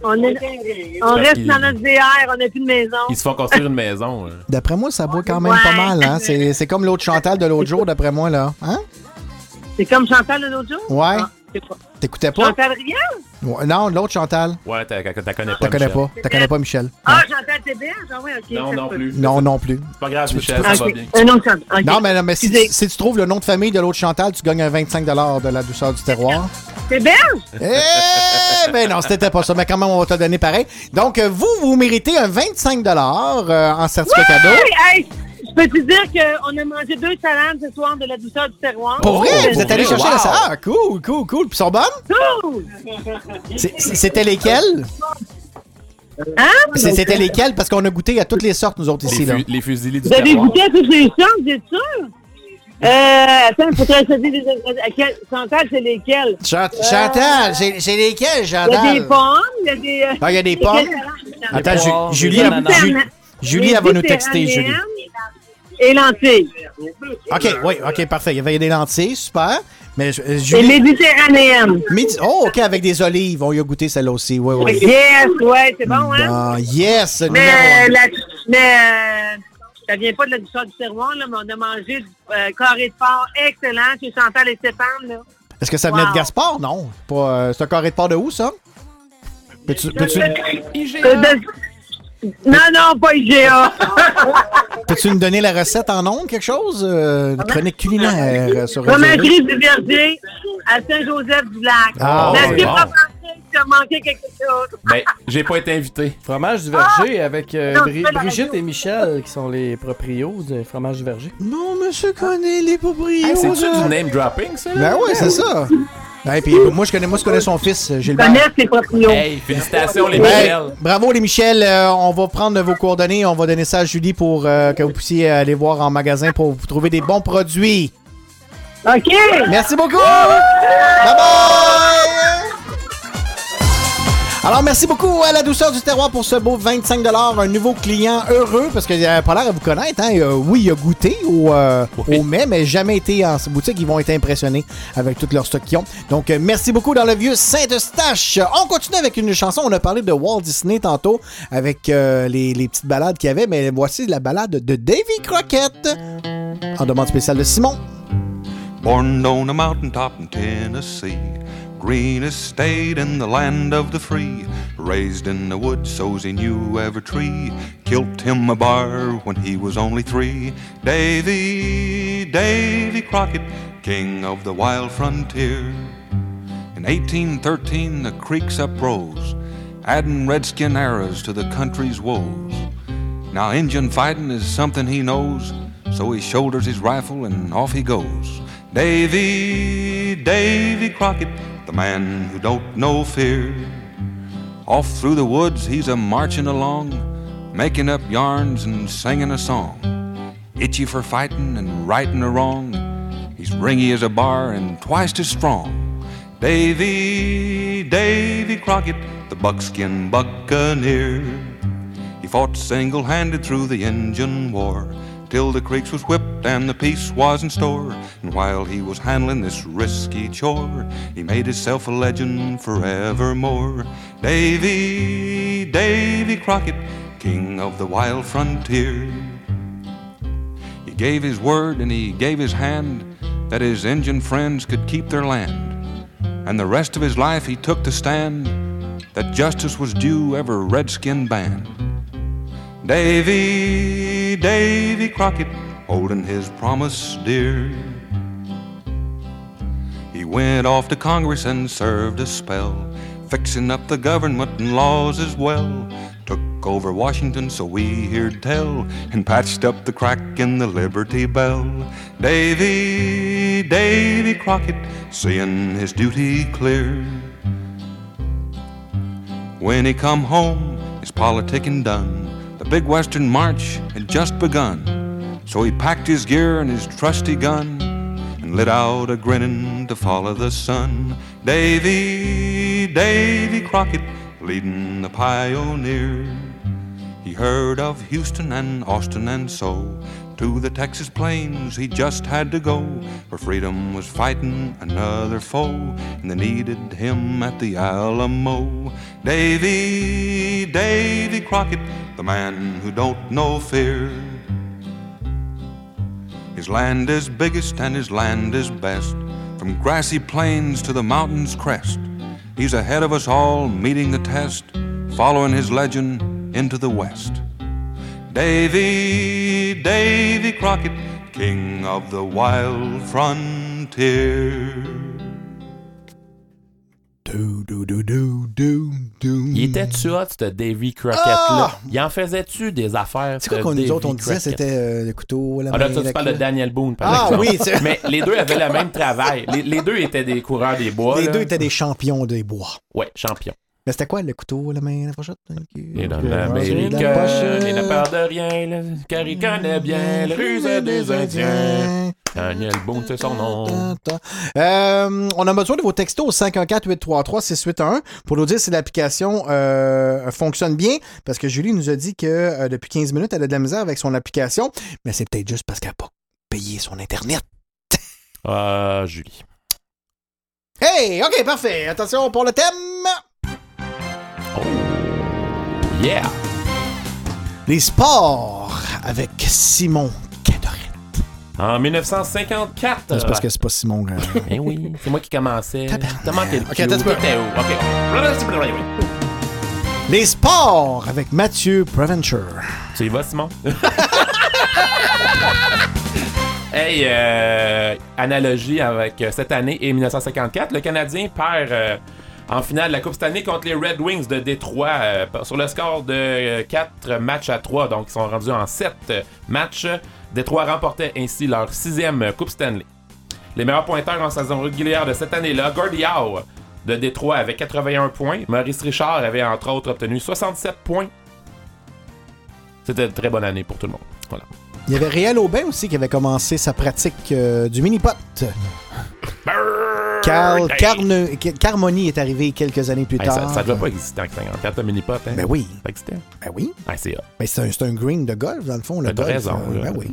On, est, on reste dans notre VR, on n'a plus de maison. Ils se font construire une maison. euh. D'après moi, ça vaut quand même Ouais. pas mal, hein? C'est c'est comme l'autre Chantal de l'autre jour, d'après moi, là. Hein? C'est comme Chantal de l'autre jour? Ouais. Ah. T'écoutais pas? Chantal Riel? Ouais, Non, l'autre Chantal. Ouais, t'as t'as connais pas. T'as connais pas. T'as connais pas, Michel. Ah, Chantal Tébert? Ah oui, OK. Non, non plus. Non, non plus. C'est pas grave, Michel, ça va bien. Un autre Chantal. OK. Non, mais, mais si, tu trouves le nom de famille de l'autre Chantal, tu gagnes un 25 de la douceur du terroir. Tébert? Eh ben non, c'était pas ça, mais quand même, on va te donner pareil. Donc, euh, vous, vous méritez un 25 euh, en certificat cadeau. Hey, hey, je peux te dire qu'on a mangé deux salades ce soir de la douceur du terroir. Pour vrai, vous êtes allé chercher la Wow. salade. Ah, cool, cool, cool. Puis sont bonnes? Cool! C'était lesquelles? Hein? C'était lesquelles? Parce qu'on a goûté à toutes les sortes, nous autres, ici. Les, Là. les fusiliers du Vous avez terroir. goûté à toutes les sortes, vous êtes sûr? Euh, attends, il faudrait des Chantal, c'est lesquels? Chant- Euh, Chantal, c'est c'est lesquelles, Il y a Chantal? des pommes, il y a des... euh, Ah, il y a des pommes? Attends, Ju- Julie, des elle-. Ju- Julie, elle va nous texter, Julie. Et lentilles. OK, oui, OK, parfait. Il y avait des lentilles, super. Mais euh, Et Julie... méditerranéennes. Médi- Oh, OK, avec des olives. On y a goûté celle-là aussi. Oui, oui. Yes, ouais, c'est bon, hein? Ah, yes, Mais, la, mais euh, ça vient pas de la du terroir, là, mais on a mangé du euh, carré de porc excellent chez Chantal et Stéphane. Là. Est-ce que ça venait de. Gaspard? Non. Pas, euh, c'est un carré de porc de où, ça? Peux-tu, peux-tu, Euh, de- Non, non, pas IGA. peux-tu nous donner la recette en ondes, quelque chose? Euh, une chronique culinaire sur Fromagerie du Verger à Saint-Joseph-du-Lac. Ah, Merci, ouais, tu manqué quelque chose. Ben, j'ai pas été invité. Fromage du verger avec euh, Non, Bri- c'est pas la Brigitte radio. et Michel qui sont les proprios du fromage du verger. Non, monsieur connaît les proprios. Hey, C'est-tu du name dropping, ça? là? Ben oui, c'est ça. Ben, puis, moi, je connais, moi, je connais son fils, Gilbert. Connaissent les proprios. Hey, félicitations, les Ben, Michel. bravo les Michel, Euh, on va prendre vos coordonnées, on va donner ça à Julie pour euh, que vous puissiez aller voir en magasin pour vous trouver des bons produits. OK. Merci beaucoup. Bye bye. Alors, merci beaucoup à la douceur du terroir pour ce beau 25 un nouveau client heureux, parce qu'il n'a pas l'air à vous connaître. Hein? Euh, oui, il a goûté au, euh, au mets, mais jamais été en boutique. Ils vont être impressionnés avec tout leur stock qu'ils ont. Donc, euh, merci beaucoup dans le vieux Saint-Eustache. On continue avec une chanson. On a parlé de Walt Disney tantôt avec euh, les, les petites balades qu'il y avait, mais voici la balade de Davy Crockett en demande spéciale de Simon. Born on a mountaintop in Tennessee, greenest state in the land of the free. Raised in the woods, so's he knew every tree. Killed him a bar when he was only three. Davy, Davy Crockett, king of the wild frontier. In 1813, the creeks uprose, adding redskin arrows to the country's woes. Now, Injun fighting is something he knows, so he shoulders his rifle and off he goes. Davy, Davy Crockett, the man who don't know fear. Off through the woods he's a marching along, making up yarns and singing a song. Itchy for fighting and righting a wrong. He's ringy as a bar and twice as strong. Davy, Davy Crockett, the buckskin buccaneer. He fought single handed through the Injun War till the creeks was whipped and the peace was in store. And while he was handling this risky chore, he made himself a legend forevermore. Davy, Davy Crockett, king of the wild frontier. He gave his word and he gave his hand that his Injun friends could keep their land. And the rest of his life he took the stand that justice was due every redskin band. Davy, Davy Crockett, holding his promise dear. He went off to Congress and served a spell, fixing up the government and laws as well. Took over Washington, so we heard tell, and patched up the crack in the Liberty Bell. Davy, Davy Crockett, seeing his duty clear. When he come home his politicking done. The big western march had just begun. So he packed his gear and his trusty gun and lit out a grinning to follow the sun. Davy, Davy Crockett, leading the pioneer. He heard of Houston and Austin and so to the Texas plains he just had to go, where freedom was fighting another foe, and they needed him at the Alamo. Davy, Davy Crockett, the man who don't know fear. His land is biggest and his land is best, from grassy plains to the mountain's crest. He's ahead of us all, meeting the test, following his legend into the west. Davy, Davy Crockett, king of the wild frontier. Do, do, do, do, do, do. Il était-tu hot, ce Davy Crockett-là? Ah! Il en faisait-tu des affaires? C'est quoi qu'on nous autres, on disait, c'était euh, le couteau, la Ah, main, là, toi, la tu parles de. Daniel Boone, par Ah exemple. oui, c'est- Mais les deux avaient le même travail. Les, les deux étaient des coureurs des bois. Les là. deux étaient des champions des bois. Ouais, champions. Mais c'était quoi, le couteau, la main, la pochette? Et dans Ok, l'Amérique, il n'a peur de rien, là, car il connaît bien le ruse des Indiens. Daniel Boone, c'est son nom. Euh, on a besoin de vos textos au 514-833-6811 pour nous dire si l'application euh, fonctionne bien. Parce que Julie nous a dit que euh, depuis 15 minutes, elle a de la misère avec son application. Mais c'est peut-être juste parce qu'elle n'a pas payé son Internet. Ah, Julie. Hey, OK, parfait. Attention pour le thème. Yeah! Les sports avec Simon. En 1954. C'est parce que c'est pas Simon. euh, oui, c'est moi qui commençais. T'as manqué le Ok, cue. attends un peu. T'étais où? OK. Les sports avec Mathieu Preventure. Tu y vas, Simon? hey, euh, analogie avec euh, cette année et 1954, le Canadien perd euh, en finale de la Coupe Stanley contre les Red Wings de Détroit euh, sur le score de 4 matchs à 3. Donc, ils sont rendus en 7 matchs. Détroit remportait ainsi leur sixième Coupe Stanley. Les meilleurs pointeurs en saison régulière de cette année-là, Gordie Howe de Détroit avait 81 points. Maurice Richard avait entre autres obtenu 67 points. C'était une très bonne année pour tout le monde. Voilà. Il y avait Réal Aubin aussi qui avait commencé sa pratique euh, du mini-pot. Carl Carne- Carmoni est arrivé quelques années plus Hey, tard. ça, ça devait pas exister en 54, un mini-pot. Hein? Ben oui. Ça existait? Ben oui. Ah, c'est. Ben, c'est un, c'est un green de golf, dans le fond. Le golf, raison. euh, ben oui.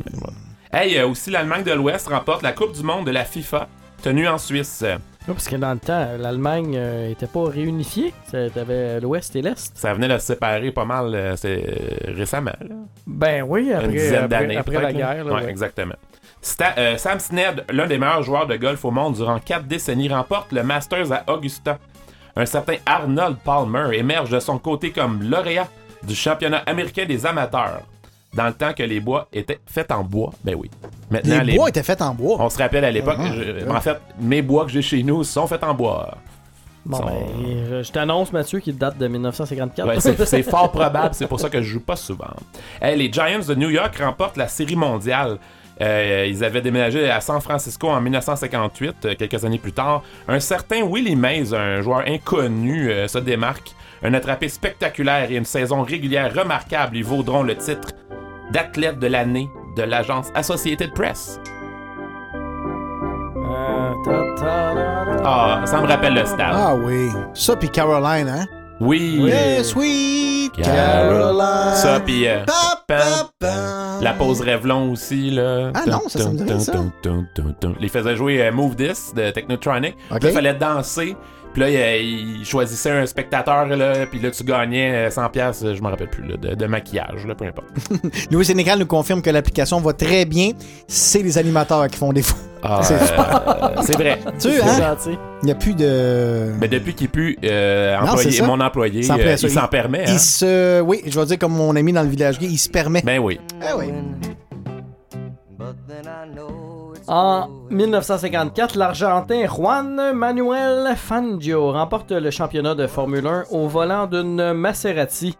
Hey, euh, aussi, l'Allemagne de l'Ouest remporte la Coupe du Monde de la FIFA, tenue en Suisse. Ouais, parce que dans le temps, l'Allemagne euh, était pas réunifiée. T'avais l'Ouest et l'Est. Ça venait de se séparer pas mal euh, c'est, euh, récemment. là. Ben oui, après, Une dizaine après- d'années. après peut-être, la là. guerre. là, Ouais, ouais. exactement. Sta- euh, Sam Snead, l'un des meilleurs joueurs de golf au monde durant quatre décennies, remporte le Masters à Augusta. Un certain Arnold Palmer émerge de son côté comme lauréat du championnat américain des amateurs. Dans le temps que les bois étaient faits en bois, ben oui. Maintenant, Les bois étaient faits en bois. On se rappelle à l'époque, ah. en fait, mes bois que j'ai chez nous sont faits en bois. Bon, Sont- ben, je- je t'annonce, Mathieu, qu'il date de 1954. Ouais, c'est c'est fort probable, c'est pour ça que je joue pas souvent. Hey, les Giants de New York remportent la Série mondiale. Euh, ils avaient déménagé à San Francisco en 1958, euh, quelques années plus tard. Un certain Willie Mays, un joueur inconnu, euh, se démarque. Un attrapé spectaculaire et une saison régulière remarquable lui vaudront le titre d'athlète de l'année de l'agence Associated Press. Ah, ça me rappelle le stade. Ah oui. Ça, puis Caroline, hein? Oui. Yeah, sweet Caroline. Ça, puis euh, la pause Revlon aussi. Là. Ah non, ça, ça me dit rien, ça. Il faisait jouer euh, Move This de Technotronic. Puis il fallait danser. Puis là, il, il choisissait un spectateur, là, puis là, tu gagnais euh, 100$, piastres, je me rappelle plus, là, de, de maquillage, là, peu importe. Louis Sénégal nous confirme que l'application va très bien. C'est les animateurs qui font des fous. Ah, c'est euh, super. c'est vrai. Tu hein? gentil. Il n'y a plus de. Mais depuis qu'il plus euh, employé, mon employé, Sans euh, il s'en permet. Il hein. se. Oui, je vais dire comme mon ami dans le village gay, il se permet. Ben oui. Ah oui. En 1954, l'Argentin Juan Manuel Fangio remporte le championnat de Formule 1 au volant d'une Maserati.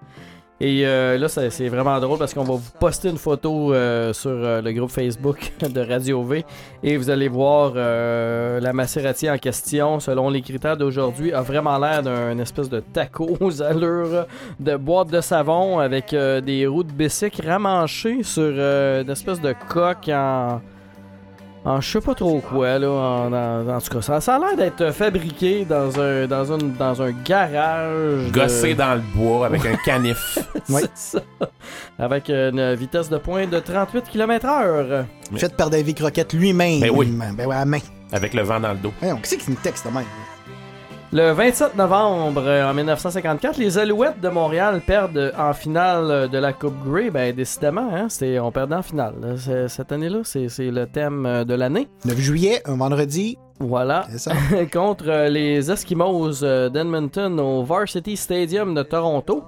Et euh, là, c'est vraiment drôle parce qu'on va vous poster une photo euh, sur euh, le groupe Facebook de Radio V et vous allez voir la Maserati en question, selon les critères d'aujourd'hui, a vraiment l'air d'un espèce de taco aux allures de boîte de savon avec des roues de bicycle ramanchées sur une espèce de coque en. En je sais pas trop quoi, là. En, en- en tout cas, ça, ça a l'air d'être fabriqué dans un, dans une, dans un garage. de- Gossé dans le bois avec un canif. c'est ça. Avec une vitesse de pointe de 38 km/h. Fait par David Croquette lui-même. Ben oui. Ben ouais, à main. Avec le vent dans le dos. Voyons, qui c'est qui nous texte de même? Le 27 novembre euh, en 1954, les Alouettes de Montréal perdent en finale de la Coupe Grey. Ben, décidément, hein, c'est, on perd en finale. Cette année-là, c'est, c'est le thème euh, de l'année. 9 juillet, un vendredi. Voilà. C'est ça. Contre euh, les Eskimos d'Edmonton au Varsity Stadium de Toronto.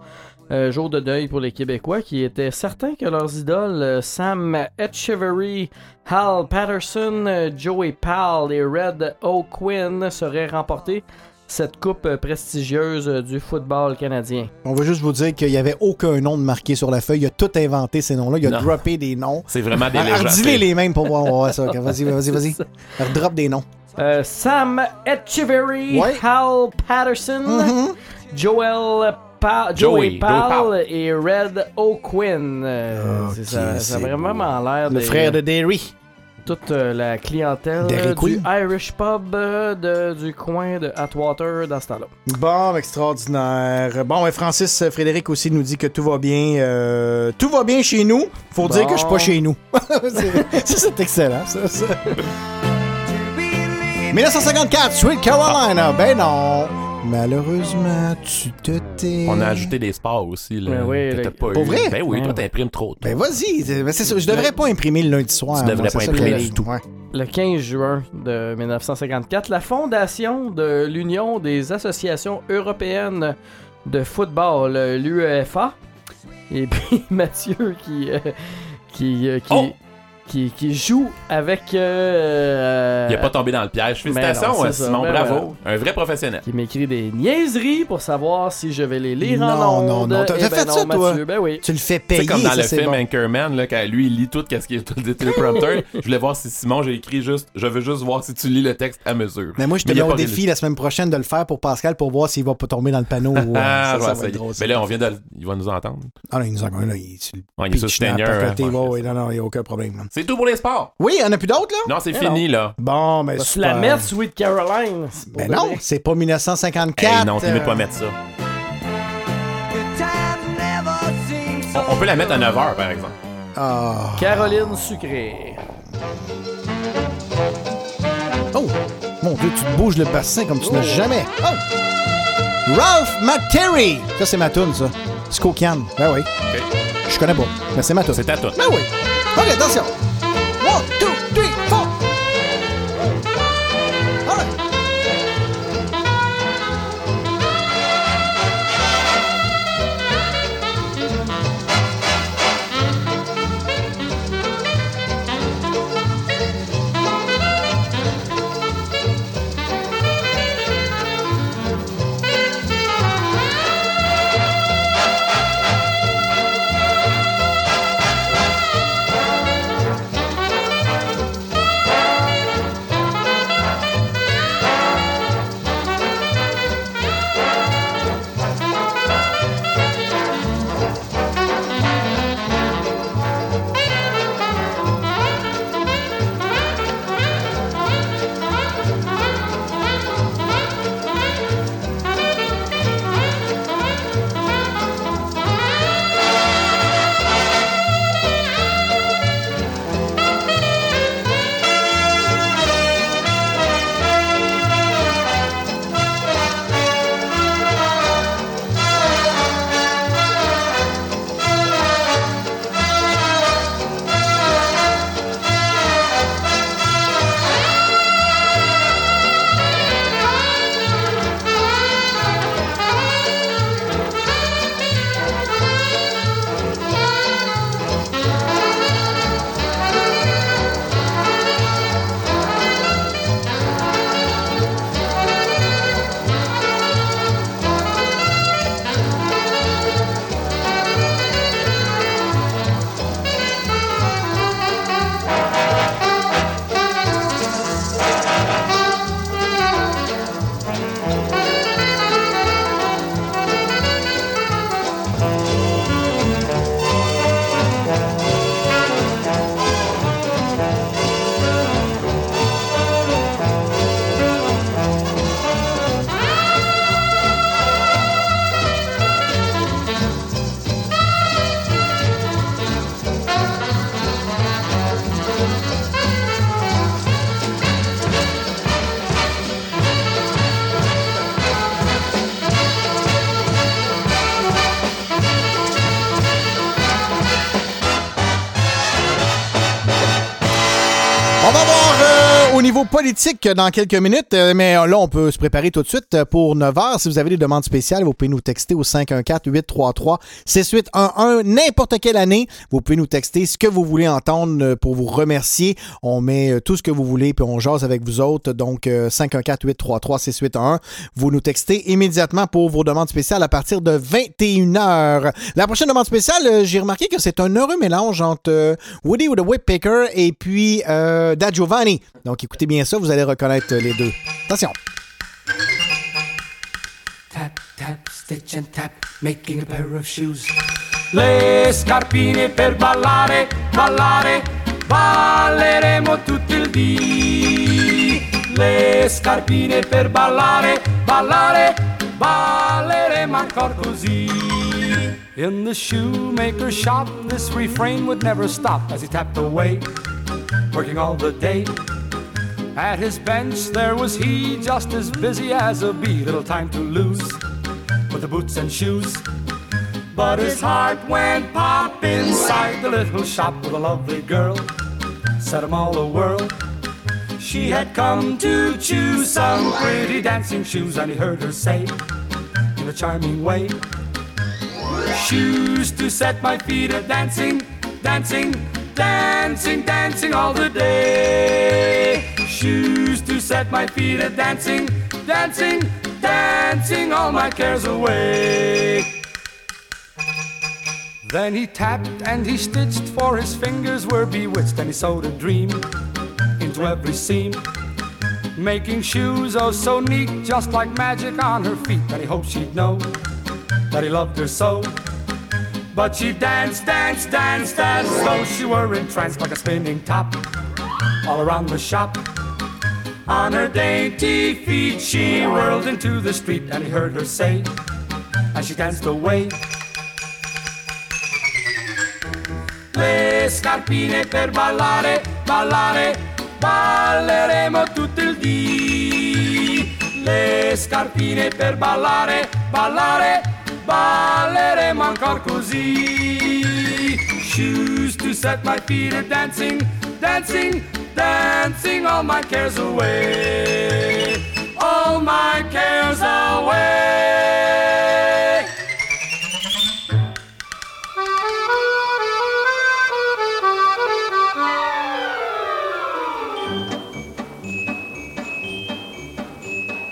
Euh, jour de deuil pour les Québécois qui étaient certains que leurs idoles Sam Etcheverry, Hal Patterson, Joey Powell et Red O'Quinn seraient remportés cette coupe euh, prestigieuse euh, du football canadien. On va juste vous dire qu'il n'y avait aucun nom de marqué sur la feuille. Il a tout inventé ces noms-là. Il a Non. droppé des noms. C'est vraiment des Ah, légendes. Redis-les les mêmes pour voir, ça. Vas-y, vas-y, vas-y. Redrop des noms. Euh, Sam Etcheverry, Ouais. Hal Patterson, Joel Pa- Joey, Joey Powell et Red O'Quinn. Euh, c'est ça, ça a c'est vraiment l'air Le des- frère de Derry. Toute euh, la clientèle du. Irish Pub euh, de- du coin de Atwater dans ce temps-là. Bon, extraordinaire. Bon, et Francis euh, Frédéric aussi nous dit que tout va bien. euh, tout va bien chez nous. Faut dire que je suis pas chez nous. C'est excellent, ça. ça. 1954, Sweet Carolina. Ben non. Malheureusement, tu te tais. On a ajouté des sports aussi. Là, Ben oui, le- pas Pour eu. vrai? Ben oui, toi, t'imprimes trop. toi. Ben vas-y. c'est- ben Je devrais pas imprimer le lundi soir. Tu devrais moi, pas imprimer le- du tout. Ouais. Le 15 juin de 1954, la fondation de l'Union des associations européennes de football, l'UEFA, et puis Mathieu qui, euh, qui, euh, qui, Oh! Qui, qui joue avec... euh, Il a pas tombé dans le piège. Félicitations, non, c'est euh, ça. Simon. Ben bravo. Un vrai professionnel. qui m'écrit des niaiseries pour savoir si je vais les lire Non, en non, ondes. non. T'as Eh t'as ben fait non, ça, toi? Ben oui. Tu le fais payer. sais, comme dans ça, le c'est film bon. Anchorman, là, quand lui, il lit tout ce qui est tout le téléprompteur. je voulais voir si Simon, j'ai écrit juste, je veux juste voir si tu lis le texte à mesure. Mais moi, je te il mets au défi la semaine prochaine de le faire pour Pascal pour voir s'il va pas tomber dans le panneau. ou, euh, Ah, ça, ça va être drôle. Mais là, on vient de. le- Il va nous entendre. Ah non, il nous a là, il, le il est sur pacoté, hein, ouais, ouais, non, non, il n'y a aucun problème. C'est tout pour les sports. Oui, en a plus d'autres, là? Non, c'est Eh fini, là. Bon, ben, Vas-tu la mettre, Sweet Caroline? C'est pas Ben non, c'est pas 1954. Hey, non, tu ne euh, pas mettre ça. On, on peut la mettre à 9h, par exemple. Ah. Caroline Sucré. Oh! Mon Dieu, tu te bouges le bassin comme tu n'as jamais. Oh! Ralph McTerry! Ça, c'est ma toune, ça. Skokian. Ben oui. Je connais pas. Mais c'est ma toune. C'est ta toune. Ben oui. OK, attention. One, politique dans quelques minutes, euh, mais là, on peut se préparer tout de suite pour 9 h. Si vous avez des demandes spéciales, vous pouvez nous texter au 514-833-6811, n'importe quelle année. Vous pouvez nous texter ce que vous voulez entendre euh, pour vous remercier. On met euh, tout ce que vous voulez, puis on jase avec vous autres. Donc, euh, 514-833-6811. Vous nous textez immédiatement pour vos demandes spéciales à partir de 21h. La prochaine demande spéciale, euh, j'ai remarqué que c'est un heureux mélange entre euh, Woody ou the Whippecker et puis euh, Da Giovanni. Donc, écoutez bien ça, vous allez reconnaître euh, les deux. Attention. Tap, tap, stitch and tap, making a pair of shoes. Le scarpine per ballare, ballare, balleremo tutto il dì. Le scarpine per ballare, ballare, balleremo ancora così. In the shoemaker's shop, this refrain would never stop as he tapped away, working all the day. At his bench there was he, just as busy as a bee, little time to lose with the boots and shoes. But his heart went pop inside the little shop with a lovely girl, set him all a whirl. She had come to choose some pretty dancing shoes, and he heard her say, in a charming way, Shoes to set my feet a dancing, dancing, dancing, dancing all the day. Shoes to set my feet a dancing, dancing, dancing all my cares away. Then he tapped and he stitched, for his fingers were bewitched, and he sewed a dream into every seam. Making shoes oh so neat, just like magic on her feet, and he hoped she'd know that he loved her so. But she danced, danced, danced as though she were entranced like a spinning top all around the shop. On her dainty feet she whirled into the street and he heard her say as she danced away. Le scarpine per ballare, ballare, balleremo tutto il dì. Le scarpine per ballare, ballare, balleremo ancora così. Shoes to set my feet a dancing, dancing, dancing all my cares away. All my cares away.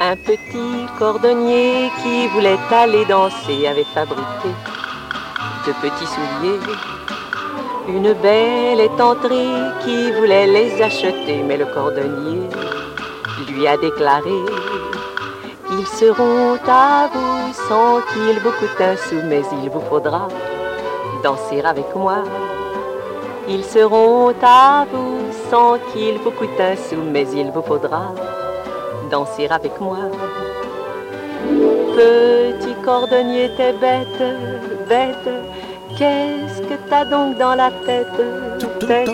Un petit cordonnier qui voulait aller danser avait fabriqué de petits souliers. Une belle étentrée qui voulait les acheter, mais le cordonnier lui a déclaré Ils seront à vous sans qu'il vous coûte un sou, mais il vous faudra danser avec moi. Ils seront à vous sans qu'il vous coûte un sou, mais il vous faudra danser avec moi. Petit cordonnier, t'es bête, bête. Qu'est-ce que t'as donc dans la tête, tête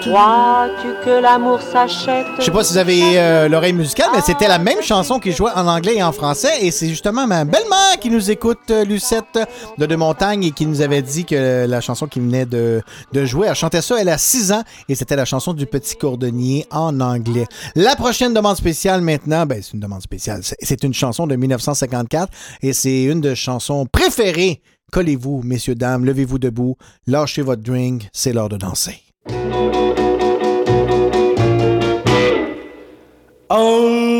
Crois-tu que l'amour s'achète? Je sais pas si vous avez euh, l'oreille musicale, mais c'était la même chanson qui jouait en anglais et en français. Et c'est justement ma belle-mère qui nous écoute, euh, Lucette de De Montagne, et qui nous avait dit que la chanson qui venait de, de jouer, elle chantait ça, elle a 6 ans, et c'était la chanson du petit cordonnier en anglais. La prochaine demande spéciale maintenant, ben, c'est une demande spéciale. C'est- C'est une chanson de 1954, et c'est une de chansons préférées. Collez-vous, messieurs, dames, levez-vous debout, lâchez votre drink, c'est l'heure de danser. Only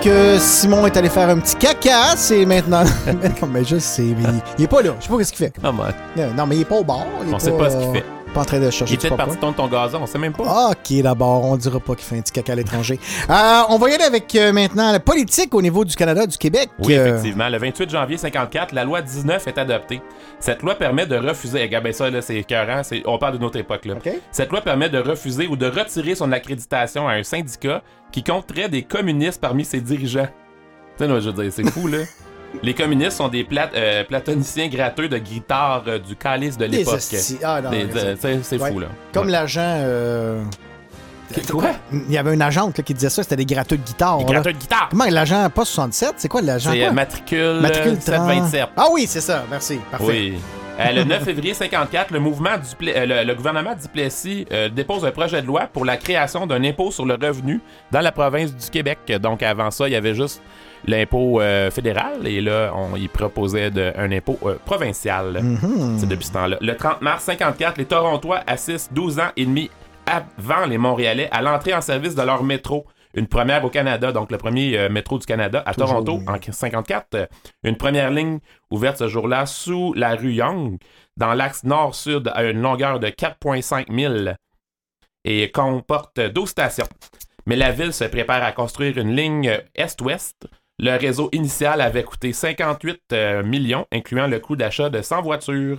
que Simon est allé faire un petit caca, c'est maintenant. mais je sais, mais il, il est pas là. Je sais pas ce qu'il fait. Ah, ouais. Non, mais il est pas au bar. On sait pas ce qu'il fait. Pas en train de Il chercher est du peut-être parti tondre ton gazon, on sait même pas. Ok, d'abord, on dira pas qu'il fait un petit caca à l'étranger. Euh, on va y aller avec euh, maintenant la politique au niveau du Canada, du Québec. Oui, Euh, effectivement. Le 28 janvier 54, la loi 19 est adoptée. Cette loi permet de refuser. Regarde, ben ça, là, c'est écœurant. c'est- On parle d'une autre époque, là. Cette loi permet de refuser ou de retirer son accréditation à un syndicat qui compterait des communistes parmi ses dirigeants. Tu sais, je veux dire, c'est fou, là. Les communistes sont des plat- euh, platoniciens gratteux de guitare euh, du calice de l'époque. Ah, euh, c'est ouais. fou, là. Comme Ouais. l'agent. euh, Quoi? Il y avait une agente là, qui disait ça, c'était des gratteux de guitare. Des gratteux de guitare. Comment l'agent, pas 67, c'est quoi l'agent? C'est matricule, Matricule euh, 727. Ah oui, c'est ça, merci. Parfait. Oui. Euh, le 9 février 54, le mouvement Dupla- euh, le, le gouvernement Duplessis euh, dépose un projet de loi pour la création d'un impôt sur le revenu dans la province du Québec. Donc avant ça, il y avait juste l'impôt euh, fédéral et là, on y proposait de- un impôt euh, provincial. C'est depuis ce temps-là. Le 30 mars 54, les Torontois assistent 12 ans et demi avant les Montréalais à l'entrée en service de leur métro. Une première au Canada, donc le premier euh, métro du Canada à Toujours, Toronto oui. en 54. Euh, Une première ligne ouverte ce jour-là sous la rue Young, dans l'axe nord-sud à une longueur de 4,5 milles et comporte 12 stations. Mais la ville se prépare à construire une ligne est-ouest. Le réseau initial avait coûté 58 euh, millions, incluant le coût d'achat de 100 voitures.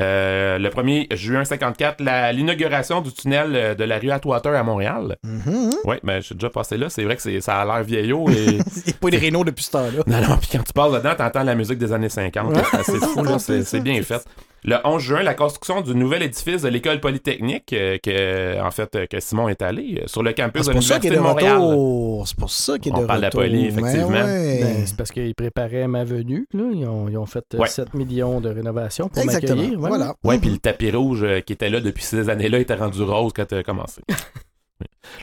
Euh, le 1er juin 54, la- l'inauguration du tunnel euh, de la rue Atwater à Montréal. Mhm. Oui, mais je suis déjà passé là. C'est vrai que ça a l'air vieillot. Et... Il n'y a pas de Renault depuis ce temps-là. Non, non, puis quand tu passes dedans, t'entends la musique des années 50. Ouais. C'est fou, c'est bien fait. Le 11 juin, la construction du nouvel édifice de l'école polytechnique, euh, que, en fait, euh, que Simon est allé, euh, sur le Ah, campus c'est de pour ça qu'il l'Université est de de Montréal. retour. C'est pour ça qu'il est On de parle de la poli, Mais effectivement. ouais. Ben, c'est parce qu'ils préparaient ma venue. Là. Ils, ont, ils ont fait euh, Ouais. 7 millions de rénovations pour Exactement. m'accueillir. ouais. Voilà. Ouais, puis le tapis rouge qui était là depuis ces années-là était rendu rose quand tu as commencé.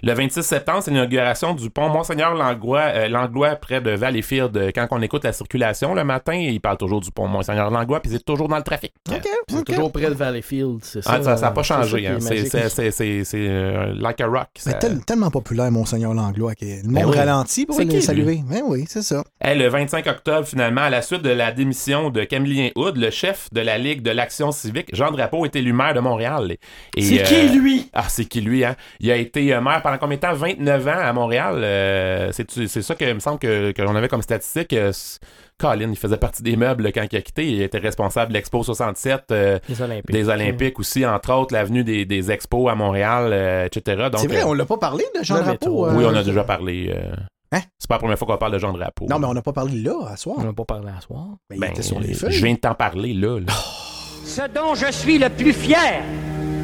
Le 26 septembre, c'est l'inauguration du pont Monseigneur Langlois, euh, Langlois près de Valleyfield. Quand on écoute la circulation le matin, il parle toujours du pont Monseigneur Langlois, puis c'est toujours dans le trafic. OK. Puis C'est toujours près de Valleyfield, c'est ça. Ah, ça n'a pas euh, c'est changé. ça hein. est C'est- magique. C'est c'est- c'est- c'est, euh, like a rock. Mais ça- tel- tellement populaire, Monseigneur Langlois, que le monde Ben oui. ralentit pour C'est le qui, saluer. Ben oui, c'est ça. Hey, le 25 octobre, finalement, à la suite de la démission de Camillien Hood, le chef de la Ligue de l'Action civique, Jean Drapeau, est élu maire de Montréal. Et, C'est euh, qui, lui? Ah, c'est qui, lui, hein? Il a été euh, maire pendant combien de temps? 29 ans à Montréal. Euh, c'est ça que il me semble que- qu'on avait comme statistique. Euh, Colin, il faisait partie des meubles quand il a quitté. Il était responsable de l'Expo 67, euh, Olympiques. des Olympiques aussi, entre autres, l'avenue des, des Expos à Montréal, euh, etc. C'est vrai, euh, on l'a pas parlé de Jean Drapeau. euh, Oui, on a déjà parlé. euh, Hein? C'est pas la première fois qu'on parle de Jean Drapeau. Non, mais on n'a pas parlé là, à soir. On n'a pas parlé à soir. Ben, il Ben, était sur les feuilles. Je viens de t'en parler, là. là. Ce dont je suis le plus fier,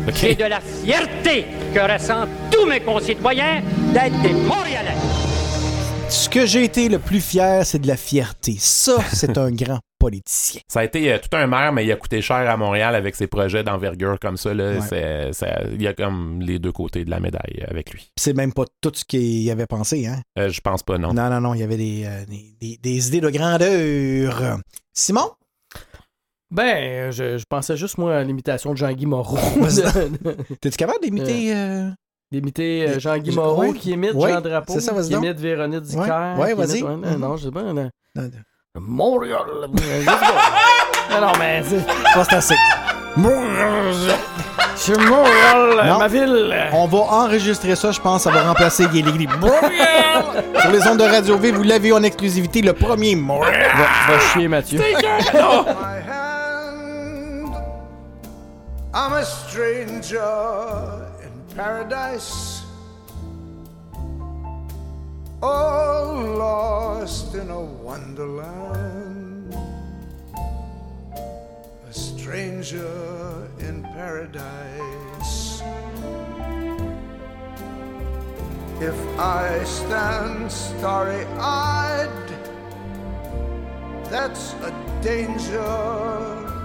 OK. c'est de la fierté que ressentent tous mes concitoyens d'être des Montréalais. Ce que j'ai été le plus fier, c'est de la fierté. Ça, c'est un grand politicien. Ça a été euh, tout un maire, mais il a coûté cher à Montréal avec ses projets d'envergure comme ça. Là. Ouais. C'est- ça- il y a comme les deux côtés de la médaille avec lui. C'est même pas tout ce qu'il avait pensé, hein? Euh, je pense pas, non. Non, non, non, il y avait des, euh, des, des- des idées de grandeur. Simon? Ben, je, je pensais juste, moi, à l'imitation de Jean-Guy Moreau. T'es-tu capable d'imiter... euh, D'imiter euh, Jean-Guy Je- Moreau ouais. qui imite Ouais, Jean Drapeau, c'est ça, vas-y qui donc. imite Véronique Dicker. Ouais, vas-y. imite- non, non, je sais pas. non. non, non. Montréal. non, non, mais c'est... Assez. C'est Montréal, Non. ma ville. On va enregistrer ça, je pense. Ça va remplacer Guéligui. Sur les ondes de Radio V, vous l'avez en exclusivité, le premier Montréal. Va, va chier, Mathieu. I'm a stranger in paradise. All lost in a wonderland. A stranger in paradise. If I stand starry eyed, that's a danger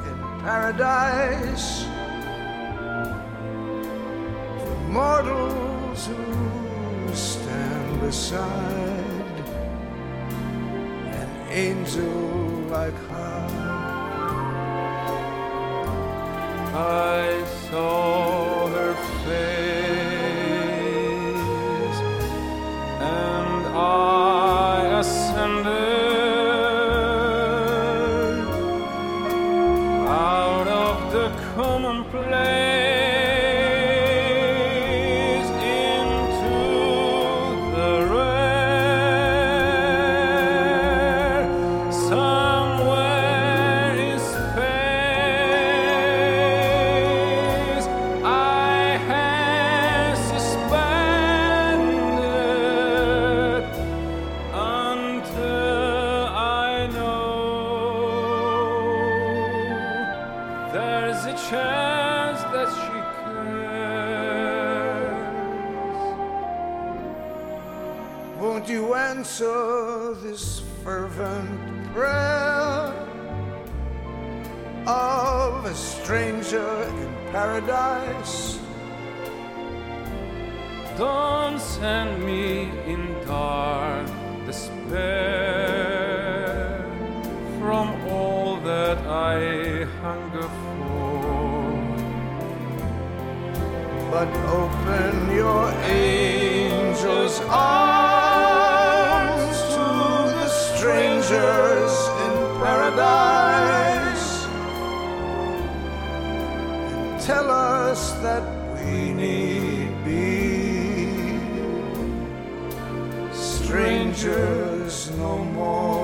in paradise mortals who stand beside an angel like her. I saw her face, Won't you answer this fervent prayer of a stranger in paradise? Don't send me in dark despair from all that I hunger for. But open your angel's arms strangers in paradise and tell us that we need be strangers no more.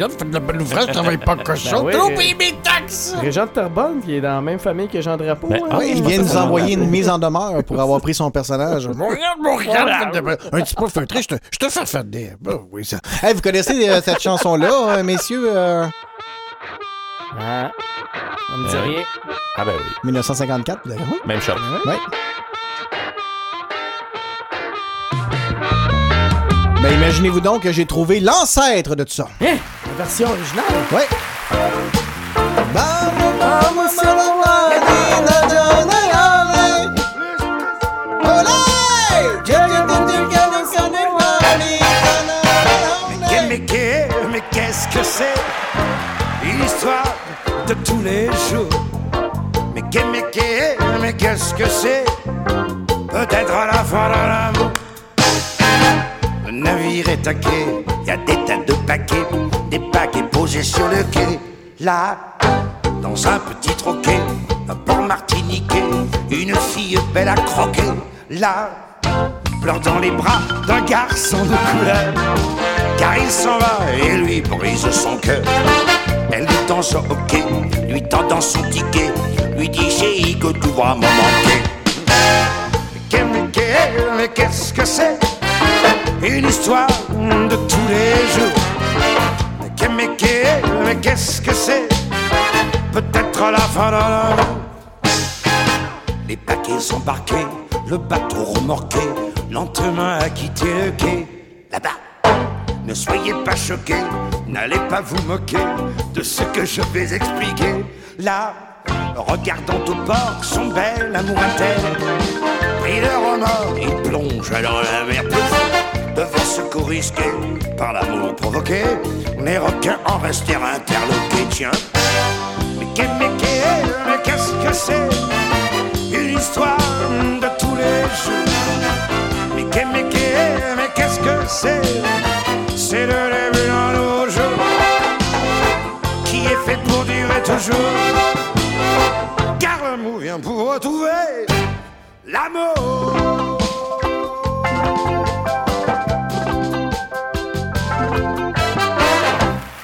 Montréal, Montréal, fait de la belle ouvrage, travaille pas ça. Ben oui, Trop mes taxes! Régent de Terrebonne, qui est dans la même famille que Jean Drapeau. Ben, hein? oui, il vient nous envoyer une mise en demeure pour avoir pris son personnage. Montréal, Montréal, fait de la belle- un petit peu feutré, je te, je te fais faire des. Ben oui, ça. Hey, vous connaissez euh, cette chanson-là, euh, messieurs? euh, Ah. On me dit Euh, rien. Ah ben oui. 1954, d'ailleurs. Oui. Même chose. Ouais. Ben, imaginez-vous donc que j'ai trouvé l'ancêtre de tout ça. Hein? Version originale? Ouais. Mais, qu'est-ce que c'est? Une histoire de tous les jours. Mais, qu'est- mais, qu'est- mais qu'est-ce que c'est? Peut-être à la fin de l'amour. Le navire est il y a des tas de paquets, des paquets posés sur le quai. Là, dans un petit troquet, un port martiniquais, une fille belle à croquer. Là, dans les bras d'un garçon de couleur, car il s'en va et lui brise son cœur. Elle lui tend son hockey, lui tendant son ticket, lui dit chérie que tout va me manquer. Mais qu'est-ce que c'est? Une histoire de tous les jours. Mais, qu'est-ce que c'est Peut-être la fin l'amour. Les paquets embarqués, le bateau remorqué, lentement a quitté le quai. Là-bas, ne soyez pas choqués, n'allez pas vous moquer de ce que je vais expliquer. Là, regardant au port son bel amour interne, pris le remords, il plonge dans la mer devant ce coup risqué par l'amour provoqué. Les requins en restèrent interloqués, tiens. Mais qu'est- mais qu'est- mais qu'est-ce que c'est Une histoire de tous les jours? Mais qu'est, mais qu'est, mais qu'est-ce que c'est? C'est le début d'un nouveau jeu qui est fait pour durer toujours. Car l'amour vient pour retrouver l'amour.